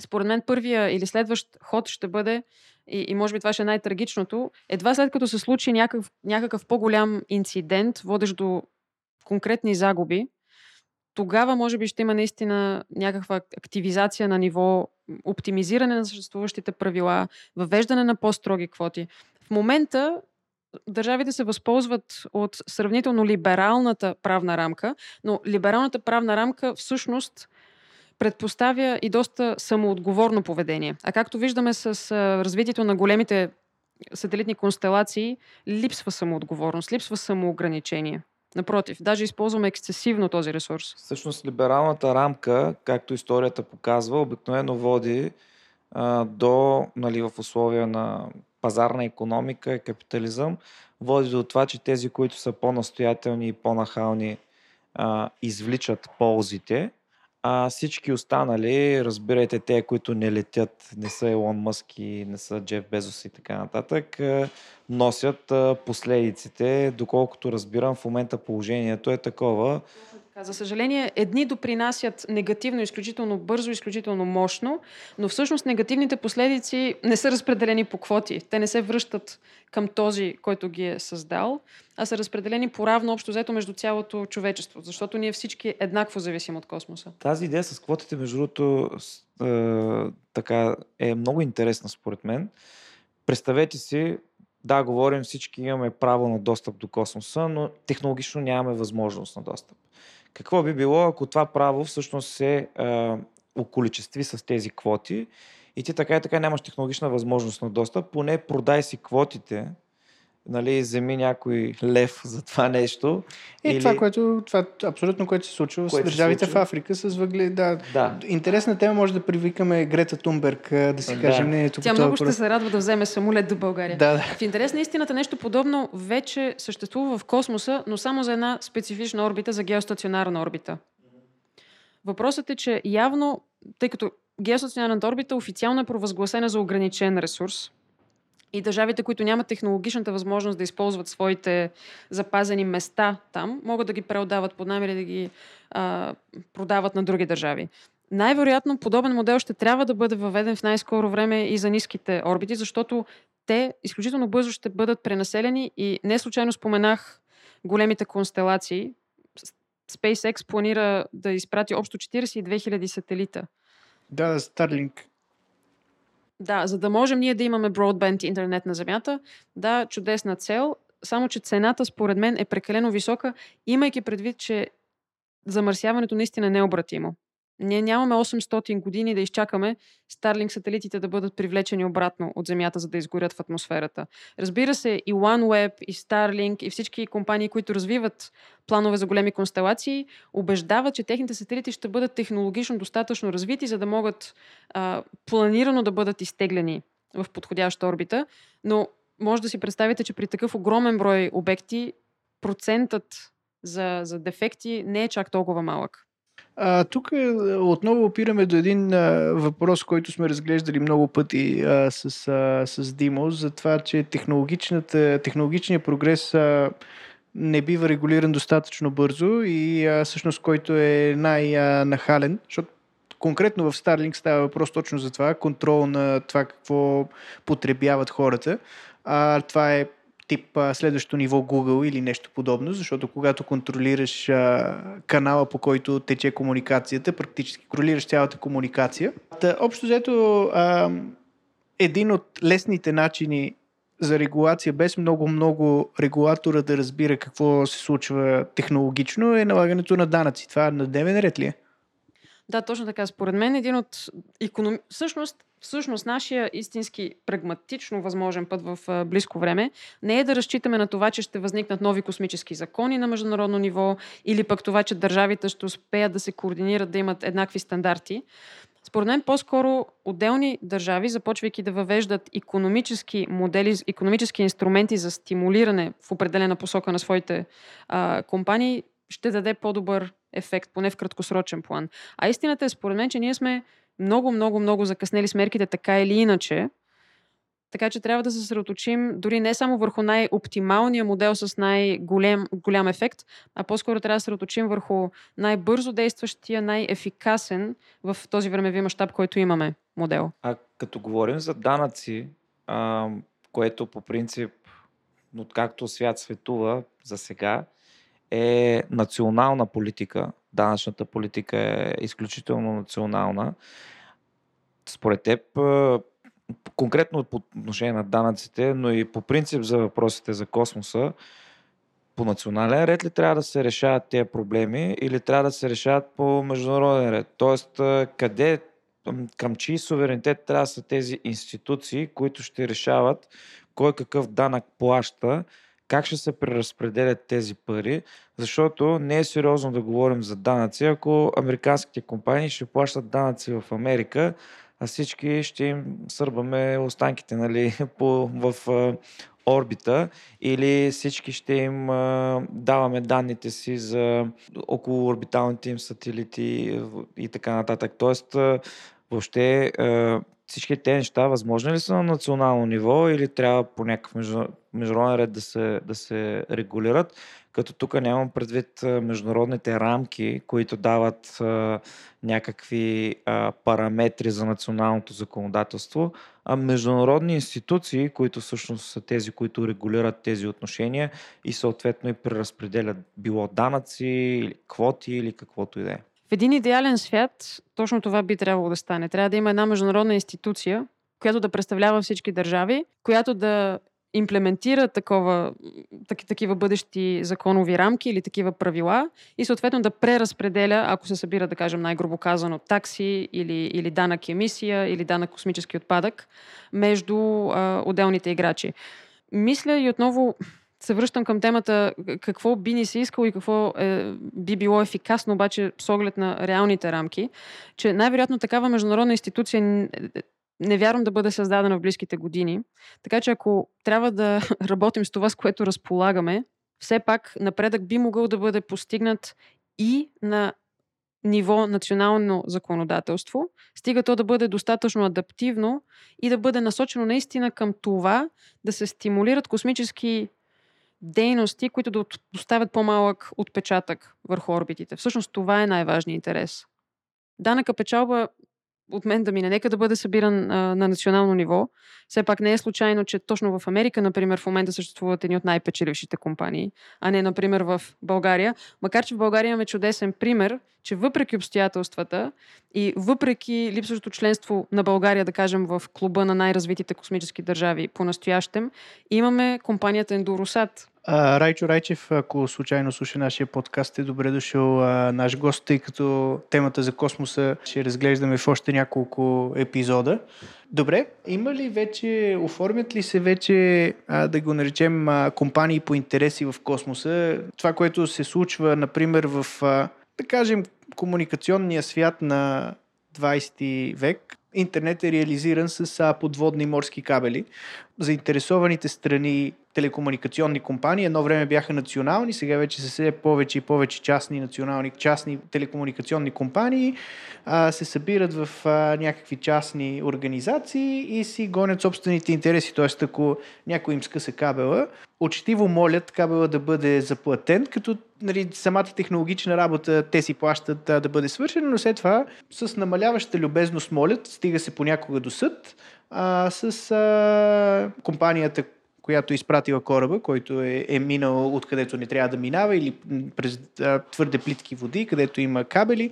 Според мен първия или следващ ход ще бъде, и, и може би това ще е най-трагичното, едва след като се случи някакъв, някакъв по-голям инцидент, водещ до конкретни загуби, тогава може би ще има наистина някаква активизация на ниво оптимизиране на съществуващите правила, въвеждане на по-строги квоти. В момента държавите се възползват от сравнително либералната правна рамка, но либералната правна рамка всъщност предпоставя и доста самоотговорно поведение. А както виждаме с развитието на големите сателитни констелации, липсва самоотговорност, липсва самоограничение. Напротив, даже използваме ексцесивно този ресурс. Всъщност либералната рамка, както историята показва, обикновено води а, до, нали, в условия на пазарна економика и капитализъм, води до това, че тези, които са по-настоятелни и по-нахални, а, извличат ползите, а всички останали, разбирайте те, които не летят, не са Елон Мъск и не са Джеф Безос и така нататък, носят последиците. Доколкото разбирам, в момента положението е такова, за съжаление, едни допринасят негативно, изключително бързо, изключително мощно, но всъщност негативните последици не са разпределени по квоти. Те не се връщат към този, който ги е създал, а са разпределени по-равно общо взето между цялото човечество, защото ние всички еднакво зависим от космоса. Тази идея с квотите, между другото, е, така, е много интересна според мен. Представете си, да, говорим, всички имаме право на достъп до космоса, но технологично нямаме възможност на достъп. Какво би било, ако това право всъщност се околичестви с тези квоти и ти така и така нямаш технологична възможност на достъп, поне продай си квотите, нали, вземи някой лев за това нещо. Е, или... това, което, това абсолютно, което се случва с държавите случва. в Африка с въгле. Да. да. Интересна тема може да привикаме Грета Тунберг, да си да. кажем мнението. Тя много ще се радва да вземе самолет до България. Да, да. В интерес на истината нещо подобно вече съществува в космоса, но само за една специфична орбита, за геостационарна орбита. Въпросът е, че явно, тъй като геостационарната орбита официално е провъзгласена за ограничен ресурс, и държавите, които нямат технологичната възможност да използват своите запазени места там, могат да ги преодават под намери да ги а, продават на други държави. Най-вероятно подобен модел ще трябва да бъде въведен в най-скоро време и за ниските орбити, защото те изключително бързо ще бъдат пренаселени и не случайно споменах големите констелации. SpaceX планира да изпрати общо 42 000 сателита. Да, Starlink. Да, за да можем ние да имаме broadband интернет на Земята, да, чудесна цел, само че цената според мен е прекалено висока, имайки предвид, че замърсяването наистина е необратимо. Ние нямаме 800 години да изчакаме Starlink сателитите да бъдат привлечени обратно от Земята, за да изгорят в атмосферата. Разбира се, и OneWeb, и Starlink, и всички компании, които развиват планове за големи констелации, убеждават, че техните сателити ще бъдат технологично достатъчно развити, за да могат а, планирано да бъдат изтеглени в подходяща орбита. Но може да си представите, че при такъв огромен брой обекти процентът за, за дефекти не е чак толкова малък. А, тук е, отново опираме до един а, въпрос, който сме разглеждали много пъти а, с, а, с Димо, за това, че технологичният прогрес а, не бива регулиран достатъчно бързо и а, всъщност който е най-нахален, защото конкретно в Starlink става въпрос точно за това, контрол на това какво потребяват хората. А, това е тип а, следващото ниво Google или нещо подобно, защото когато контролираш а, канала по който тече комуникацията, практически контролираш цялата комуникация. Та, общо взето, а, един от лесните начини за регулация, без много-много регулатора да разбира какво се случва технологично, е налагането на данъци. Това на дневен ред ли е? Да, точно така. Според мен един от економ... Всъщност, всъщност нашия истински прагматично възможен път в близко време не е да разчитаме на това, че ще възникнат нови космически закони на международно ниво или пък това, че държавите ще успеят да се координират, да имат еднакви стандарти. Според мен по-скоро отделни държави, започвайки да въвеждат економически модели, економически инструменти за стимулиране в определена посока на своите а, компании, ще даде по-добър ефект, поне в краткосрочен план. А истината е, според мен, че ние сме много, много, много закъснели с мерките така или иначе. Така че трябва да се съсредоточим дори не само върху най-оптималния модел с най-голям голям ефект, а по-скоро трябва да се съсредоточим върху най-бързо действащия, най-ефикасен в този времеви мащаб, който имаме модел. А като говорим за данъци, а, което по принцип, откакто свят светува за сега, е национална политика. Данъчната политика е изключително национална. Според теб, конкретно по отношение на данъците, но и по принцип за въпросите за космоса, по национален ред ли трябва да се решават тези проблеми или трябва да се решават по международен ред? Тоест, къде, към чии суверенитет трябва да са тези институции, които ще решават кой какъв данък плаща, как ще се преразпределят тези пари, защото не е сериозно да говорим за данъци, ако американските компании ще плащат данъци в Америка, а всички ще им сърбаме останките нали, по, в орбита или всички ще им а, даваме данните си за около орбиталните им сателити и така нататък. Тоест, а, въобще а, всички тези неща възможни ли са на национално ниво или трябва по някакъв международен ред да се, да се регулират? Като тук нямам предвид международните рамки, които дават а, някакви а, параметри за националното законодателство, а международни институции, които всъщност са тези, които регулират тези отношения и съответно и преразпределят било данъци или квоти или каквото и да е. В един идеален свят точно това би трябвало да стане. Трябва да има една международна институция, която да представлява всички държави, която да имплементира такова, так, такива бъдещи законови рамки или такива правила и съответно да преразпределя, ако се събира, да кажем най-грубо казано, такси или, или данък емисия или данък космически отпадък между а, отделните играчи. Мисля и отново се връщам към темата какво би ни се искало и какво е, би било ефикасно, обаче с оглед на реалните рамки, че най-вероятно такава международна институция не вярвам да бъде създадена в близките години. Така че ако трябва да работим с това, с което разполагаме, все пак напредък би могъл да бъде постигнат и на ниво национално законодателство, стига то да бъде достатъчно адаптивно и да бъде насочено наистина към това да се стимулират космически дейности, които да поставят по-малък отпечатък върху орбитите. Всъщност това е най-важният интерес. Данъка печалба от мен да мине. Нека да бъде събиран а, на национално ниво. Все пак не е случайно, че точно в Америка, например, в момента съществуват едни от най-печелившите компании, а не, например, в България. Макар, че в България имаме чудесен пример, че въпреки обстоятелствата и въпреки липсващото членство на България, да кажем, в клуба на най-развитите космически държави по-настоящем, имаме компанията Endurosat, Райчо Райчев, ако случайно слуша нашия подкаст, е добре дошъл а, наш гост, тъй като темата за космоса ще разглеждаме в още няколко епизода. Добре, има ли вече, оформят ли се вече, а, да го наречем, а, компании по интереси в космоса? Това, което се случва, например, в, а, да кажем, комуникационния свят на 20 век, интернет е реализиран с а, подводни морски кабели. Заинтересованите страни телекомуникационни компании. Едно време бяха национални, сега вече са все повече и повече частни национални, частни телекомуникационни компании а, се събират в а, някакви частни организации и си гонят собствените интереси. Тоест, ако някой им скъса кабела, учтиво молят кабела да бъде заплатен, като нали, самата технологична работа те си плащат а, да бъде свършена, но след това с намаляваща любезност молят, стига се понякога до съд, а, с а, компанията, която е изпратила кораба, който е, е минал откъдето не трябва да минава или през а, твърде плитки води, където има кабели.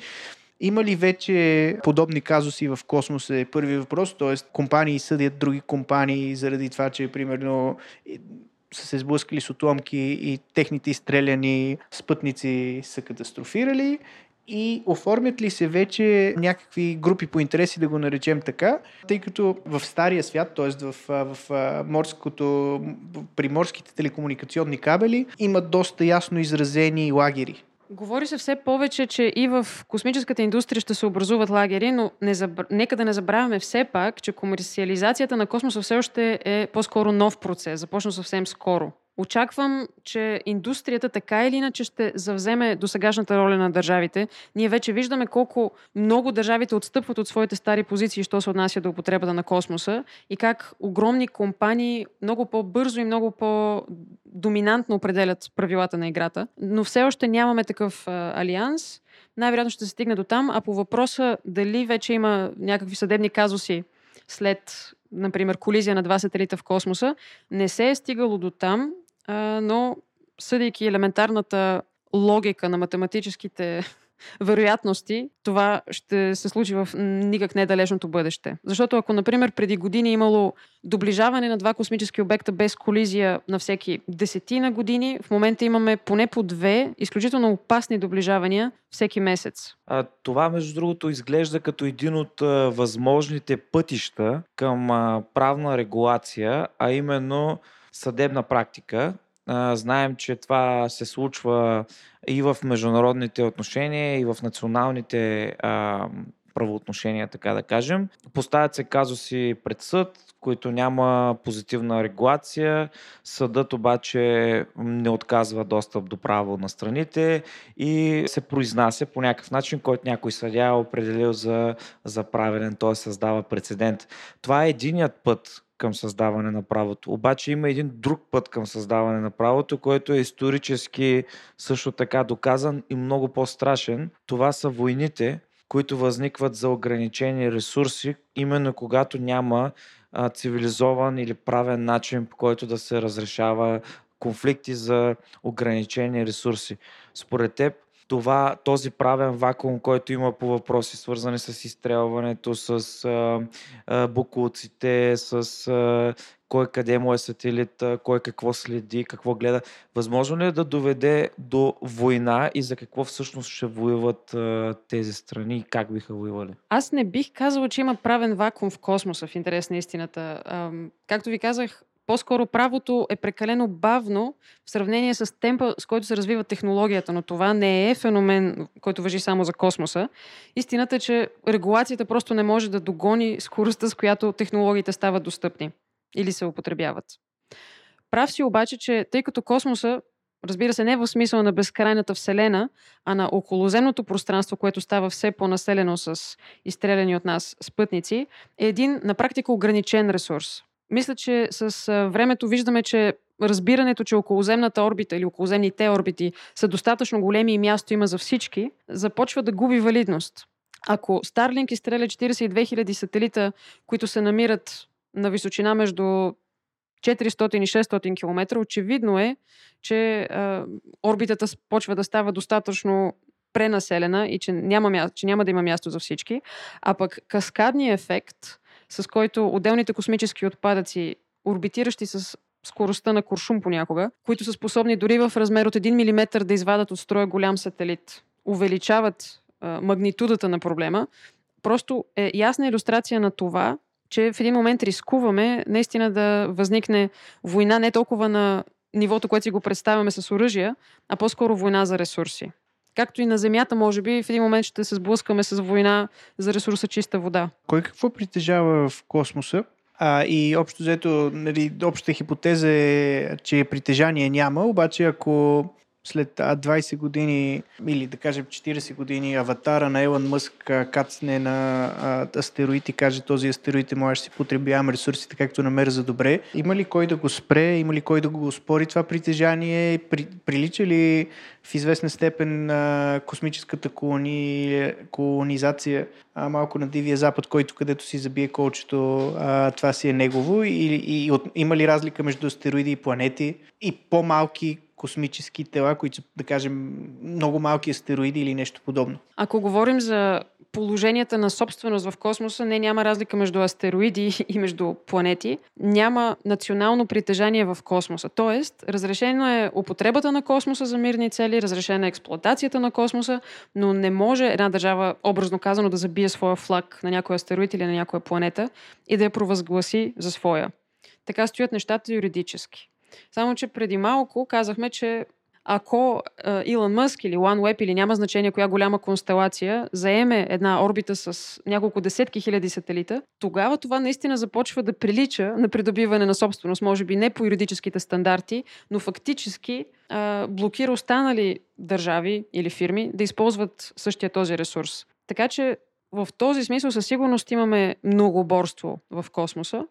Има ли вече подобни казуси в космоса е първи въпрос, т.е. компании съдят други компании заради това, че примерно са се сблъскали с отломки и техните изстреляни спътници са катастрофирали и оформят ли се вече някакви групи по интереси, да го наречем така, тъй като в стария свят, т.е. В, в, морското, при морските телекомуникационни кабели, има доста ясно изразени лагери. Говори се все повече, че и в космическата индустрия ще се образуват лагери, но не забр... нека да не забравяме все пак, че комерциализацията на космоса все още е по-скоро нов процес, започна съвсем скоро. Очаквам, че индустрията така или иначе ще завземе до сегашната роля на държавите. Ние вече виждаме колко много държавите отстъпват от своите стари позиции, що се отнася до употребата на космоса и как огромни компании много по-бързо и много по-доминантно определят правилата на играта. Но все още нямаме такъв а, алианс. Най-вероятно ще се стигне до там. А по въпроса дали вече има някакви съдебни казуси след, например, колизия на два сателита в космоса, не се е стигало до там но съдейки елементарната логика на математическите вероятности, това ще се случи в никак недалечното бъдеще. Защото ако, например, преди години имало доближаване на два космически обекта без колизия на всеки десетина години, в момента имаме поне по две изключително опасни доближавания всеки месец. А, това, между другото, изглежда като един от а, възможните пътища към а, правна регулация, а именно съдебна практика. Знаем, че това се случва и в международните отношения, и в националните правоотношения, така да кажем. Поставят се казуси пред съд, които няма позитивна регулация. Съдът обаче не отказва достъп до право на страните и се произнася по някакъв начин, който някой съдя е определил за, за правилен, т.е. създава прецедент. Това е единият път, към създаване на правото. Обаче има един друг път към създаване на правото, който е исторически също така доказан и много по-страшен. Това са войните, които възникват за ограничени ресурси, именно когато няма а, цивилизован или правен начин, по който да се разрешава конфликти за ограничени ресурси. Според теб, това, този правен вакуум, който има по въпроси, свързани с изстрелването, с а, а, буклуците, с а, кой къде му е сателит, кой какво следи, какво гледа. Възможно ли е да доведе до война и за какво всъщност ще воюват а, тези страни и как биха воювали? Аз не бих казала, че има правен вакуум в космоса, в интерес на истината. А, както ви казах, по-скоро правото е прекалено бавно в сравнение с темпа, с който се развива технологията, но това не е феномен, който въжи само за космоса. Истината е, че регулацията просто не може да догони скоростта, с която технологиите стават достъпни или се употребяват. Прав си обаче, че тъй като космоса, разбира се, не е в смисъл на безкрайната Вселена, а на околоземното пространство, което става все по-населено с изстреляни от нас спътници, е един на практика ограничен ресурс. Мисля, че с времето виждаме, че разбирането, че околоземната орбита или околоземните орбити са достатъчно големи и място има за всички, започва да губи валидност. Ако Starlink изстреля 42 000 сателита, които се намират на височина между 400 и 600 км, очевидно е, че а, орбитата почва да става достатъчно пренаселена и че няма, че няма да има място за всички. А пък каскадният ефект – с който отделните космически отпадъци, орбитиращи с скоростта на куршум понякога, които са способни дори в размер от 1 мм да извадат от строя голям сателит, увеличават а, магнитудата на проблема, просто е ясна иллюстрация на това, че в един момент рискуваме наистина да възникне война не толкова на нивото, което си го представяме с оръжия, а по-скоро война за ресурси. Както и на Земята, може би, в един момент ще се сблъскаме с война за ресурса чиста вода. Кой какво притежава в космоса? А, и общо взето, нали, общата хипотеза е, че притежание няма, обаче ако след 20 години или да кажем 40 години аватара на Елън Мъск кацне на астероид и каже този астероид е може да си потребявам ресурсите както намеря за добре. Има ли кой да го спре? Има ли кой да го спори това притежание? При, прилича ли в известна степен а, космическата колони, колонизация а, малко на Дивия Запад, който където си забие колчето, а, това си е негово? И, и, и от, има ли разлика между астероиди и планети? И по-малки космически тела, които са, да кажем, много малки астероиди или нещо подобно. Ако говорим за положенията на собственост в космоса, не няма разлика между астероиди и между планети. Няма национално притежание в космоса. Тоест, разрешено е употребата на космоса за мирни цели, разрешена е експлуатацията на космоса, но не може една държава, образно казано, да забие своя флаг на някой астероид или на някоя планета и да я провъзгласи за своя. Така стоят нещата юридически. Само, че преди малко казахме, че ако Илон Мъск или OneWeb или няма значение коя голяма констелация заеме една орбита с няколко десетки хиляди сателита, тогава това наистина започва да прилича на придобиване на собственост. Може би не по юридическите стандарти, но фактически а, блокира останали държави или фирми да използват същия този ресурс. Така че в този смисъл със сигурност имаме многоборство в космоса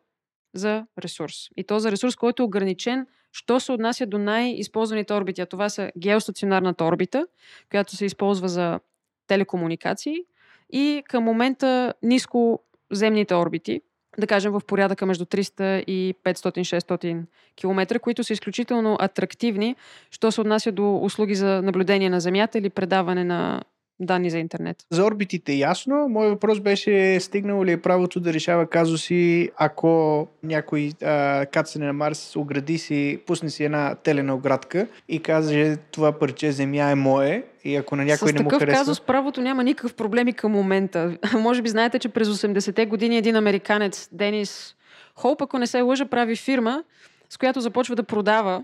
за ресурс. И то за ресурс, който е ограничен, що се отнася до най-използваните орбити. А това са геостационарната орбита, която се използва за телекомуникации и към момента нискоземните орбити, да кажем в порядъка между 300 и 500-600 км, които са изключително атрактивни, що се отнася до услуги за наблюдение на Земята или предаване на данни за интернет. За орбитите ясно. Мой въпрос беше стигнало ли е правото да решава казуси, ако някой а, кацане на Марс огради си, пусне си една телена оградка и каже това парче земя е мое и ако на някой С не му такъв харесва... казус правото няма никакъв проблем и към момента. Може би знаете, че през 80-те години един американец, Денис Холп, ако не се лъжа, прави фирма, с която започва да продава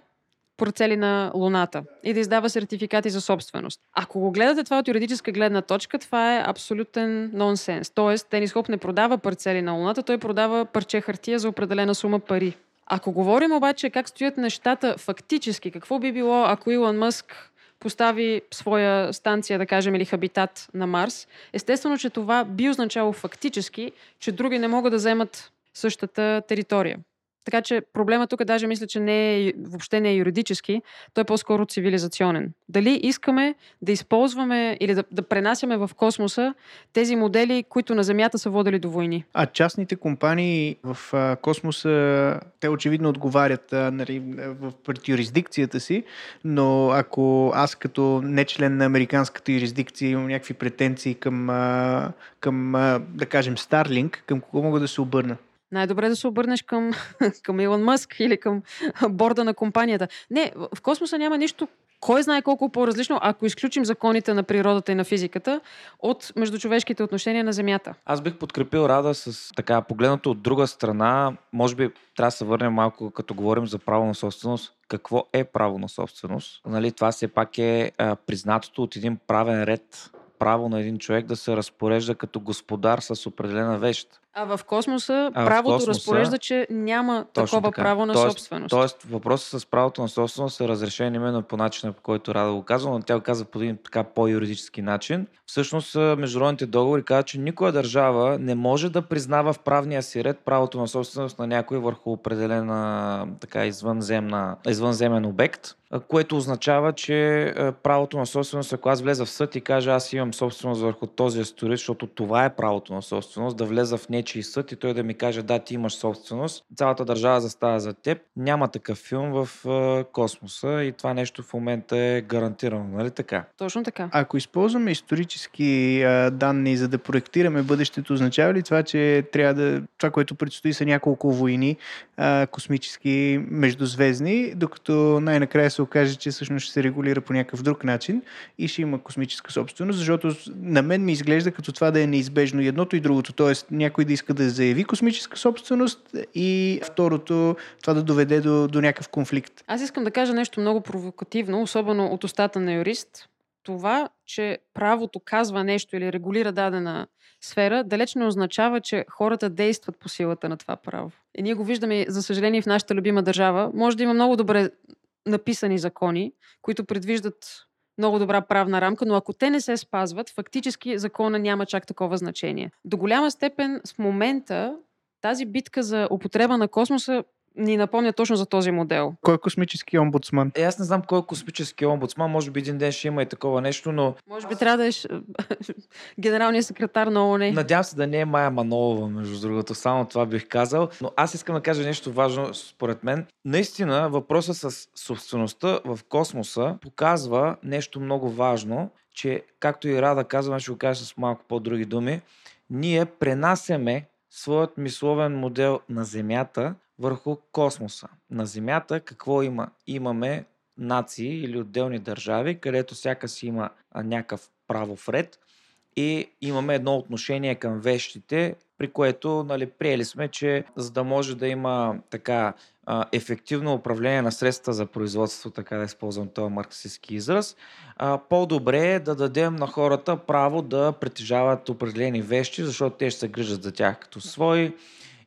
парцели на Луната и да издава сертификати за собственост. Ако го гледате това от юридическа гледна точка, това е абсолютен нонсенс. Тоест, Денис Хоп не продава парцели на Луната, той продава парче хартия за определена сума пари. Ако говорим обаче как стоят нещата фактически, какво би било, ако Илон Мъск постави своя станция, да кажем, или хабитат на Марс, естествено, че това би означало фактически, че други не могат да вземат същата територия. Така че проблема тук даже мисля, че не е, въобще не е юридически, той е по-скоро цивилизационен. Дали искаме да използваме или да, да пренасяме в космоса тези модели, които на Земята са водили до войни? А частните компании в космоса, те очевидно отговарят нали, в, пред юрисдикцията си, но ако аз като не член на американската юрисдикция имам някакви претенции към, към да кажем, Starlink, към кого мога да се обърна? Най-добре да се обърнеш към, към Илон Мъск или към борда на компанията. Не, в космоса няма нищо, кой знае колко по-различно, ако изключим законите на природата и на физиката от междучовешките отношения на Земята. Аз бих подкрепил Рада с така погледнато от друга страна. Може би трябва да се върнем малко, като говорим за право на собственост. Какво е право на собственост? Нали, това все пак е а, признатото от един правен ред право на един човек да се разпорежда като господар с определена вещ. А в космоса А в правото космоса- разпорежда, че няма такова така. право на тоест, собственост. Тоест, въпросът с правото на собственост е разрешен именно по начина, по който Рада го казва, но тя го казва по един така по-юридически начин. Всъщност, международните договори казват, че никоя държава не може да признава в правния си ред правото на собственост на някой върху определена така извънземна, извънземен обект, което означава, че правото на собственост, ако аз влеза в съд и кажа аз имам собственост върху този астероид, защото това е правото на собственост, да влеза в нечий съд и той да ми каже да, ти имаш собственост, цялата държава застава за теб. Няма такъв филм в космоса и това нещо в момента е гарантирано, нали така? Точно така. Ако използваме исторически а, данни за да проектираме бъдещето, означава ли това, че трябва да. Това, което предстои са няколко войни а, космически междузвездни, докато най-накрая се окаже, че всъщност ще се регулира по някакъв друг начин и ще има космическа собственост, защото на мен ми изглежда като това да е неизбежно едното и другото. Тоест някой да иска да заяви космическа собственост и второто това да доведе до, до някакъв конфликт. Аз искам да кажа нещо много провокативно, особено от устата на юрист. Това, че правото казва нещо или регулира дадена сфера, далеч не означава, че хората действат по силата на това право. И ние го виждаме, за съжаление, в нашата любима държава. Може да има много добре написани закони, които предвиждат много добра правна рамка, но ако те не се спазват, фактически закона няма чак такова значение. До голяма степен в момента тази битка за употреба на космоса ни напомня точно за този модел. Кой е космически омбудсман? Е, аз не знам кой е космически омбудсман, може би един ден ще има и такова нещо, но Може би трябва да е генералният секретар на ООН. Надявам се да не е Майя Манолова, между другото. Само това бих казал. Но аз искам да кажа нещо важно, според мен. Наистина, въпросът с собствеността в космоса показва нещо много важно, че, както и Рада казва, ще го кажа с малко по-други думи, ние пренасяме своят мисловен модел на Земята върху космоса. На Земята какво има? Имаме нации или отделни държави, където всяка си има някакъв правов ред и имаме едно отношение към вещите, при което нали, приели сме, че за да може да има така ефективно управление на средства за производство, така да използвам този марксистски израз, по-добре е да дадем на хората право да притежават определени вещи, защото те ще се грижат за тях като свои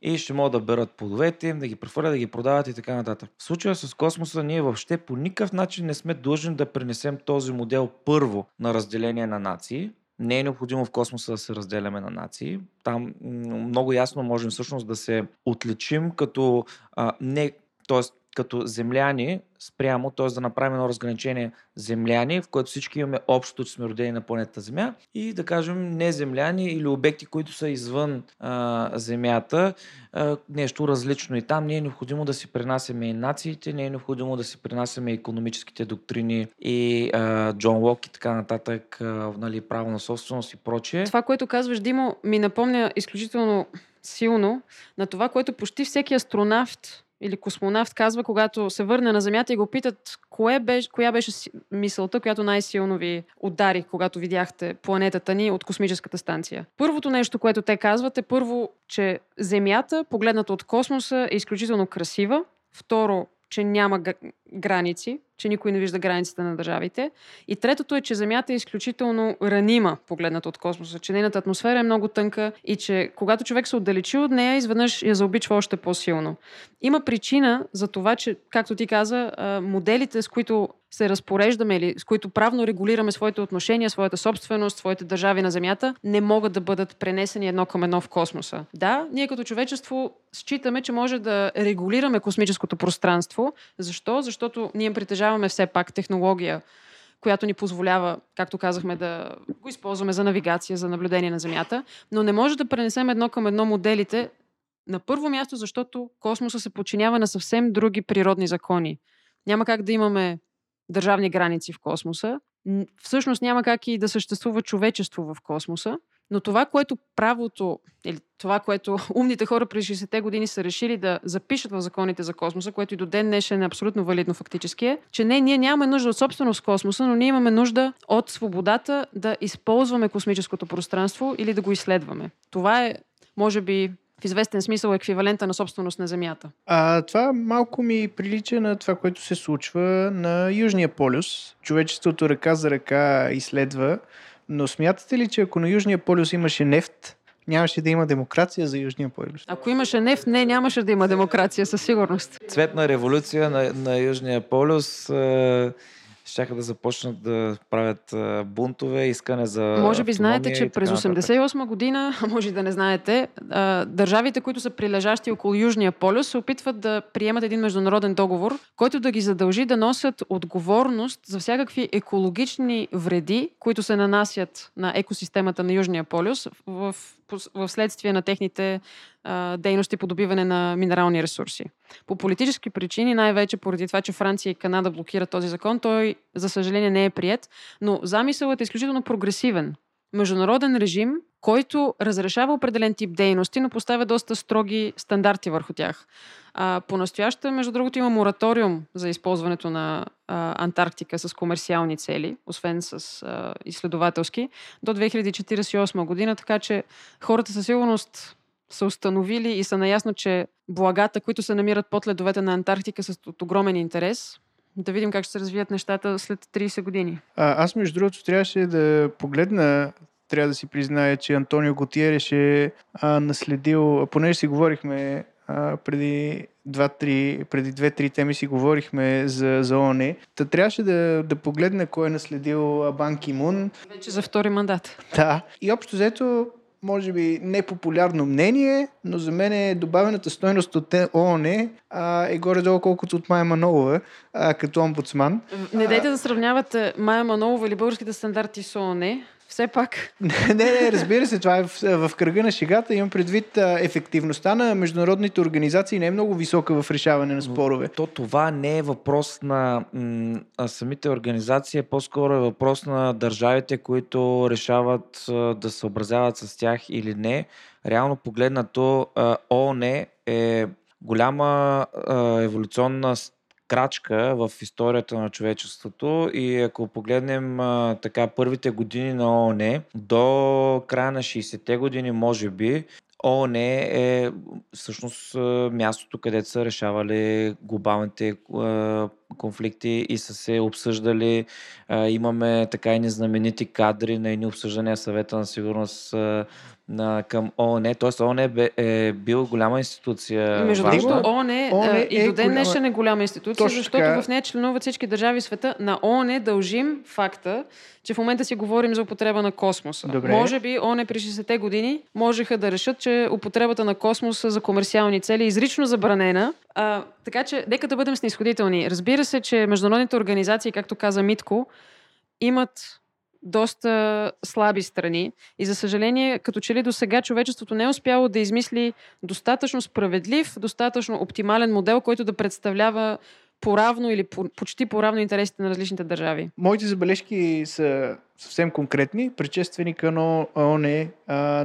и ще могат да берат плодовете им, да ги прехвърлят, да ги продават и така нататък. В случая с космоса ние въобще по никакъв начин не сме длъжни да пренесем този модел първо на разделение на нации, не е необходимо в космоса да се разделяме на нации. Там много ясно можем всъщност да се отличим като а, не, т.е като земляни спрямо, т.е. да направим едно разграничение земляни, в което всички имаме общото, че сме родени на планета Земя и да кажем не земляни или обекти, които са извън а, Земята, а, нещо различно. И там не е необходимо да си пренасяме и нациите, не е необходимо да си пренасяме економическите доктрини и а, Джон Лок и така нататък, а, нали, право на собственост и прочее. Това, което казваш, Димо, ми напомня изключително силно на това, което почти всеки астронавт или космонавт казва, когато се върне на Земята и го питат кое беше, коя беше мисълта, която най-силно ви удари, когато видяхте планетата ни от космическата станция. Първото нещо, което те казват е първо, че Земята, погледната от космоса, е изключително красива. Второ, че няма граници, че никой не вижда границите на държавите. И третото е, че Земята е изключително ранима, погледната от космоса, че нейната атмосфера е много тънка и че когато човек се отдалечи от нея, изведнъж я заобичва още по-силно. Има причина за това, че, както ти каза, моделите, с които се разпореждаме или с които правно регулираме своите отношения, своята собственост, своите държави на Земята, не могат да бъдат пренесени едно към едно в космоса. Да, ние като човечество считаме, че може да регулираме космическото пространство. Защо? Защото ние притежаваме все пак технология, която ни позволява, както казахме, да го използваме за навигация, за наблюдение на Земята, но не може да пренесем едно към едно моделите. На първо място, защото космоса се подчинява на съвсем други природни закони. Няма как да имаме държавни граници в космоса. Всъщност няма как и да съществува човечество в космоса, но това, което правото, или това, което умните хора през 60-те години са решили да запишат в законите за космоса, което и до ден днешен е абсолютно валидно фактически, е, че не, ние нямаме нужда от собственост космоса, но ние имаме нужда от свободата да използваме космическото пространство или да го изследваме. Това е, може би, в известен смисъл еквивалента на собственост на Земята. А това малко ми прилича на това, което се случва на Южния полюс. Човечеството ръка за ръка изследва, но смятате ли, че ако на Южния полюс имаше нефт, нямаше да има демокрация за Южния полюс. Ако имаше нефт, не, нямаше да има демокрация, със сигурност. Цветна революция на, на Южния полюс. Е щяха да започнат да правят бунтове, искане за. Може би знаете, че през 88 година, може да не знаете, държавите, които са прилежащи около Южния полюс, се опитват да приемат един международен договор, който да ги задължи да носят отговорност за всякакви екологични вреди, които се нанасят на екосистемата на Южния полюс в, в следствие на техните дейности по добиване на минерални ресурси. По политически причини, най-вече поради това, че Франция и Канада блокират този закон, той, за съжаление, не е прият, но замисълът е изключително прогресивен. Международен режим, който разрешава определен тип дейности, но поставя доста строги стандарти върху тях. А, по-настояще, между другото, има мораториум за използването на а, Антарктика с комерциални цели, освен с а, изследователски, до 2048 година, така че хората със сигурност са установили и са наясно, че благата, които се намират под ледовете на Антарктика, са от огромен интерес. Да видим как ще се развият нещата след 30 години. А, аз, между другото, трябваше да погледна трябва да си призная, че Антонио Готиереш е а, наследил, понеже си говорихме а, преди два-три, преди две-три теми си говорихме за, за ООН. Та трябваше да, да погледна кой е наследил Бан Кимун. Вече за втори мандат. Да. И общо взето може би непопулярно мнение, но за мен е добавената стойност от ООН е горе-долу колкото от Майя Манолова а, като омбудсман. Не дайте да сравнявате Майя Манолова или българските стандарти с ООН все пак. Не, не, не, разбира се, това е в, в кръга на шегата. Имам предвид а, ефективността на международните организации не е много висока в решаване на спорове. То това не е въпрос на м- самите организации, по-скоро е въпрос на държавите, които решават а, да се образяват с тях или не. Реално погледнато, ООН е голяма а, еволюционна крачка в историята на човечеството и ако погледнем а, така първите години на ООН до края на 60-те години, може би, ООН е всъщност мястото, където са решавали глобалните конфликти и са се обсъждали. А, имаме така и незнаменити кадри на едни обсъждания съвета на сигурност а, на, към ООН. Тоест ООН е, е бил голяма институция. Между другото, ООН е, ООН е и до ден голяма- днешен е голяма институция, Точно защото така. в нея членуват всички държави в света. На ООН дължим факта, че в момента си говорим за употреба на космоса. Добре. Може би ООН при 60-те години можеха да решат, че употребата на космоса за комерциални цели е изрично забранена. А, така че, нека да бъдем снисходителни. Разбира се, че международните организации, както каза Митко, имат доста слаби страни и за съжаление, като че ли до сега човечеството не е успяло да измисли достатъчно справедлив, достатъчно оптимален модел, който да представлява поравно или по- почти поравно интересите на различните държави. Моите забележки са съвсем конкретни. Предшественика на ООН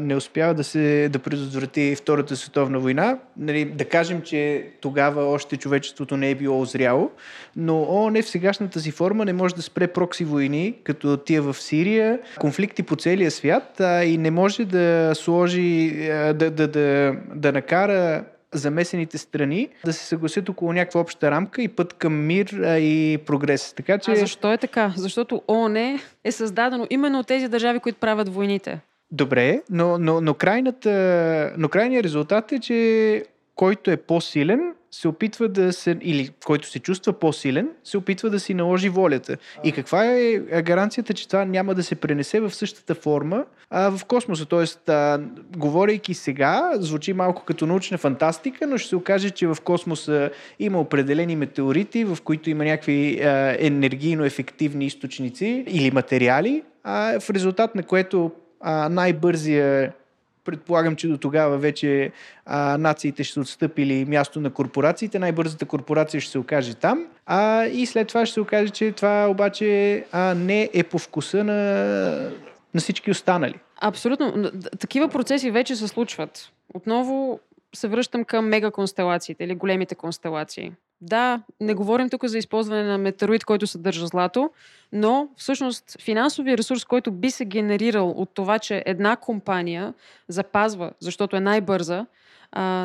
не успява да се да предотврати Втората световна война. Нали, да кажем, че тогава още човечеството не е било озряло, но ООН в сегашната си форма не може да спре прокси войни, като тия в Сирия, конфликти по целия свят а, и не може да сложи, а, да, да, да, да накара замесените страни да се съгласят около някаква обща рамка и път към мир а, и прогрес. Така че... А защо е така? Защото ООН е създадено именно от тези държави, които правят войните. Добре, но, но, но, крайната, но крайният резултат е, че който е по-силен, се опитва да се, или който се чувства по-силен, се опитва да си наложи волята. И каква е гаранцията, че това няма да се пренесе в същата форма а, в космоса? Тоест, а, говорейки сега, звучи малко като научна фантастика, но ще се окаже, че в космоса има определени метеорити, в които има някакви а, енергийно ефективни източници или материали, а, в резултат на което а, най-бързия предполагам, че до тогава вече а, нациите ще отстъпили място на корпорациите. Най-бързата корпорация ще се окаже там. А, и след това ще се окаже, че това обаче а, не е по вкуса на, на всички останали. Абсолютно. Такива процеси вече се случват. Отново се връщам към мегаконстелациите или големите констелации. Да, не говорим тук за използване на метеорит, който съдържа злато, но всъщност финансовия ресурс, който би се генерирал от това, че една компания запазва, защото е най-бърза,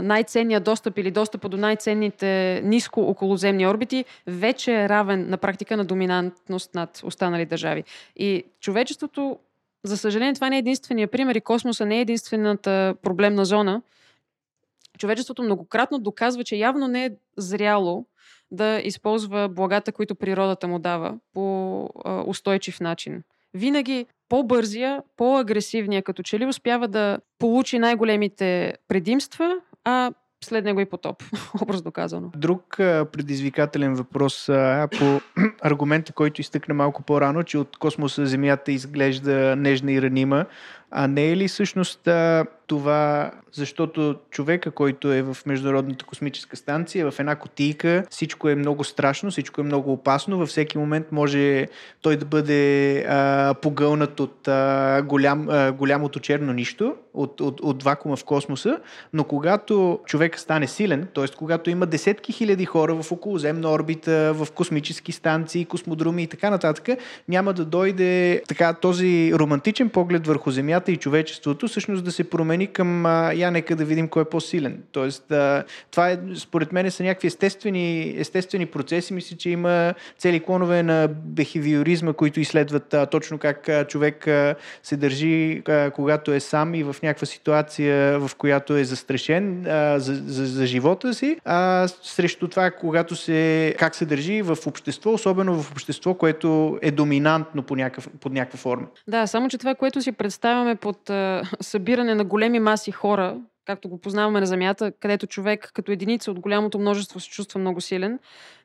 най-ценният достъп или достъпа до най-ценните ниско околоземни орбити, вече е равен на практика на доминантност над останали държави. И човечеството за съжаление, това не е единствения пример и космоса не е единствената проблемна зона. Човечеството многократно доказва, че явно не е зряло да използва благата, които природата му дава по устойчив начин. Винаги по-бързия, по-агресивния, като че ли успява да получи най-големите предимства, а след него и потоп, образно казано. Друг а, предизвикателен въпрос а, по аргумента, който изтъкна малко по-рано, че от космоса Земята изглежда нежна и ранима. А не е ли всъщност това, защото човека, който е в Международната космическа станция, в една котийка, всичко е много страшно, всичко е много опасно, във всеки момент може той да бъде а, погълнат от а, голям, а, голямото черно нищо, от, от, от вакуума в космоса, но когато човек стане силен, т.е. когато има десетки хиляди хора в околоземна орбита, в космически станции, космодроми и така нататък, няма да дойде така този романтичен поглед върху Земята и човечеството, всъщност да се промени към а, я нека да видим кой е по-силен. Тоест, а, това е, според мен са някакви естествени, естествени процеси. Мисля, че има цели клонове на бехевиоризма, които изследват а, точно как а, човек а, се държи, а, когато е сам и в някаква ситуация, в която е застрашен а, за, за, за живота си, а срещу това, когато се, как се държи в общество, особено в общество, което е доминантно по някакъв, под някаква форма. Да, само че това, което си представяме под а, събиране на големи маси хора, както го познаваме на Земята, където човек като единица от голямото множество се чувства много силен,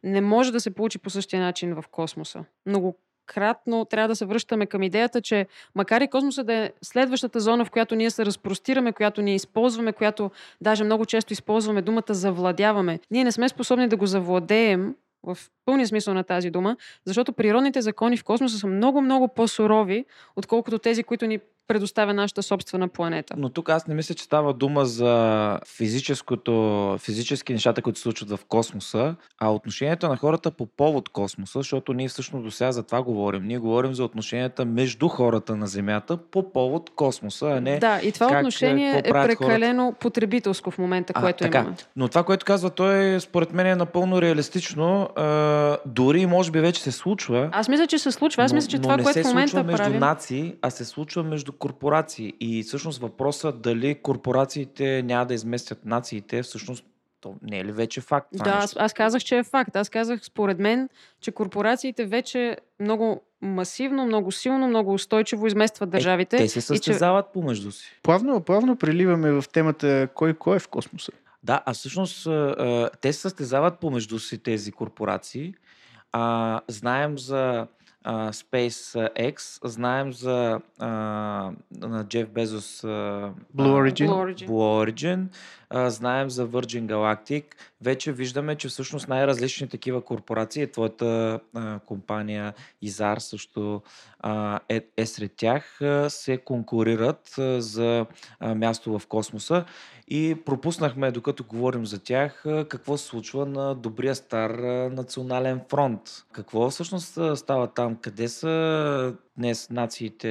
не може да се получи по същия начин в космоса. Многократно трябва да се връщаме към идеята, че макар и космоса да е следващата зона, в която ние се разпростираме, която ние използваме, която даже много често използваме думата завладяваме, ние не сме способни да го завладеем в пълния смисъл на тази дума, защото природните закони в космоса са много, много по-сурови, отколкото тези, които ни предоставя нашата собствена планета. Но тук аз не мисля, че става дума за физическото, физически нещата, които се случват в космоса, а отношението на хората по повод космоса, защото ние всъщност до сега за това говорим. Ние говорим за отношенията между хората на Земята по повод космоса, а не Да, и това как, отношение е прекалено потребителско в момента, А, което така. имаме. Но това, което казва той, според мен е напълно реалистично. А, дори може би вече се случва. Аз мисля, че се случва. Аз но, мисля, че но това, не което се в момента случва между правим... нации, а се случва между корпорации. И всъщност въпросът дали корпорациите няма да изместят нациите, всъщност то не е ли вече факт? това Да, аз, нещо? аз казах, че е факт. Аз казах, според мен, че корпорациите вече много масивно, много силно, много устойчиво изместват държавите. Е, те се и че- състезават помежду си. Плавно, плавно преливаме в темата кой кой е в космоса. Да, а всъщност те се състезават помежду си тези корпорации. А, знаем за а, SpaceX, знаем за а, на Джеф Безос а, Blue а, Origin. Blue Origin. Blue Origin, знаем за Virgin Galactic. Вече виждаме, че всъщност най-различни такива корпорации, твоята а, компания Изар също е, е сред тях, се конкурират за място в космоса. И пропуснахме, докато говорим за тях, какво се случва на добрия стар национален фронт. Какво всъщност става там? Къде са днес нациите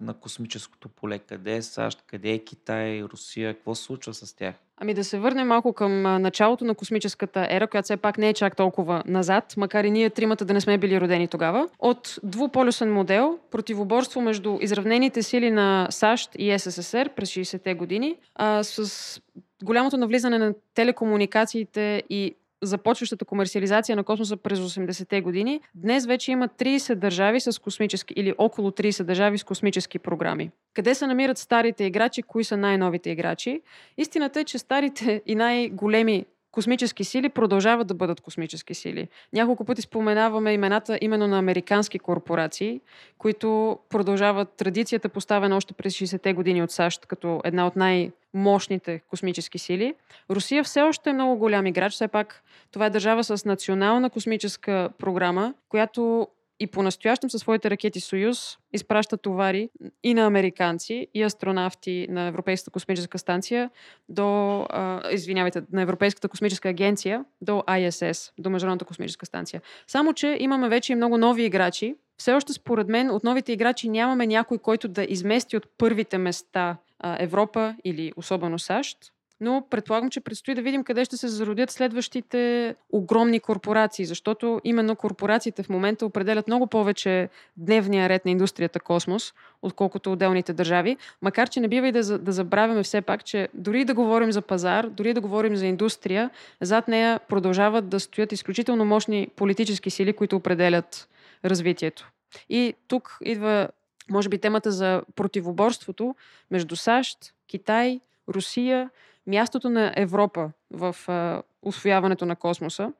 на космическото поле? Къде е САЩ? Къде е Китай, Русия? Какво се случва с тях? Ами да се върнем малко към началото на космическата ера, която все пак не е чак толкова назад, макар и ние тримата да не сме били родени тогава. От двуполюсен модел, противоборство между изравнените сили на САЩ и СССР през 60-те години, а, с голямото навлизане на телекомуникациите и започващата комерциализация на космоса през 80-те години, днес вече има 30 държави с космически или около 30 държави с космически програми. Къде се намират старите играчи, кои са най-новите играчи? Истината е, че старите и най-големи космически сили продължават да бъдат космически сили. Няколко пъти споменаваме имената именно на американски корпорации, които продължават традицията, поставена още през 60-те години от САЩ, като една от най-мощните космически сили. Русия все още е много голям играч, все пак това е държава с национална космическа програма, която и по-настоящем със своите ракети Союз изпраща товари и на американци, и астронавти на Европейската космическа станция до, а, извинявайте, на Европейската космическа агенция до ISS, до Международната космическа станция. Само, че имаме вече и много нови играчи. Все още, според мен, от новите играчи нямаме някой, който да измести от първите места Европа или особено САЩ. Но предполагам, че предстои да видим къде ще се зародят следващите огромни корпорации, защото именно корпорациите в момента определят много повече дневния ред на индустрията космос, отколкото отделните държави. Макар, че не бива и да, да забравяме все пак, че дори да говорим за пазар, дори да говорим за индустрия, зад нея продължават да стоят изключително мощни политически сили, които определят развитието. И тук идва, може би, темата за противоборството между САЩ, Китай, Русия, мястото на Европа в а, освояването на космоса.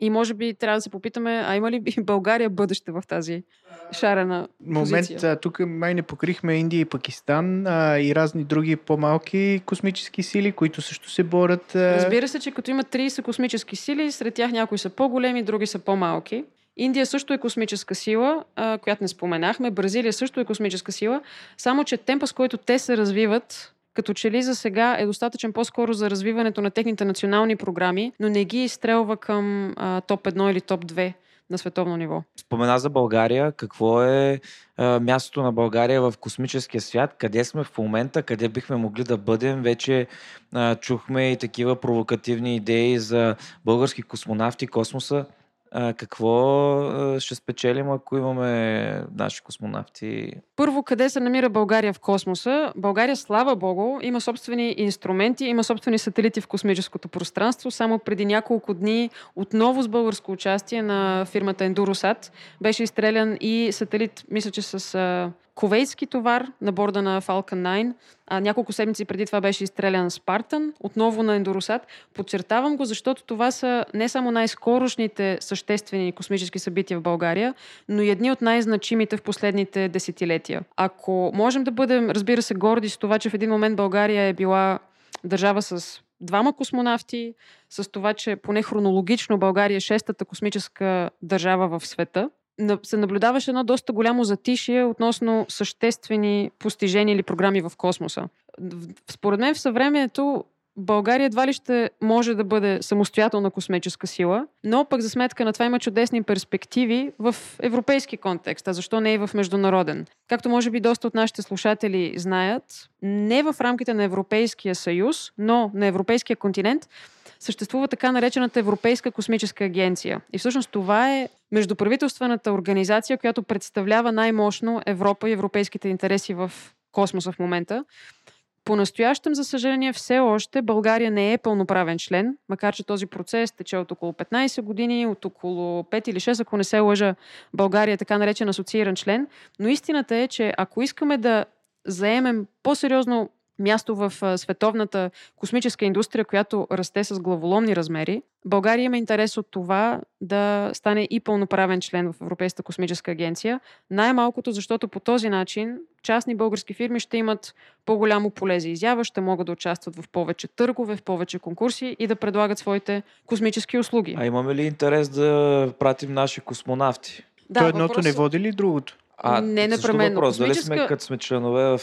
И може би трябва да се попитаме, а има ли България бъдеще в тази шарена Момент, позиция? а, тук май не покрихме Индия и Пакистан а, и разни други по-малки космически сили, които също се борят. А... Разбира се, че като има 30 космически сили, сред тях някои са по-големи, други са по-малки. Индия също е космическа сила, а, която не споменахме. Бразилия също е космическа сила, само че темпа, с който те се развиват, като че ли за сега е достатъчен по-скоро за развиването на техните национални програми, но не ги изстрелва към а, топ 1 или топ 2 на световно ниво. Спомена за България. Какво е а, мястото на България в космическия свят? Къде сме в момента? Къде бихме могли да бъдем? Вече а, чухме и такива провокативни идеи за български космонавти, космоса. А, какво ще спечелим, ако имаме наши космонавти? Първо, къде се намира България в космоса? България, слава богу, има собствени инструменти, има собствени сателити в космическото пространство. Само преди няколко дни, отново с българско участие на фирмата Endurosat, беше изстрелян и сателит, мисля, че с а, ковейтски товар на борда на Falcon 9. А, няколко седмици преди това беше изстрелян Spartan, отново на Endurosat. Подчертавам го, защото това са не само най-скорошните съществени космически събития в България, но и едни от най-значимите в последните десетилетия. Ако можем да бъдем, разбира се, горди с това, че в един момент България е била държава с двама космонавти, с това, че поне хронологично България е шестата космическа държава в света, се наблюдаваше едно доста голямо затишие относно съществени постижения или програми в космоса. Според мен в съвремието България едва ли ще може да бъде самостоятелна космическа сила, но пък за сметка на това има чудесни перспективи в европейски контекст, а защо не и в международен. Както може би доста от нашите слушатели знаят, не в рамките на Европейския съюз, но на европейския континент съществува така наречената Европейска космическа агенция. И всъщност това е междуправителствената организация, която представлява най-мощно Европа и европейските интереси в космоса в момента. По-настоящем, за съжаление, все още България не е пълноправен член, макар че този процес тече от около 15 години, от около 5 или 6, ако не се лъжа, България е така наречен асоцииран член. Но истината е, че ако искаме да заемем по-сериозно място в световната космическа индустрия, която расте с главоломни размери, България има интерес от това да стане и пълноправен член в Европейската космическа агенция. Най-малкото, защото по този начин частни български фирми ще имат по-голямо поле за изява, ще могат да участват в повече търгове, в повече конкурси и да предлагат своите космически услуги. А имаме ли интерес да пратим наши космонавти? Да, То едното въпросът- не води ли другото? А, Не непременно. Въпрос. Дали сме, Космическа- като сме членове в,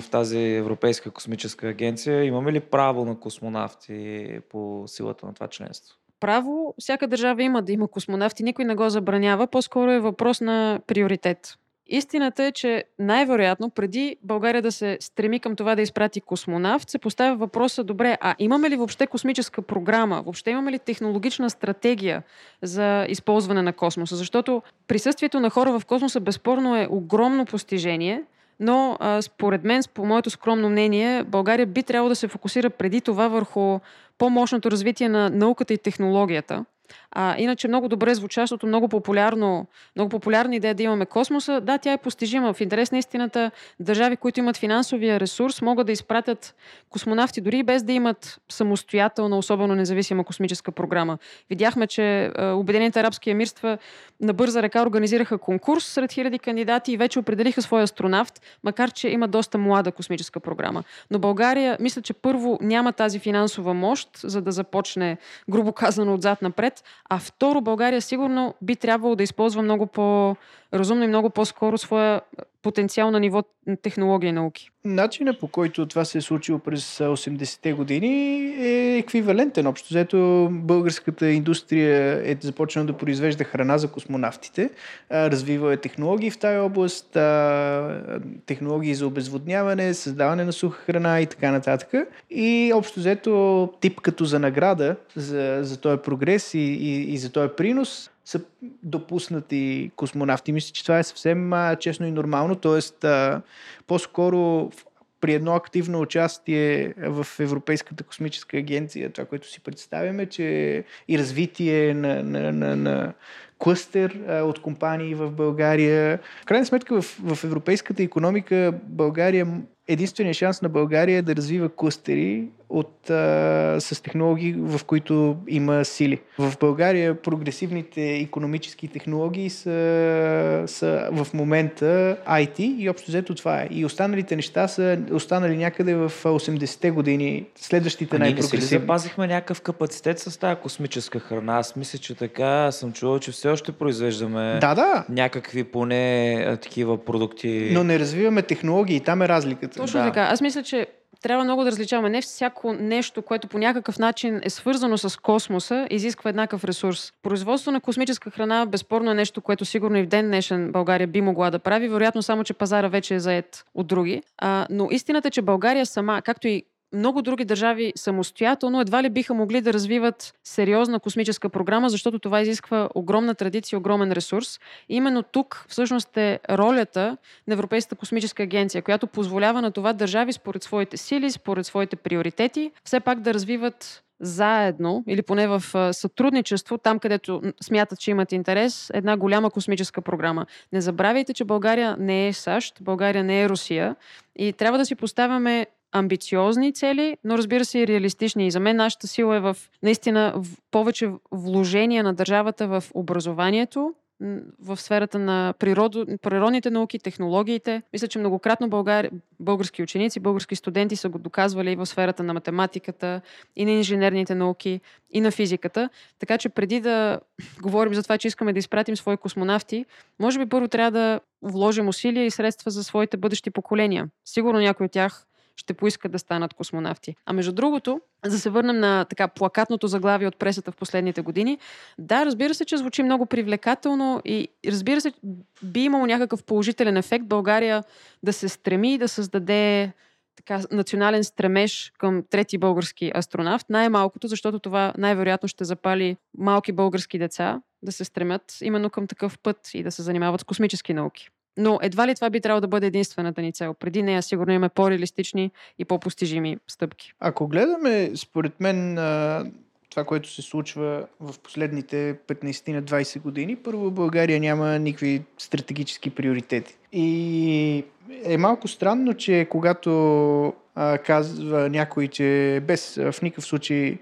в тази Европейска космическа агенция, имаме ли право на космонавти по силата на това членство? право, всяка държава има да има космонавти, никой не го забранява, по-скоро е въпрос на приоритет. Истината е, че най-вероятно преди България да се стреми към това да изпрати космонавт, се поставя въпроса, добре, а имаме ли въобще космическа програма, въобще имаме ли технологична стратегия за използване на космоса? Защото присъствието на хора в космоса безспорно е огромно постижение, но а, според мен, по моето скромно мнение, България би трябвало да се фокусира преди това върху по-мощното развитие на науката и технологията. А, иначе много добре звучащото, много популярно, много популярна идея да имаме космоса, да, тя е постижима. В интерес на истината, държави, които имат финансовия ресурс, могат да изпратят космонавти, дори без да имат самостоятелна, особено независима космическа програма. Видяхме, че а, Обединените арабски емирства на бърза ръка организираха конкурс сред хиляди кандидати и вече определиха своя астронавт, макар че има доста млада космическа програма. Но България, мисля, че първо няма тази финансова мощ, за да започне, грубо казано, отзад напред, а второ, България сигурно би трябвало да използва много по-разумно и много по-скоро своя потенциал на ниво технология и науки. Начинът по който това се е случило през а, 80-те години е еквивалентен. Общо взето българската индустрия е започнала да произвежда храна за космонавтите. Развива е технологии в тази област, технологии за обезводняване, създаване на суха храна и така нататък. И общо взето тип като за награда за, за този прогрес и, и, и за този принос са допуснати космонавти. Мисля, че това е съвсем а, честно и нормално. Тоест, а, по-скоро при едно активно участие в Европейската космическа агенция, това, което си представяме, че и развитие на, на, на, на клъстер а, от компании в България. В крайна сметка в, в европейската економика България единственият шанс на България е да развива клъстери от, а, с технологии, в които има сили. В България прогресивните економически технологии са, са в момента IT и общо взето това е. И останалите неща са останали някъде в 80-те години, следващите А ние не си ли най-прогресивни. запазихме някакъв капацитет с тази космическа храна? Аз мисля, че така съм чувал, че все още произвеждаме Да, да, някакви поне такива продукти. но не развиваме технологии, там е разликата. Точно Да. така. Аз мисля, че трябва много да различаваме. Не всяко нещо, което по някакъв начин е свързано с космоса, изисква еднакъв ресурс. Производство на космическа храна безспорно е нещо, което сигурно и в ден днешен България би могла да прави, вероятно само, че пазара вече е заед от други. А, но истината е, че България сама, както и много други държави самостоятелно едва ли биха могли да развиват сериозна космическа програма, защото това изисква огромна традиция, огромен ресурс. И именно тук всъщност е ролята на Европейската космическа агенция, която позволява на това държави според своите сили, според своите приоритети, все пак да развиват заедно или поне в сътрудничество, там където смятат, че имат интерес, една голяма космическа програма. Не забравяйте, че България не е САЩ, България не е Русия и трябва да си поставяме амбициозни цели, но разбира се и реалистични. И за мен нашата сила е в наистина в повече вложение на държавата в образованието, в сферата на природо, природните науки, технологиите. Мисля, че многократно българ, български ученици, български студенти са го доказвали и в сферата на математиката, и на инженерните науки, и на физиката. Така че преди да говорим за това, че искаме да изпратим свои космонавти, може би първо трябва да вложим усилия и средства за своите бъдещи поколения. Сигурно някой от тях ще поискат да станат космонавти. А между другото, за да се върнем на така плакатното заглавие от пресата в последните години, да, разбира се, че звучи много привлекателно и разбира се, би имало някакъв положителен ефект България да се стреми да създаде така, национален стремеж към трети български астронавт, най-малкото, защото това най-вероятно ще запали малки български деца да се стремят именно към такъв път и да се занимават с космически науки. Но едва ли това би трябвало да бъде единствената ни цел. Преди нея сигурно имаме по-реалистични и по-постижими стъпки. Ако гледаме, според мен, това, което се случва в последните 15 на 20 години, първо България няма никакви стратегически приоритети. И е малко странно, че когато а, казва някой, че без в никакъв случай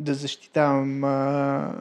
да защитавам а,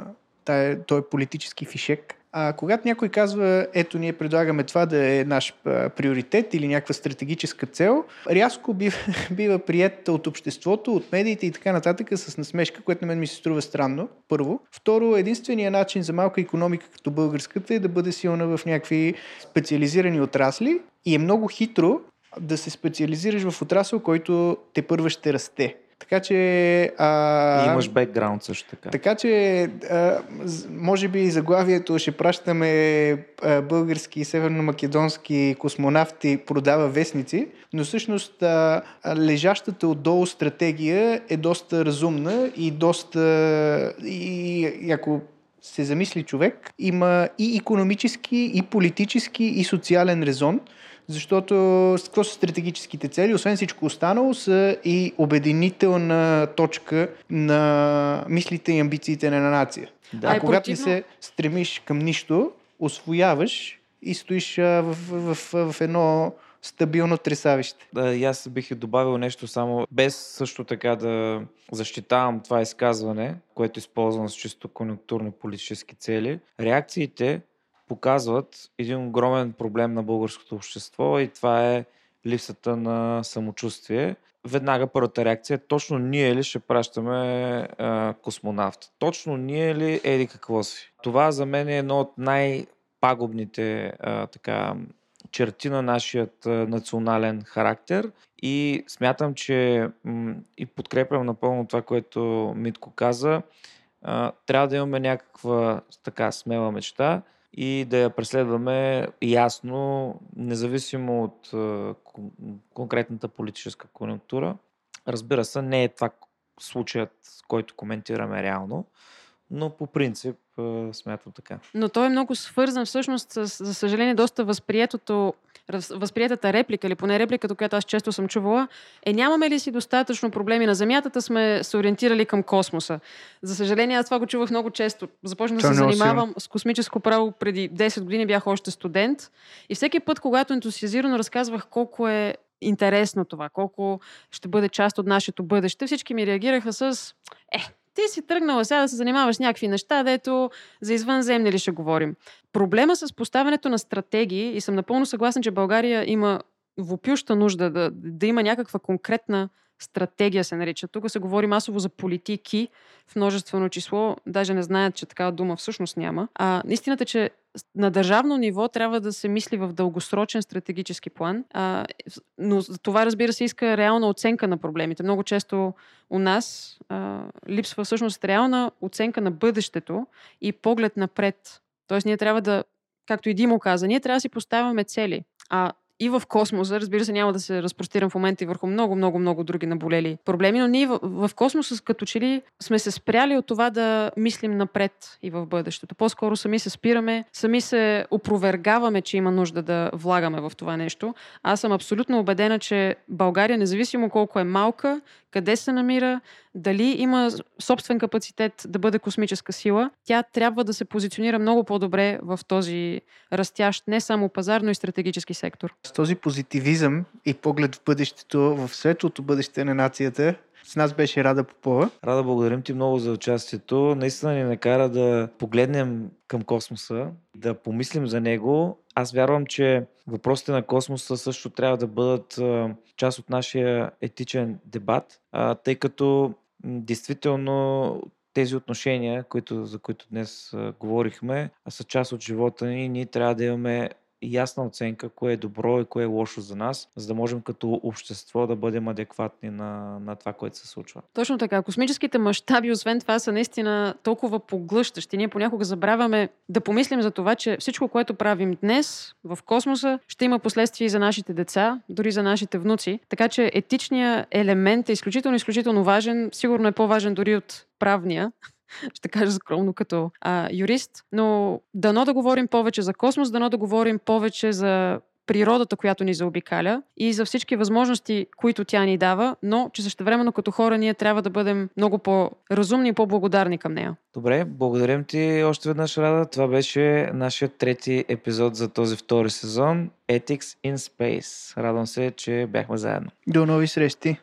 тая, той политически фишек, а когато някой казва, ето ние предлагаме това да е наш приоритет или някаква стратегическа цел, рязко бива, бива прият от обществото, от медиите и така нататък с насмешка, което на мен ми се струва странно, първо. Второ, единственият начин за малка економика като българската е да бъде силна в някакви специализирани отрасли и е много хитро да се специализираш в отрасъл, който те първа ще расте. Така че... А... И имаш бекграунд също така. Така че, а, може би заглавието ще пращаме а, български и северно-македонски космонавти продава вестници, но всъщност а, лежащата отдолу стратегия е доста разумна и доста... И, и ако се замисли човек, има и економически, и политически, и социален резон, защото какво са стратегическите цели? Освен всичко останало са и обединителна точка на мислите и амбициите на една нация. Да. А А когато не противно- се стремиш към нищо, освояваш и стоиш а, в, в, в, в едно стабилно тресавище. Да, и аз бих и добавил нещо само, без също така да защитавам това изказване, което е използвам с чисто конъюнктурни политически цели. Реакциите показват един огромен проблем на българското общество и това е липсата на самочувствие. Веднага първата реакция е точно ние ли ще пращаме а, космонавт? Точно ние ли еди какво си? Това за мен е едно от най-пагубните а, така, черти на нашият а, национален характер и смятам, че и подкрепям напълно това, което Митко каза. Трябва да имаме някаква така смела мечта и да я преследваме ясно, независимо от конкретната политическа конъюнктура. Разбира се, не е това случаят, който коментираме реално, но по принцип смятам така. Но той е много свързан всъщност с, за съжаление, доста възприетото, възприетата реплика, или поне репликата, която аз често съм чувала, е нямаме ли си достатъчно проблеми на Земята, сме се ориентирали към космоса. За съжаление, аз това го чувах много често. Започнах да се е занимавам с космическо право преди 10 години, бях още студент. И всеки път, когато ентусиазирано разказвах колко е интересно това, колко ще бъде част от нашето бъдеще, всички ми реагираха с е, ти си тръгнала сега да се занимаваш с някакви неща, дето за извънземни ли ще говорим. Проблема с поставянето на стратегии, и съм напълно съгласен, че България има вопюща нужда да, да има някаква конкретна стратегия, се нарича. Тук се говори масово за политики в множествено число. Даже не знаят, че такава дума всъщност няма. А истината е, че на държавно ниво трябва да се мисли в дългосрочен стратегически план. А, но за това, разбира се, иска реална оценка на проблемите. Много често у нас а, липсва всъщност реална оценка на бъдещето и поглед напред. Тоест, ние трябва да, както и Димо каза, ние трябва да си поставяме цели. А и в космоса, разбира се, няма да се разпростирам в момента и върху много, много, много други наболели проблеми, но ние в, в космоса като че ли сме се спряли от това да мислим напред и в бъдещето. По-скоро сами се спираме, сами се опровергаваме, че има нужда да влагаме в това нещо. Аз съм абсолютно убедена, че България, независимо колко е малка, къде се намира, дали има собствен капацитет да бъде космическа сила, тя трябва да се позиционира много по-добре в този растящ не само пазар, но и стратегически сектор. Този позитивизъм и поглед в бъдещето, в светлото бъдеще на нацията, С нас беше Рада Попова. Рада, благодарим ти много за участието. Наистина ни накара да погледнем към космоса, да помислим за него. Аз вярвам, че въпросите на космоса също трябва да бъдат част от нашия етичен дебат, тъй като действително тези отношения, които, за които днес говорихме, са част от живота ни. Ние трябва да имаме ясна оценка, кое е добро и кое е лошо за нас, за да можем като общество да бъдем адекватни на, на това, което се случва. Точно така. Космическите мащаби, освен това, са наистина толкова поглъщащи. Ние понякога забравяме да помислим за това, че всичко, което правим днес в космоса, ще има последствия и за нашите деца, дори за нашите внуци. Така че етичният елемент е изключително, изключително важен. Сигурно е по-важен дори от правния ще кажа скромно като а, юрист, но дано да говорим повече за космос, дано да говорим повече за природата, която ни заобикаля и за всички възможности, които тя ни дава, но че същевременно като хора ние трябва да бъдем много по-разумни и по-благодарни към нея. Добре, благодарим ти още веднъж, Рада. Това беше нашия трети епизод за този втори сезон Ethics in Space. Радвам се, че бяхме заедно. До нови срещи!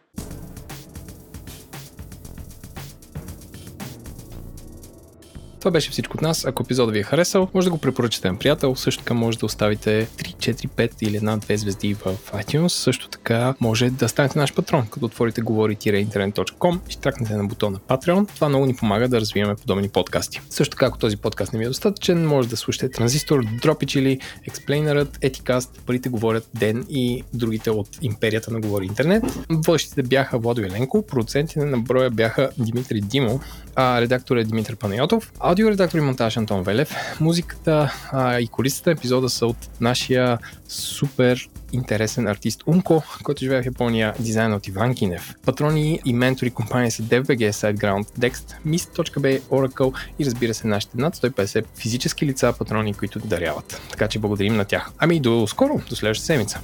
Това беше всичко от нас. Ако епизодът ви е харесал, може да го препоръчате на приятел. Също така може да оставите 3, 4, 5 или една-две звезди в iTunes. Също така може да станете наш патрон, като отворите говори-интернет.com и ще тракнете на бутона Patreon. Това много ни помага да развиваме подобни подкасти. Също така, ако този подкаст не ви е достатъчен, може да слушате Транзистор, Dropitch или Explainerът, Eticast, Парите говорят Ден и другите от империята на Говори Интернет. Водещите бяха Владо Еленко, продуцентите на броя бяха Димитри Димо, а редактор е Димитър Панайотов, аудиоредактор и монтаж Антон Велев, музиката а, и колисата епизода са от нашия супер интересен артист Умко, който живее в Япония, дизайн от Иван Кинев. Патрони и ментори компании са DevBG, SiteGround, Dext, Mist.b, Oracle и разбира се нашите над 150 физически лица патрони, които даряват. Така че благодарим на тях. Ами до скоро, до следващата седмица.